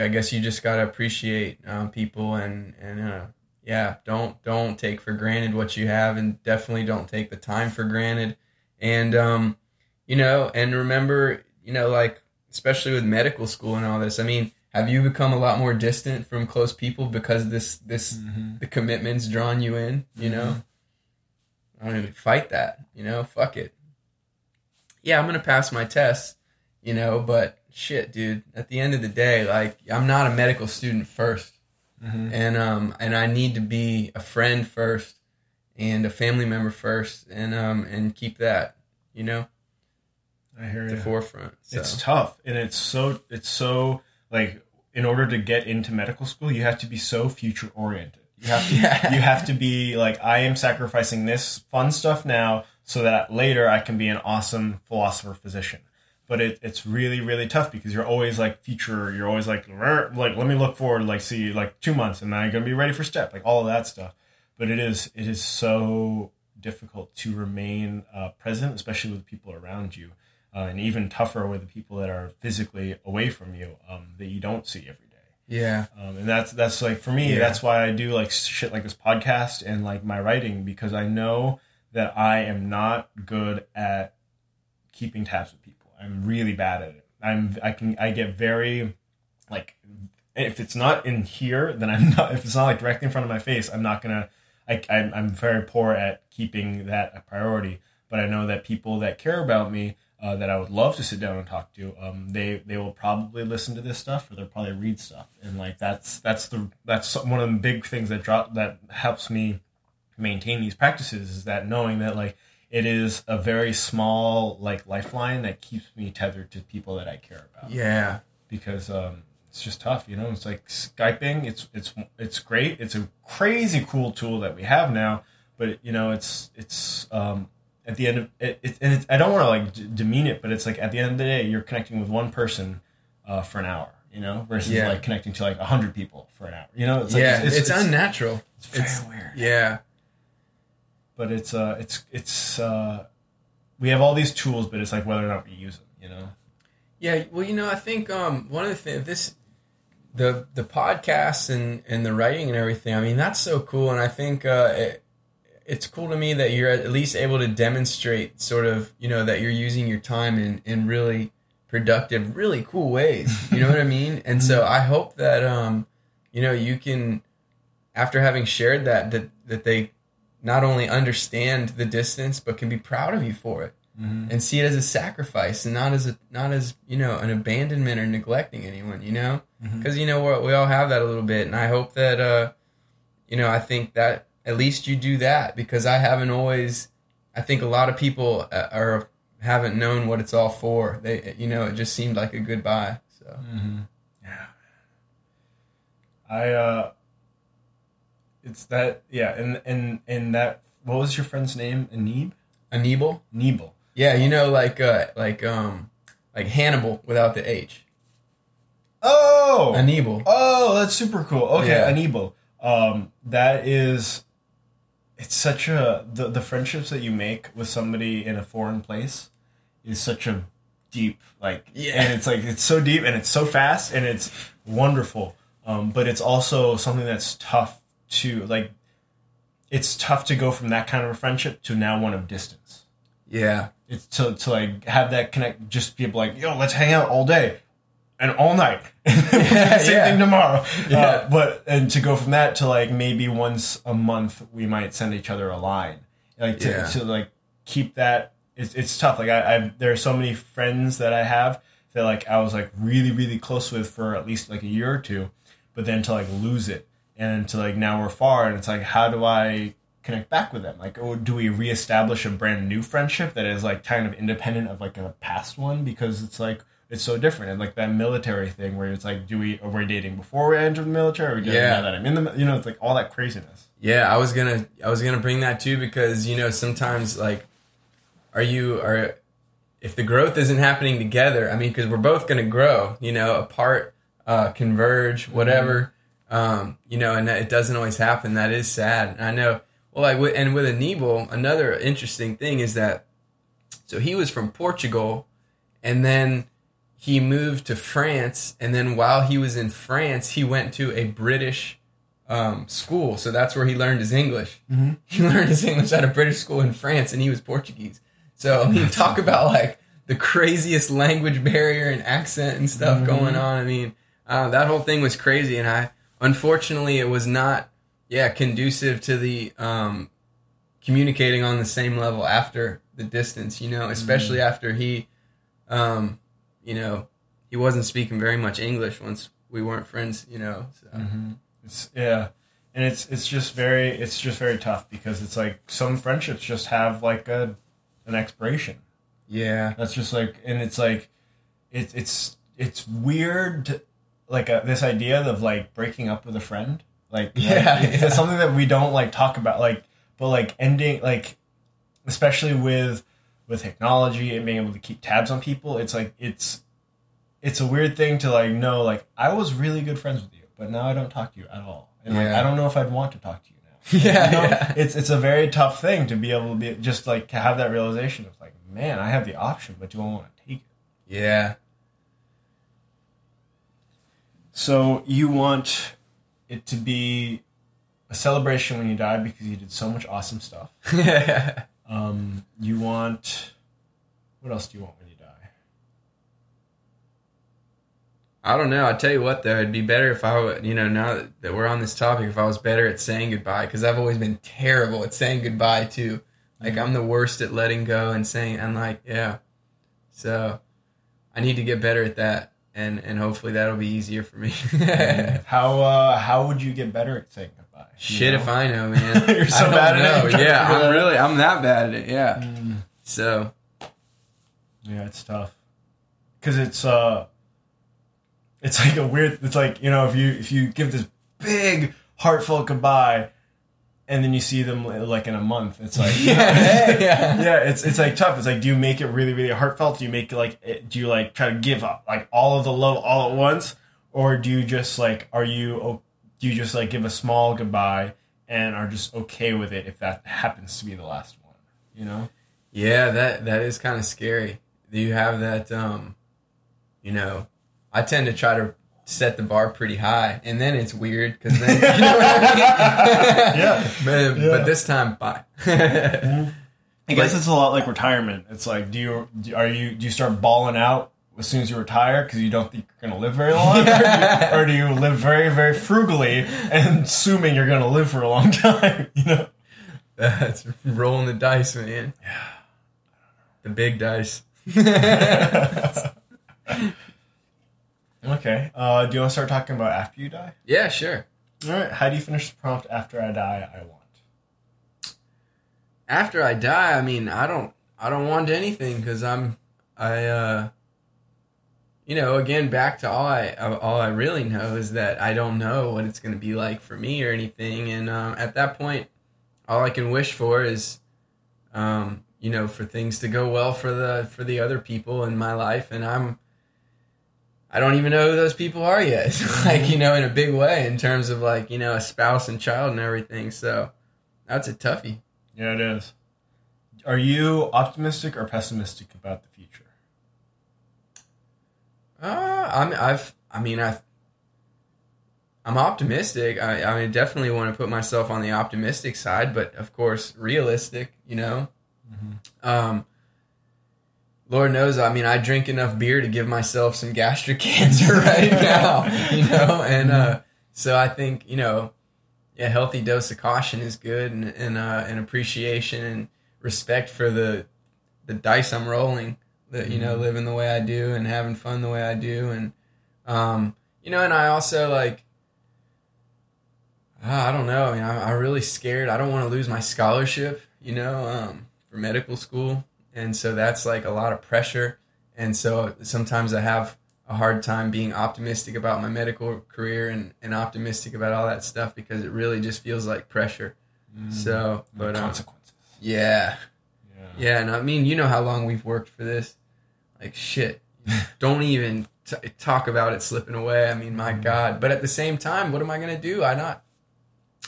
Speaker 2: I guess you just got to appreciate um, people and and uh yeah, don't don't take for granted what you have and definitely don't take the time for granted. And um you know, and remember, you know, like especially with medical school and all this. I mean, have you become a lot more distant from close people because this this
Speaker 1: Mm-hmm.
Speaker 2: the commitment's drawn you in, you know? I don't even fight that, you know? Fuck it. Yeah, I'm gonna pass my tests, you know, but shit, dude, at the end of the day, like I'm not a medical student first.
Speaker 1: Mm-hmm.
Speaker 2: And um and I need to be a friend first and a family member first and um and keep that, you know,
Speaker 1: I hear
Speaker 2: at the
Speaker 1: you.
Speaker 2: forefront. So
Speaker 1: It's tough, and it's so it's so like in order to get into medical school, you have to be so future oriented. You have to
Speaker 2: Yeah.
Speaker 1: you have to be like I am sacrificing this fun stuff now so that later I can be an awesome philosopher physician. But it, it's really really tough because you're always like future. You're always like like let me look forward like see like two months and then I'm gonna be ready for step like all of that stuff. But it is it is so difficult to remain uh, present, especially with people around you uh, and even tougher with the people that are physically away from you um, that you don't see every day.
Speaker 2: yeah.
Speaker 1: Um, and that's that's like for me,
Speaker 2: Yeah.
Speaker 1: that's why I do like shit like this podcast and like my writing because I know that I am not good at keeping tabs with people. I'm really bad at it. I'm I can I get very like if it's not in here, then I'm not. If it's not like directly in front of my face, I'm not gonna. I, I'm I'm very poor at keeping that a priority. But I know that people that care about me, uh, that I would love to sit down and talk to, um, they they will probably listen to this stuff or they'll probably read stuff, and like that's that's the that's one of the big things that drop that helps me maintain these practices is that knowing that like it is a very small like lifeline that keeps me tethered to people that I care about
Speaker 2: Yeah.
Speaker 1: because um, it's just tough. You know, it's like skyping. It's it's it's great. It's a crazy cool tool that we have now. But you know, it's it's um, at the end of it, it and it's, I don't want to like d- demean it, but it's like at the end of the day, you're connecting with one person uh, for an hour. You know, versus
Speaker 2: Yeah.
Speaker 1: like connecting to like a hundred people for an hour. You know, it's like,
Speaker 2: yeah, it's, unnatural.
Speaker 1: It's very
Speaker 2: It's-
Speaker 1: weird.
Speaker 2: Yeah.
Speaker 1: But it's uh, it's it's uh, we have all these tools, but it's like whether or not we use them. You know.
Speaker 2: Yeah, well, you know, I think um, one of the things this the the podcasts and and the writing and everything. I mean, that's so cool, and I think uh, it, it's cool to me that you're at least able to demonstrate sort of you know that you're using your time in in really productive, really cool ways. You know what I mean? And so I hope that um, you know you can after having shared that that that they not only understand the distance but can be proud of you for it
Speaker 1: Mm-hmm.
Speaker 2: and see it as a sacrifice and not as a not as you know an abandonment or neglecting anyone you know
Speaker 1: Mhm.
Speaker 2: because you know we we all have that a little bit and i hope that uh you know i think that at least you do that because i haven't always i think a lot of people uh, are haven't known what it's all for they you know it just seemed like a goodbye so
Speaker 1: Mm-hmm. Yeah. I uh it's that yeah, and and and that what was your friend's name? Anib?
Speaker 2: Aníbal?
Speaker 1: Nebel.
Speaker 2: yeah you know like uh like um like hannibal without the h
Speaker 1: Oh
Speaker 2: Aníbal.
Speaker 1: Oh, that's super cool. Okay,
Speaker 2: Yeah.
Speaker 1: Anibal. Um that is it's such a the the friendships that you make with somebody in a foreign place is such a deep like
Speaker 2: Yeah.
Speaker 1: and it's like it's so deep and it's so fast and it's wonderful um, but it's also something that's tough to like it's tough to go from that kind of a friendship to now one of distance
Speaker 2: Yeah.
Speaker 1: it's to, to like have that connect just be able like yo let's hang out all day and all night the same
Speaker 2: Yeah.
Speaker 1: thing tomorrow
Speaker 2: Yeah.
Speaker 1: uh, but and to go from that to like maybe once a month we might send each other a line like to,
Speaker 2: Yeah.
Speaker 1: to like keep that it's, it's tough like I, I there are so many friends that i have that like i was like really really close with for at least like a year or two but then to like lose it and to like now we're far and it's like how do i connect back with them? Like or do we reestablish a brand new friendship that is like kind of independent of like a past one? Because it's like it's so different. And like that military thing where it's like do we are we dating before we enter the military? Or are we
Speaker 2: Yeah.
Speaker 1: now that i'm in the you know it's like all that craziness.
Speaker 2: Yeah, I was gonna I was gonna bring that too because you know sometimes like are you are if the growth isn't happening together I mean because we're both gonna grow you know apart uh, converge whatever um, you know and it doesn't always happen that is sad and I know well like with, and with Anibal another interesting thing is that so he was from Portugal and then he moved to France and then while he was in France he went to a British um, school. So that's where he learned his English. He learned his English at a British school in France, and he was Portuguese. So I mean, talk about like the craziest language barrier and accent and stuff going on. I mean, uh, that whole thing was crazy, and I unfortunately it was not, yeah, conducive to the um, communicating on the same level after the distance. You know, especially after he, um, you know, he wasn't speaking very much English once we weren't friends. You know, so.
Speaker 1: It's yeah, and it's it's just very it's just very tough because it's like some friendships just have like a an expiration.
Speaker 2: yeah.
Speaker 1: That's just like, and it's like, it's it's it's weird, to- like uh, this idea of like breaking up with a friend. Like
Speaker 2: Yeah,
Speaker 1: like, it's something that we don't like talk about. Like, but like ending like, especially with with technology and being able to keep tabs on people, it's like it's it's a weird thing to like know. Like, I was really good friends with you, but now I don't talk to you at all, and like, I don't know if I'd want to talk to you now.
Speaker 2: Yeah,
Speaker 1: You know?
Speaker 2: yeah.
Speaker 1: It's it's a very tough thing to be able to be just like to have that realization of like, man, I have the option, but do I want to take it?
Speaker 2: Yeah.
Speaker 1: So you want it to be a celebration when you die because you did so much awesome stuff. Um, you want what else do you want when you die?
Speaker 2: I don't know. I tell you what, though, it'd be better if I, would, you know, now that- that we're on this topic, if I was better at saying goodbye, because I've always been terrible at saying goodbye too. Like I'm the worst at letting go and saying, and like, yeah. So I need to get better at that, and and hopefully that'll be easier for me.
Speaker 1: How uh, how would you get better at saying goodbye?
Speaker 2: Shit,
Speaker 1: know?
Speaker 2: if I know, man.
Speaker 1: You're so bad at it,
Speaker 2: know.
Speaker 1: trying to
Speaker 2: Yeah, I'm really, I'm that bad at it. Yeah.
Speaker 1: Mm,
Speaker 2: So
Speaker 1: yeah, it's tough because it's uh, it's like a weird. It's like you know if you if you give this big heartfelt goodbye, and then you see them like in a month, it's like
Speaker 2: yeah, yeah.
Speaker 1: yeah, it's it's like tough. It's like, do you make it really, really heartfelt? Do you make it like, it- do you like try to give up like all of the love all at once, or do you just like, are you, do you just like give a small goodbye and are just okay with it if that happens to be the last one? You know?
Speaker 2: Yeah, that that is kind of scary. Do you have that? Um, you know, I tend to try to set the bar pretty high, and then it's weird because then you know what I mean.
Speaker 1: Yeah.
Speaker 2: but,
Speaker 1: Yeah.
Speaker 2: but this time, bye.
Speaker 1: I guess it's a lot like retirement. It's like, do you, are you, do you start balling out as soon as you retire because you don't think you're going to live very long, or, do you, or do you live very, very frugally and assuming you're going to live for a long time? You know?
Speaker 2: That's rolling the dice, man. Yeah, the big dice.
Speaker 1: Okay. Uh, do you want to start talking about after you die?
Speaker 2: yeah, sure.
Speaker 1: All right. How do you finish the prompt after I die? I want.
Speaker 2: after I die, I mean, I don't, I don't want anything because I'm, I, uh, you know, again, back to all I, all I really know is that I don't know what it's going to be like for me or anything, and um, at that point, all I can wish for is, um, you know, for things to go well for the for the other people in my life, and I'm. I don't even know who those people are yet. like, you know, in a big way in terms of like, you know, a spouse and child and everything. So, that's a toughie.
Speaker 1: Yeah, it is. Are you optimistic or pessimistic about the future?
Speaker 2: Uh, I'm, I've, I mean, I've, I'm optimistic. I, I mean, definitely want to put myself on the optimistic side, but of course, realistic. You know, um, Lord knows. I mean, I drink enough beer to give myself some gastric cancer right now. You know, and uh, so I think you know, a healthy dose of caution is good, and and uh, and appreciation and respect for the the dice I'm rolling. That you know, living the way I do and having fun the way I do, and um, you know, and I also like. uh, I don't know. I mean, I, I'm really scared. I don't want to lose my scholarship, you know, um, for medical school, and so that's like a lot of pressure. And so sometimes I have a hard time being optimistic about my medical career and, and optimistic about all that stuff because it really just feels like pressure. So,
Speaker 1: The
Speaker 2: but um,
Speaker 1: consequences.
Speaker 2: yeah,
Speaker 1: Yeah.
Speaker 2: yeah, and I mean, you know how long we've worked for this. Like shit. Don't even t- talk about it slipping away. I mean, my God. But at the same time, what am I gonna do? I not,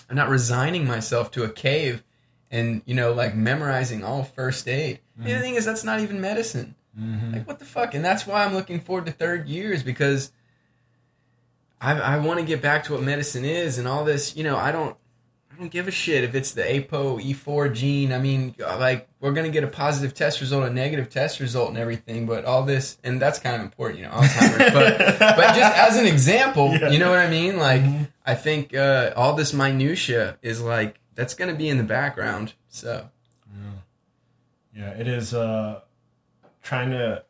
Speaker 2: I'm not resigning myself to a cave, and you know, like memorizing all first aid. And the thing is, that's not even medicine.
Speaker 1: Mhm.
Speaker 2: Like what the fuck? And that's why I'm looking forward to third years because I I want to get back to what medicine is and all this. You know, I don't I don't give a shit if it's the APO E4 gene. I mean, like we're gonna get a positive test result, a negative test result, and everything. But all this and that's kind of important, you know, Alzheimer's. but but just as an example,
Speaker 1: Yeah.
Speaker 2: you know what I mean? Like
Speaker 1: Mhm.
Speaker 2: I think uh, all this minutia is like that's gonna be in the background. So
Speaker 1: Yeah, it is uh trying to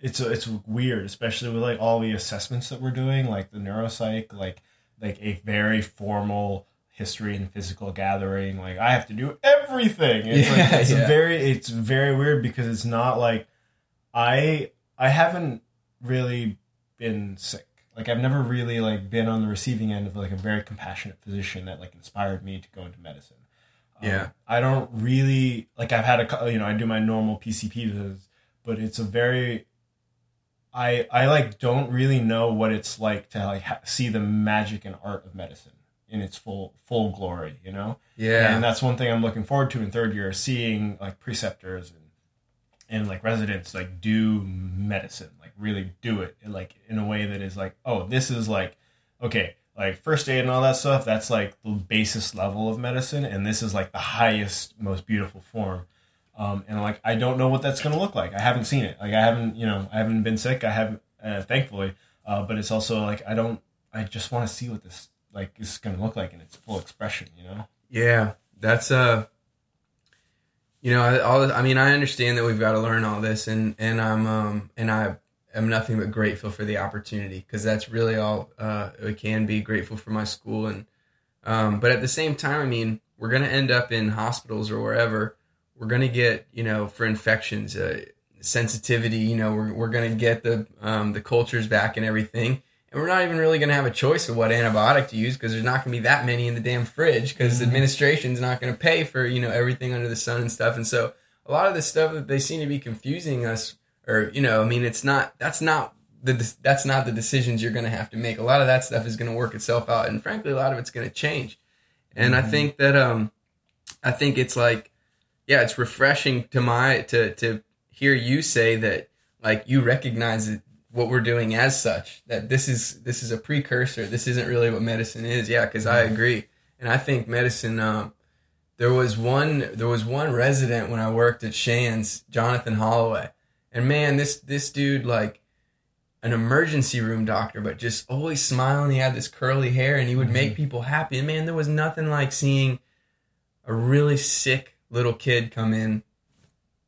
Speaker 1: it's it's weird, especially with like all the assessments that we're doing, like the neuropsych, like like a very formal history and physical gathering. Like I have to do everything. It's
Speaker 2: Yeah,
Speaker 1: like it's
Speaker 2: yeah.
Speaker 1: very it's very weird because it's not like I I haven't really been sick. Like I've never really like been on the receiving end of like a very compassionate physician that like inspired me to go into medicine. Um,
Speaker 2: Yeah.
Speaker 1: I don't really like. I've had a you know I do my normal PCP visits, but it's a very I I like don't really know what it's like to like ha- see the magic and art of medicine in its full full glory. You know,
Speaker 2: yeah,
Speaker 1: and that's one thing I'm looking forward to in third year, seeing like preceptors and and like residents like do medicine, like really do it, like in a way that is like, oh, this is like, okay, like first aid and all that stuff. That's like the basis level of medicine, and this is like the highest, most beautiful form. Um, and like, I don't know what that's gonna look like. I haven't seen it. Like, I haven't, you know, I haven't been sick. I haven't, uh, thankfully. Uh, but it's also like I don't. I just want to see what this like is gonna look like in its full expression. You know.
Speaker 2: Yeah, that's uh you know, all I mean, I understand that we've got to learn all this, and and I'm um and I am nothing but grateful for the opportunity because that's really all uh it can be grateful for my school and um but at the same time, I mean, we're gonna end up in hospitals or wherever. We're gonna get you know for infections, uh, sensitivity. You know, we're we're gonna get the um the cultures back and everything. And we're not even really going to have a choice of what antibiotic to use because there's not going to be that many in the damn fridge because the administration's not going to pay for you know everything under the sun and stuff. And so a lot of the stuff that they seem to be confusing us, or you know, I mean, it's not that's not the that's not the decisions you're going to have to make. A lot of that stuff is going to work itself out, and frankly, a lot of it's going to change. And I think that um, I think it's like, yeah, it's refreshing to my to to hear you say that like you recognize it what we're doing as such that this is this is a precursor. This isn't really what medicine is. Yeah because i agree. And i think medicine um, there was one there was one resident when i worked at shands jonathan holloway and man this this dude like an emergency room doctor but just always smiling. He had this curly hair and he would make mm-hmm. people happy. And man there was nothing like seeing a really sick little kid come in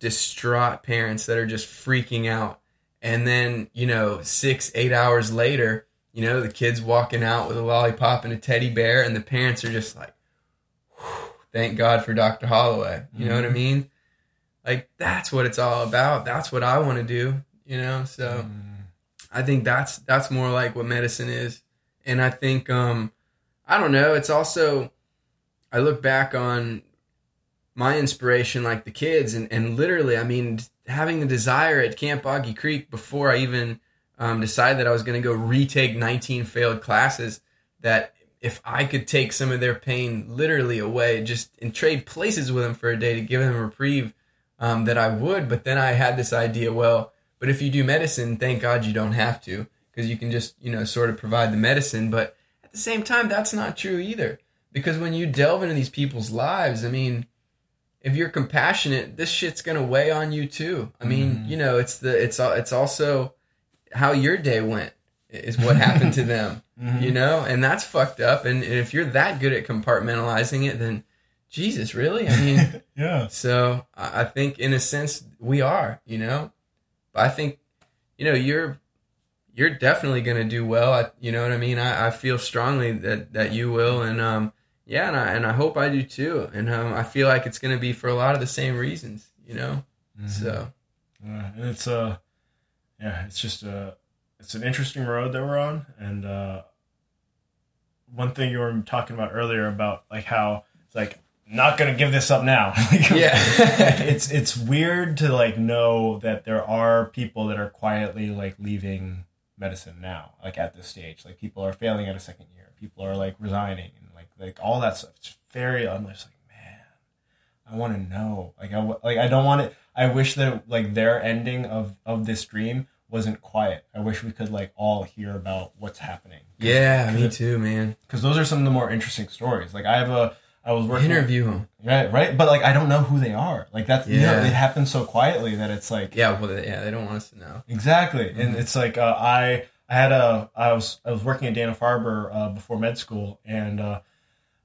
Speaker 2: distraught parents that are just freaking out. And then you know six eight hours later you know the kid's walking out with a lollipop and a teddy bear and the parents are just like thank god for dr holloway. You know what i mm-hmm. mean like that's what it's all about. That's what i want to do you know? So i think that's that's more like what medicine is. And i think um i don't know it's also i look back on my inspiration like the kids and, and literally i mean having the desire at camp boggy creek before i even um, decided that i was going to go retake 19 failed classes that if I could take some of their pain literally away, just and trade places with them for a day to give them a reprieve, um, that I would. But then I had this idea, well, but if you do medicine, thank God you don't have to because you can just you know sort of provide the medicine. But at the same time, that's not true either because when you delve into these people's lives, I mean, if you're compassionate, this shit's gonna weigh on you too. I mean,
Speaker 1: Mhm.
Speaker 2: you know, it's the it's it's also how your day went is what happened to them,
Speaker 1: Mhm.
Speaker 2: you know, and that's fucked up. And, and if you're that good at compartmentalizing it, then Jesus, really? I mean,
Speaker 1: yeah.
Speaker 2: so I think in a sense we are, you know. But I think, you know, you're you're definitely gonna do well. I, you know what I mean? I, I feel strongly that that you will, and um, yeah, and I and I hope I do too. And um, I feel like it's gonna be for a lot of the same reasons, you know.
Speaker 1: Mhm.
Speaker 2: So
Speaker 1: Yeah, and it's uh yeah, it's just uh it's an interesting road that we're on and uh one thing you were talking about earlier about like how it's like not gonna give this up now. Like,
Speaker 2: Yeah.
Speaker 1: it's it's weird to like know that there are people that are quietly like leaving medicine now, like at this stage. Like people are failing at a second year. People are like resigning and like like all that stuff. It's very I'm just like, man, I want to know. Like I like I don't want it. I wish that like their ending of of this dream wasn't quiet. I wish we could like all hear about what's happening.
Speaker 2: yeah, me too, man.
Speaker 1: Because those are some of the more interesting stories. Like I have a I was working
Speaker 2: Interview him.
Speaker 1: right right, but like I don't know who they are. Like that's you know
Speaker 2: Yeah.
Speaker 1: it happens so quietly that it's like
Speaker 2: Yeah, well, they- yeah, they don't want us to know.
Speaker 1: Exactly, and
Speaker 2: Mhm.
Speaker 1: it's like uh, I I had a I was I was working at Dana Farber uh, before med school, and uh,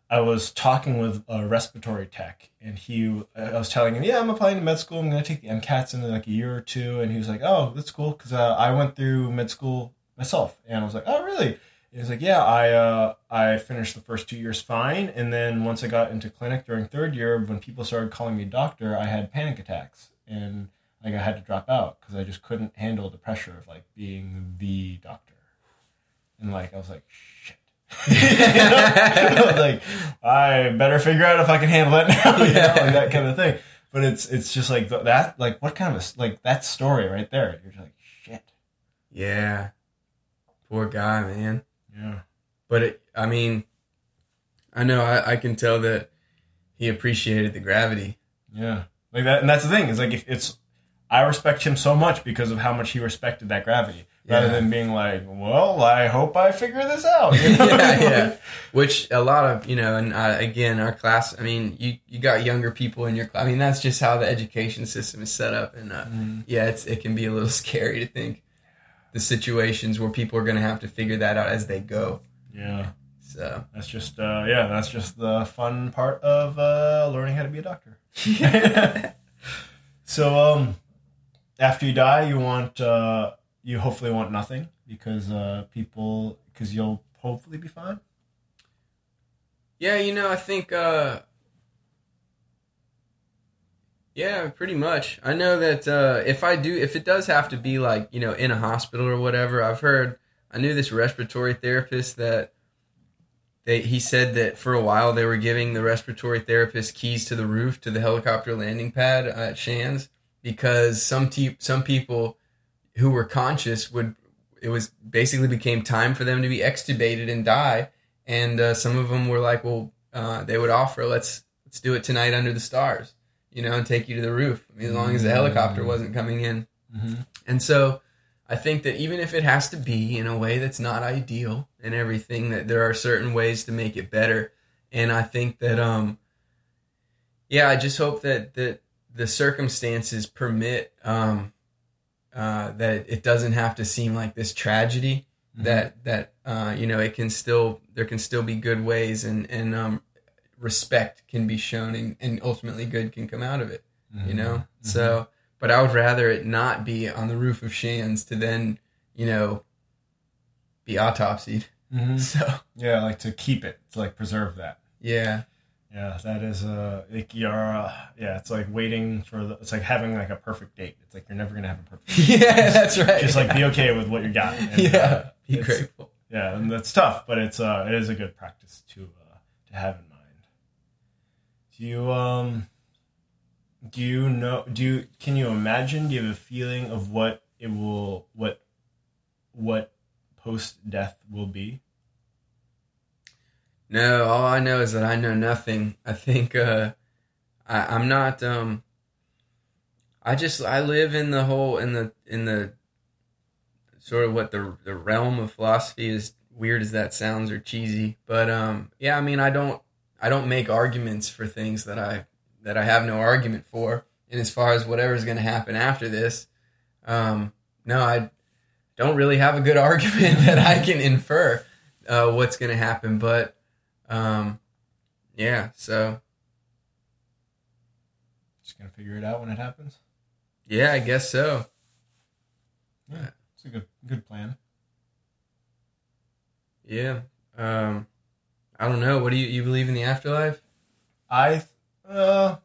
Speaker 1: I was talking with a respiratory tech, and he I was telling him, yeah, I'm applying to med school. I'm going to take the MCATs in like a year or two, and he was like, oh, that's cool because uh, I went through med school myself, and I was like, oh, really? He's like, yeah, I uh, I finished the first two years fine, and then once I got into clinic during third year, when people started calling me doctor, I had panic attacks, and like I had to drop out because I just couldn't handle the pressure of like being the doctor, and like I was like, shit. I was like, I better figure out if I can handle it now, you know, like that kind of thing. But it's it's just like th- that, like what kind of a, like that story right there. You're just like, shit,
Speaker 2: Yeah, poor guy, man.
Speaker 1: Yeah,
Speaker 2: But it, I mean, I know I, I can tell that he appreciated the gravity.
Speaker 1: yeah, like that. And that's the thing is like if it's, I respect him so much because of how much he respected that gravity, rather
Speaker 2: Yeah.
Speaker 1: than being like, well, I hope I figure this out. You know?
Speaker 2: yeah, yeah. Which a lot of you know, and uh, again, our class. I mean, you you got younger people in your class. I mean, that's just how the education system is set up, and uh,
Speaker 1: Mhm.
Speaker 2: yeah, it's it can be a little scary to think the situations where people are going to have to figure that out as they go.
Speaker 1: yeah.
Speaker 2: So
Speaker 1: That's just uh, yeah, that's just the fun part of uh, learning how to be a doctor. so um, after you die, you want uh, you hopefully want nothing because uh, people because you'll hopefully be fine.
Speaker 2: yeah, you know, I think. uh Yeah, pretty much. I know that uh, if I do, if it does have to be like you know in a hospital or whatever, I've heard. I knew this respiratory therapist that they he said that for a while they were giving the respiratory therapist keys to the roof to the helicopter landing pad at Shands because some te- some people who were conscious would it was basically became time for them to be extubated and die and uh, some of them were like well uh, they would offer let's let's do it tonight under the stars you know and take you to the roof I mean, as long as the helicopter wasn't coming in
Speaker 1: Mm-hmm.
Speaker 2: and so I think that even if it has to be in a way that's not ideal and everything, that there are certain ways to make it better. And I think that, um, yeah, I just hope that, that the circumstances permit, um, uh, that it doesn't have to seem like this tragedy that, that, uh, you know, it can still, there can still be good ways and, and, um, respect can be shown and, and ultimately good can come out of it you know so but i would rather it not be on the roof of shands to then you know be autopsied
Speaker 1: Mhm.
Speaker 2: so
Speaker 1: yeah, like to keep it to like preserve that.
Speaker 2: yeah
Speaker 1: Yeah, that is uh, like you're uh, yeah, it's like waiting for the. It's like having like a perfect date. It's like you're never gonna have a perfect. date.
Speaker 2: yeah that's right
Speaker 1: Just like be okay with what you got. And,
Speaker 2: yeah
Speaker 1: uh,
Speaker 2: be grateful
Speaker 1: Yeah, and that's tough, but it's uh, it is a good practice to uh, to have in mind. Do you um, do you know? Do you can you imagine? Do you have a feeling of what it will what what post death will be?
Speaker 2: No, all I know is that I know nothing. I think uh, I, I'm not. Um, I just I live in the whole in the in the sort of what the the realm of philosophy is weird as that sounds or cheesy, but um, yeah, I mean I don't I don't make arguments for things that I that I have no argument for. And as far as whatever's going to happen after this, um, no, I don't really have a good argument that I can infer uh, what's going to happen. But um, yeah, so
Speaker 1: Just gonna figure it out when it happens.
Speaker 2: yeah, I guess so.
Speaker 1: Yeah, it's a good good plan.
Speaker 2: Yeah. Um, I don't know. What do you you believe in the afterlife?
Speaker 1: I uh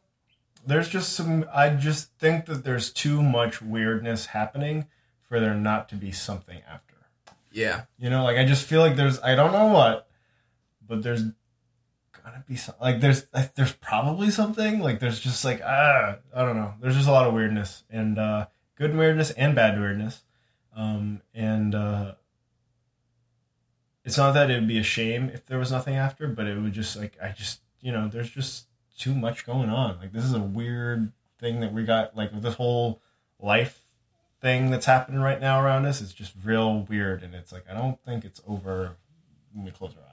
Speaker 1: there's just some I just think that there's too much weirdness happening for there not to be something after.
Speaker 2: Yeah.
Speaker 1: You know, like I just feel like there's I don't know what, but there's gonna be some like there's like, there's probably something like there's just like ah I don't know. There's just a lot of weirdness and uh good weirdness and bad weirdness. Um and uh it's not that it would be a shame if there was nothing after, but it would just like I just you know, there's just too much going on. Like this is a weird thing that we got like this whole life thing that's happening right now around us is just real weird and it's like I don't think it's over when we close our eyes.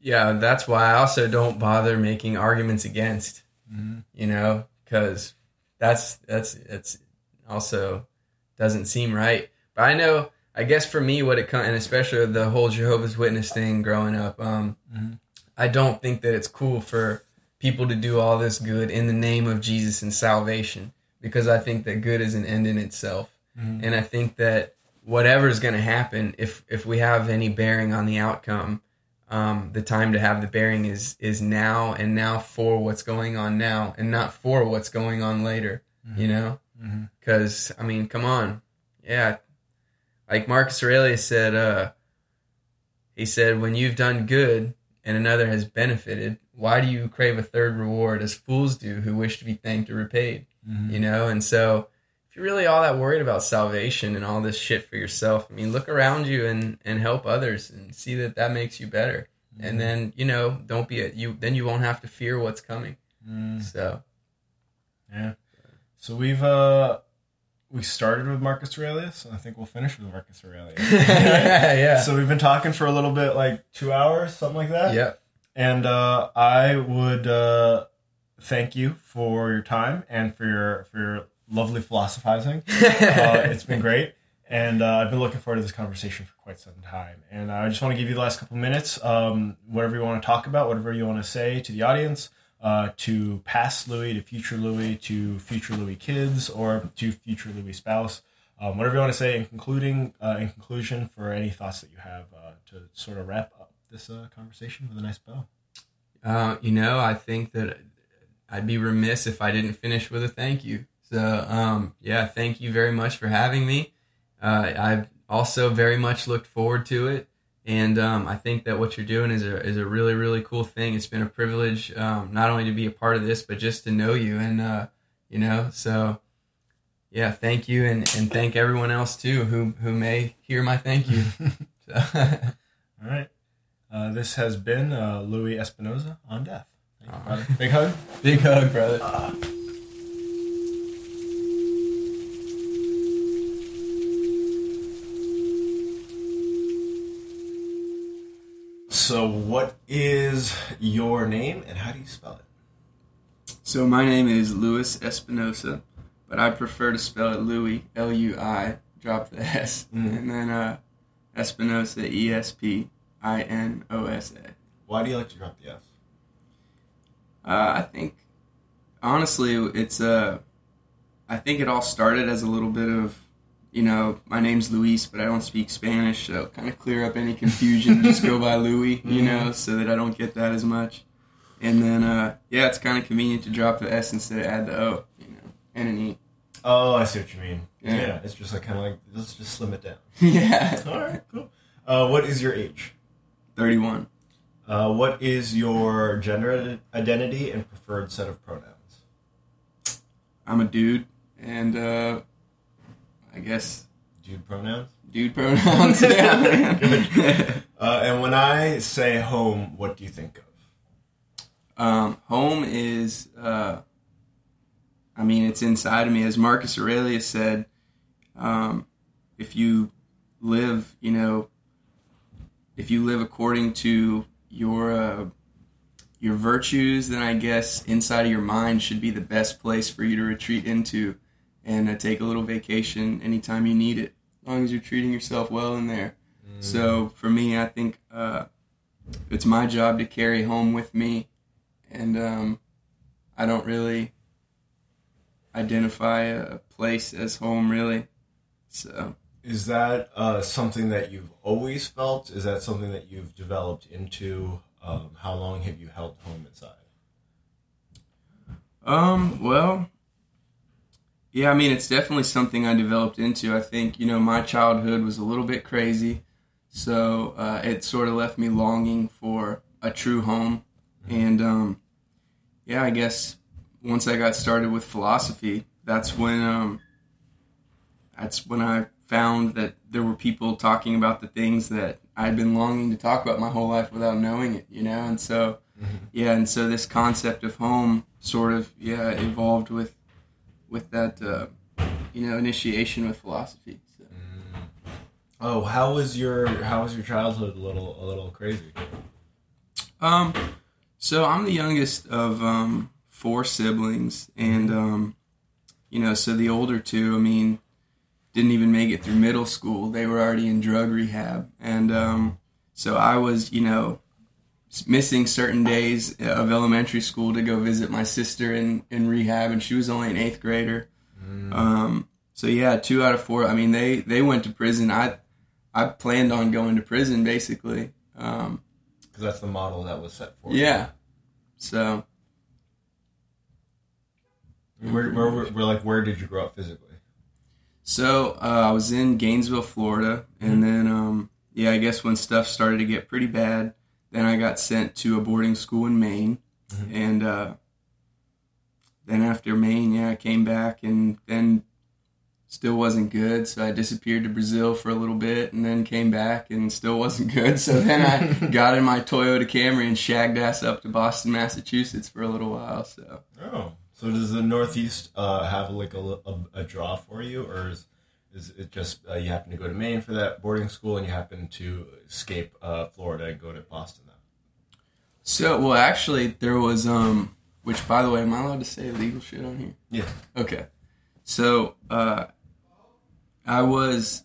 Speaker 2: Yeah, that's why I also don't bother making arguments against.
Speaker 1: Mm-hmm.
Speaker 2: You know, because that's that's that's also doesn't seem right. But I know, I guess for me, what it comes, and especially the whole Jehovah's Witness thing growing up, um,
Speaker 1: Mhm.
Speaker 2: I don't think that it's cool for people to do all this good in the name of Jesus and salvation because I think that good is an end in itself,
Speaker 1: Mhm.
Speaker 2: and I think that whatever is going to happen, if if we have any bearing on the outcome, um, the time to have the bearing is is now and now for what's going on now and not for what's going on later. You know,
Speaker 1: Mm-hmm.
Speaker 2: because I mean, come on, yeah. Like Marcus Aurelius said, uh, he said, when you've done good and another has benefited, why do you crave a third reward as fools do who wish to be thanked or repaid?
Speaker 1: Mm-hmm.
Speaker 2: You know, and so if you're really all that worried about salvation and all this shit for yourself, I mean, look around you and and help others and see that that makes you better. And then you know, don't be a you. Then you won't have to fear what's coming.
Speaker 1: Mm,
Speaker 2: So
Speaker 1: yeah. So we've uh we started with Marcus Aurelius and I think we'll finish with Marcus Aurelius.
Speaker 2: yeah, yeah,
Speaker 1: So we've been talking for a little bit like 2 hours, something like that.
Speaker 2: yep.
Speaker 1: And uh, I would uh, thank you for your time and for your for your lovely philosophizing. Uh, it's been great, and uh, I've been looking forward to this conversation for quite some time. And I just want to give you the last couple minutes, um, whatever you want to talk about, whatever you want to say to the audience, uh, to past Louis, to future Louis, to future Louis kids, or to future Louis spouse. Um, whatever you want to say in concluding, uh, in conclusion, for any thoughts that you have uh, to sort of wrap up this uh, conversation with a nice bow.
Speaker 2: Uh, you know, I think that I'd be remiss if I didn't finish with a thank you. So, um, yeah, thank you very much for having me. Uh, I've also very much looked forward to it, and um, I think that what you're doing is a is a really really cool thing. It's been a privilege um, not only to be a part of this, but just to know you, and uh, you know, so yeah, thank you, and, and thank everyone else too who who may hear my thank you. So,
Speaker 1: All right. Uh, this has been uh, Louis Espinosa on death. Thank you, brother. Big hug.
Speaker 2: big hug, brother.
Speaker 1: So, what is your name and how do you spell it?
Speaker 2: So my name is Luis Espinosa, but I prefer to spell it Louis, L U I, drop the S,
Speaker 1: Mm.
Speaker 2: and then uh, Espinosa, E S P I N O S A.
Speaker 1: Why do you like to drop the S?
Speaker 2: Uh, I think, honestly, it's uh, I think it all started as a little bit of, you know, my name's Luis, but I don't speak Spanish, so kind of clear up any confusion. just go by Louis, you know, so that I don't get that as much. And then, uh, yeah, it's kind of convenient to drop the S instead of add the O, you know, and an E.
Speaker 1: Oh, I see what you mean.
Speaker 2: Yeah.
Speaker 1: Yeah, it's just like kind of like let's just slim it down.
Speaker 2: yeah.
Speaker 1: All right, cool. Uh, what is your age?
Speaker 2: 31.
Speaker 1: Uh, what is your gender identity and preferred set of pronouns?
Speaker 2: I'm a dude, and uh, I guess,
Speaker 1: Dude pronouns.
Speaker 2: dude pronouns. yeah, man.
Speaker 1: Uh, and when I say home, what do you think of?
Speaker 2: Um, home is, uh, I mean, it's inside of me. As Marcus Aurelius said, um, if you live, you know, if you live according to your uh, your virtues, then I guess inside of your mind should be the best place for you to retreat into and uh, take a little vacation anytime you need it, as long as you're treating yourself well in there. So for me, I think uh, it's my job to carry home with me and um, I don't really identify a place as home really. So
Speaker 1: Is that uh, something that you've always felt? Is that something that you've developed into? Um, how long have you held home inside?
Speaker 2: um, well, yeah, I mean it's definitely something I developed into. I think you know my childhood was a little bit crazy, so uh, it sort of left me longing for a true home, and um, yeah, I guess once I got started with philosophy, that's when um, that's when I found that there were people talking about the things that I'd been longing to talk about my whole life without knowing it, you know, and so yeah, and so this concept of home sort of yeah evolved with with that uh, you know initiation with philosophy. So.
Speaker 1: Oh, how was your how was your childhood? A little a little crazy.
Speaker 2: Um, so I'm the youngest of um, four siblings, and um, you know, so the older two, I mean, didn't even make it through middle school. They were already in drug rehab, and um, so I was, you know, missing certain days of elementary school to go visit my sister in in rehab, and she was only an eighth grader. Um, so yeah, two out of four. I mean, they they went to prison. I I planned on going to prison basically. Um,
Speaker 1: Because that's the model that was set for you.
Speaker 2: yeah. So
Speaker 1: Where, where, where, where, like, where did you grow up physically?
Speaker 2: So uh, I was in Gainesville, Florida, and then um, yeah, I guess when stuff started to get pretty bad, then I got sent to a boarding school in Maine, and uh, then after Maine, yeah, I came back, and then still wasn't good, so I disappeared to Brazil for a little bit, and then came back, and still wasn't good. So then I got in my Toyota Camry and shagged ass up to Boston, Massachusetts for a little while. So.
Speaker 1: Oh, so does the Northeast uh, have like a, a, a draw for you, or is is it just uh, you happen to go to Maine for that boarding school and you happen to escape uh, Florida and go to Boston? Then?
Speaker 2: So, well, actually, there was, um, which, by the way, am I allowed to say illegal shit on here?
Speaker 1: Yeah.
Speaker 2: Okay. So, uh, I was,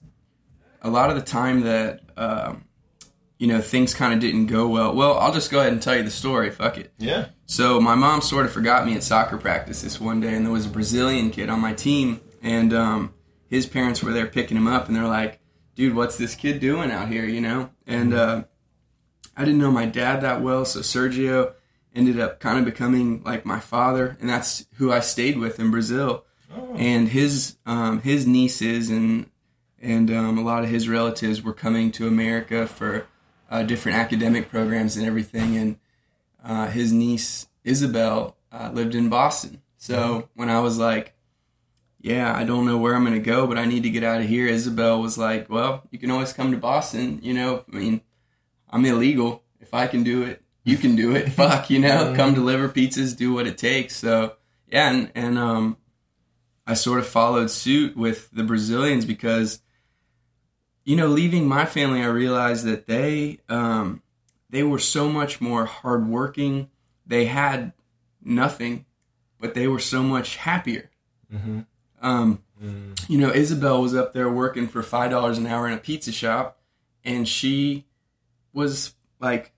Speaker 2: a lot of the time that, um, you know, things kind of didn't go well. Well, I'll just go ahead and tell you the story. Fuck it.
Speaker 1: Yeah.
Speaker 2: So my mom sort of forgot me at soccer practice this one day, and there was a Brazilian kid on my team, and um, his parents were there picking him up, and they're like, "Dude, what's this kid doing out here?" You know, and uh, I didn't know my dad that well, so Sergio ended up kind of becoming like my father, and that's who I stayed with in Brazil. And his um, his nieces and and um, a lot of his relatives were coming to America for uh, different academic programs and everything, and uh, his niece Isabel uh, lived in Boston. So when I was like, "Yeah, I don't know where I'm going to go, but I need to get out of here," Isabel was like, "Well, you can always come to Boston. You know, I mean, I'm illegal. If I can do it, you can do it. Fuck, you know, come deliver pizzas, do what it takes." So yeah, and and um, I sort of followed suit with the Brazilians because, you know, leaving my family, I realized that they um, they were so much more hardworking. They had nothing, but they were so much happier.
Speaker 1: Mm-hmm.
Speaker 2: Um, You know, Isabel was up there working for five dollars an hour in a pizza shop, and she was like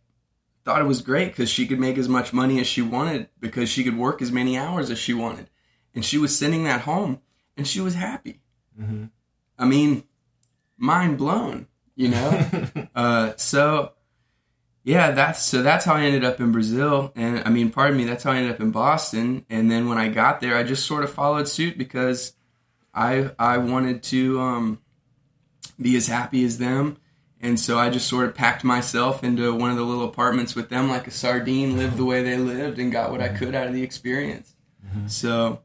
Speaker 2: thought it was great because she could make as much money as she wanted because she could work as many hours as she wanted, and she was sending that home, and she was happy.
Speaker 1: Mhm.
Speaker 2: I mean, mind blown. You know, uh, so yeah, that's so that's how I ended up in Brazil, and I mean, pardon me, that's how I ended up in Boston. And then when I got there, I just sort of followed suit because I I wanted to um, be as happy as them, and so I just sort of packed myself into one of the little apartments with them like a sardine, lived the way they lived, and got what I could out of the experience. So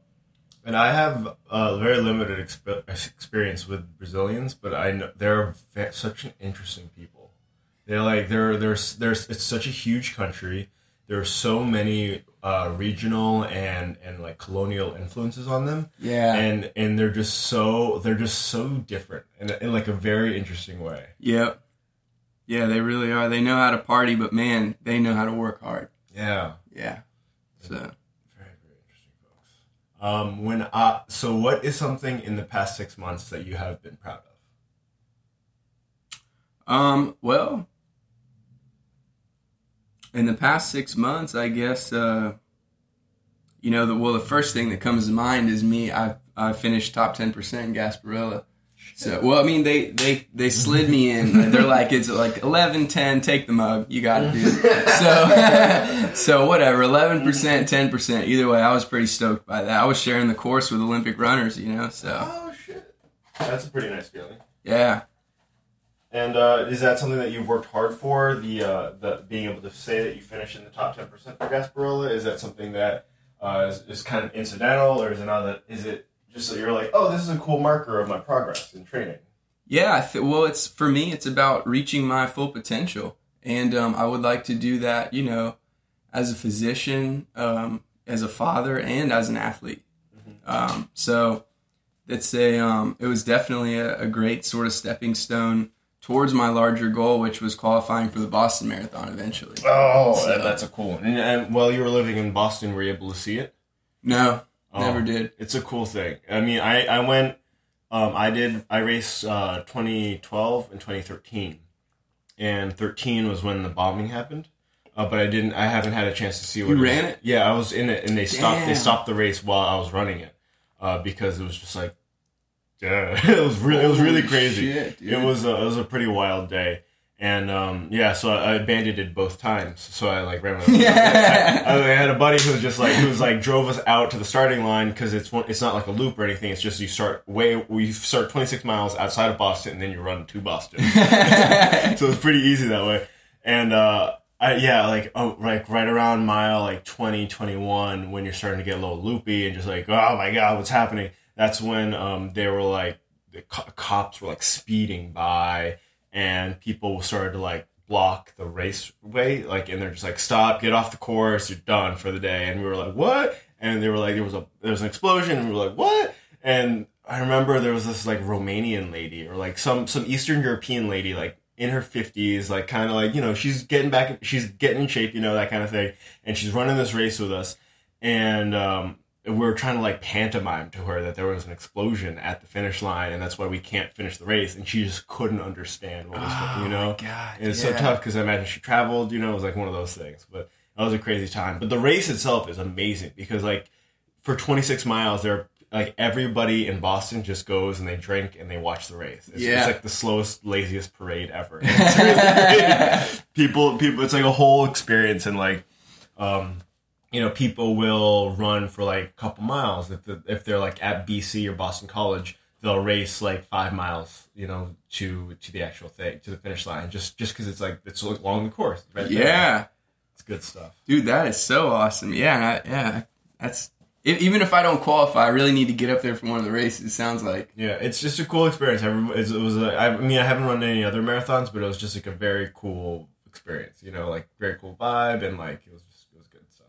Speaker 1: And I have uh, very limited exp- experience with Brazilians, but I know they're ve- such an interesting people. They're like they're there's there's it's such a huge country. There are so many uh, regional and and like colonial influences on them,
Speaker 2: Yeah.
Speaker 1: and and they're just so they're just so different in, in like a very interesting way.
Speaker 2: Yep. Yeah, they really are. They know how to party, but man, they know how to work hard.
Speaker 1: Yeah,
Speaker 2: Yeah. So
Speaker 1: very very interesting folks. Um, when uh, so what is something in the past six months that you have been proud of?
Speaker 2: Um, well, in the past six months, I guess, uh, you know, the, well, the first thing that comes to mind is me. I I finished top ten percent in Gasparilla. So, well, I mean, they they they slid me in. They're like, it's like 11, 10, take the mug. You got it, dude. So, so whatever, eleven percent, ten percent. Either way, I was pretty stoked by that. I was sharing the course with Olympic runners, you know. So,
Speaker 1: Oh shit, that's a pretty nice feeling.
Speaker 2: yeah,
Speaker 1: And uh, is that something that you've worked hard for? The uh, the being able to say that you finish in the top ten percent for Gasparilla is that something that uh, is, is kind of incidental, or is it not that? Is it just that you're like, oh, this is a cool marker of my progress in training?
Speaker 2: Yeah, I th- well, it's for me. It's about reaching my full potential, and um, I would like to do that. You know, as a physician, um, as a father, and as an athlete. Um, so it's a. Um, it was definitely a, a great sort of stepping stone towards my larger goal, which was qualifying for the Boston Marathon eventually.
Speaker 1: Oh,
Speaker 2: So-
Speaker 1: that, that's a cool one. And, and while you were living in Boston, were you able to see it?
Speaker 2: No,
Speaker 1: Oh.
Speaker 2: never did.
Speaker 1: It's a cool thing. I mean, I, I went, um, I did, I raced uh, 2012 and 2013. And 13 was when the bombing happened. Uh, but I didn't, I haven't had a chance to see what
Speaker 2: You
Speaker 1: was-
Speaker 2: ran it?
Speaker 1: Yeah, I was in it and they stopped, they stopped the race while I was running it. Uh, because it was just like, yeah, it was really, it was really crazy.
Speaker 2: shit,
Speaker 1: it was, a, it was a pretty wild day. And um, yeah, so I, I banded both times. So I like ran. My,
Speaker 2: Yeah.
Speaker 1: I, I had a buddy who was just like who was like drove us out to the starting line because it's one, it's not like a loop or anything. It's just you start way you start 26 miles outside of Boston and then you run to Boston. so it's pretty easy that way. And uh, I, yeah, like oh, like right around mile like 20, 21, when you're starting to get a little loopy and just like oh my god, what's happening? That's when um, they were like the co- cops were like speeding by and people started to like block the raceway like and they're just like stop get off the course you're done for the day. And we were like what? And they were like there was a there was an explosion. And we were like what? And i remember there was this like romanian lady or like some some eastern european lady like in her 50s like kind of like you know she's getting back she's getting in shape you know that kind of thing. And she's running this race with us. And um we were trying to like pantomime to her that there was an explosion at the finish line and that's why we can't finish the race and she just couldn't understand what was you know
Speaker 2: God,
Speaker 1: and it's so tough because I imagine she traveled, you know, it was like one of those things. But that was a crazy time. But the race itself is amazing because like for 26 miles, there like everybody in Boston just goes and they drink and they watch the race. It's,
Speaker 2: Yeah.
Speaker 1: it's like the slowest, laziest parade ever. It's really great. people, people, it's like a whole experience and like, um, you know, people will run for like a couple miles if the, if they're like at BC or Boston College, they'll race like five miles, you know, to to the actual thing, to the finish line, just just because it's like it's along the course. Right there.
Speaker 2: Yeah.
Speaker 1: it's good stuff.
Speaker 2: Dude, that is so awesome. Yeah, I, yeah, that's even if I don't qualify, I really need to get up there for one of the races. It sounds like.
Speaker 1: Yeah, it's just a cool experience. It's, it was. A, I mean, I haven't run any other marathons, but it was just like a very cool experience. You know, like very cool vibe, and like it was just it was good stuff.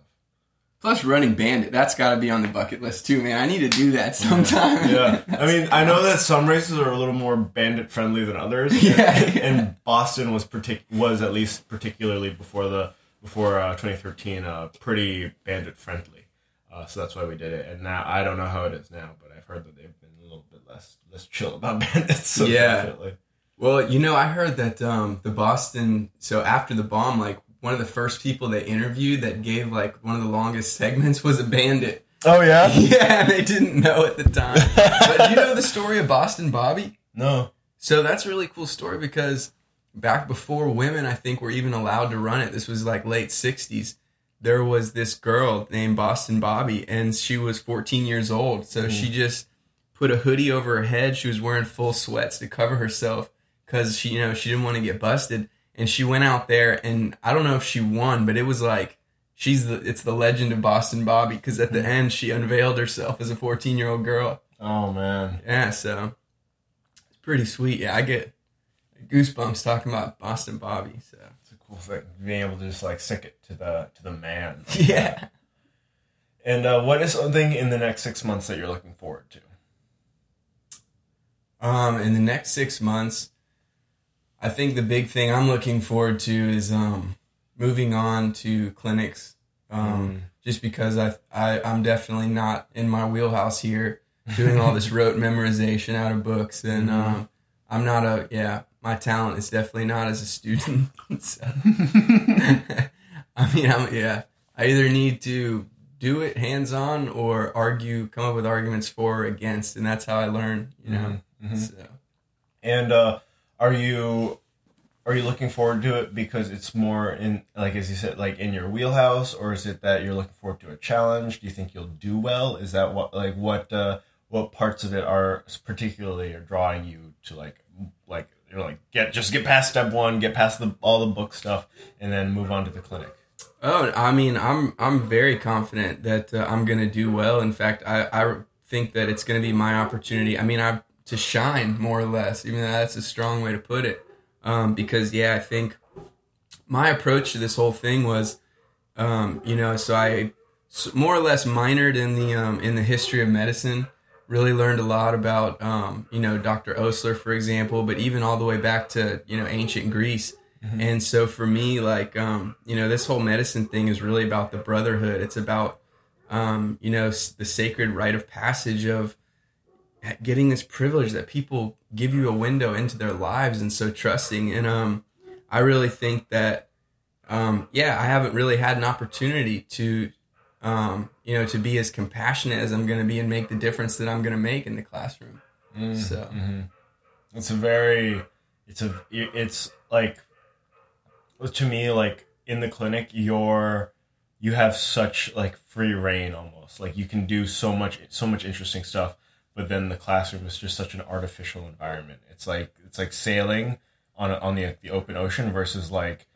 Speaker 2: Plus, running Bandit, that's got to be on the bucket list too, man. I need to do that sometime.
Speaker 1: Yeah, I mean, I know that some races are a little more bandit friendly than others.
Speaker 2: Yeah.
Speaker 1: and, and Boston was partic- was at least particularly before the before uh, 2013 uh, pretty bandit friendly. Uh, so that's why we did it. And now I don't know how it is now, but I've heard that they've been a little bit less less chill about bandits. So
Speaker 2: Yeah.
Speaker 1: definitely.
Speaker 2: Well, you know, I heard that um, the Boston. So after the bomb, like one of the first people they interviewed that gave like one of the longest segments was a bandit.
Speaker 1: Oh yeah.
Speaker 2: Yeah, they didn't know at the time. but you know the story of Boston Bobby?
Speaker 1: No.
Speaker 2: So that's a really cool story because back before women, I think, were even allowed to run it, this was like late 60s. There was this girl named Boston Bobby, and she was 14 years old. So hmm. she just put a hoodie over her head. She was wearing full sweats to cover herself because she, you know, she didn't want to get busted. And she went out there, and I don't know if she won, but it was like she's the it's the legend of Boston Bobby because at the end she unveiled herself as a 14 year old girl.
Speaker 1: Oh man.
Speaker 2: Yeah, so it's pretty sweet. Yeah, I get goosebumps talking about Boston Bobby. So
Speaker 1: It's a cool thing being able to just like stick it to the to the man.
Speaker 2: yeah.
Speaker 1: And uh, what is something in the next six months that you're looking forward to?
Speaker 2: Um, in the next six months, I think the big thing I'm looking forward to is um, moving on to clinics. Um, Just because I, I I'm definitely not in my wheelhouse here, doing all this rote memorization out of books, and um, I'm not a yeah. My talent is definitely not as a student. So, I mean, I'm yeah. I either need to do it hands on or argue, come up with arguments for or against, and that's how I learn. You know.
Speaker 1: Mhm.
Speaker 2: So.
Speaker 1: And uh, are you are you looking forward to it because it's more in like as you said like in your wheelhouse, or is it that you're looking forward to a challenge? Do you think you'll do well? Is that what like what uh, what parts of it are particularly are drawing you to like like you're like get just get past step one, get past the all the book stuff, and then move on to the clinic.
Speaker 2: Oh, I mean, I'm I'm very confident that uh, I'm gonna do well. In fact, I, I think that it's gonna be my opportunity. I mean, I to shine more or less. Even though that's a strong way to put it. Um, because yeah, I think my approach to this whole thing was, um, you know, so I more or less minored in the um, in the history of medicine. Really learned a lot about, um, you know, Dr. Osler, for example, but even all the way back to you know ancient Greece. And so for me, like, um, you know, this whole medicine thing is really about the brotherhood. It's about, um, you know, the sacred rite of passage of getting this privilege that people give you a window into their lives and so trusting. And um, I really think that, um, yeah, I haven't really had an opportunity to, um, you know, to be as compassionate as I'm going to be and make the difference that I'm going to make in the classroom. So.
Speaker 1: It's a very, it's a, it's like, to me, like in the clinic, you're, you have such like free reign almost. Like you can do so much, so much interesting stuff. But then the classroom is just such an artificial environment. It's like it's like sailing on a, on the the open ocean versus like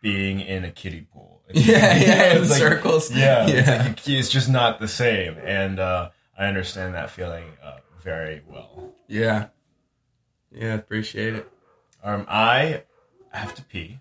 Speaker 1: being in a kiddie pool. It's-
Speaker 2: Yeah, yeah, in
Speaker 1: like-
Speaker 2: circles.
Speaker 1: Yeah, It's,
Speaker 2: Yeah.
Speaker 1: like you- it's just not the same, and uh, I understand that feeling uh, very well.
Speaker 2: Yeah. Yeah, appreciate it.
Speaker 1: Um, I have to pee,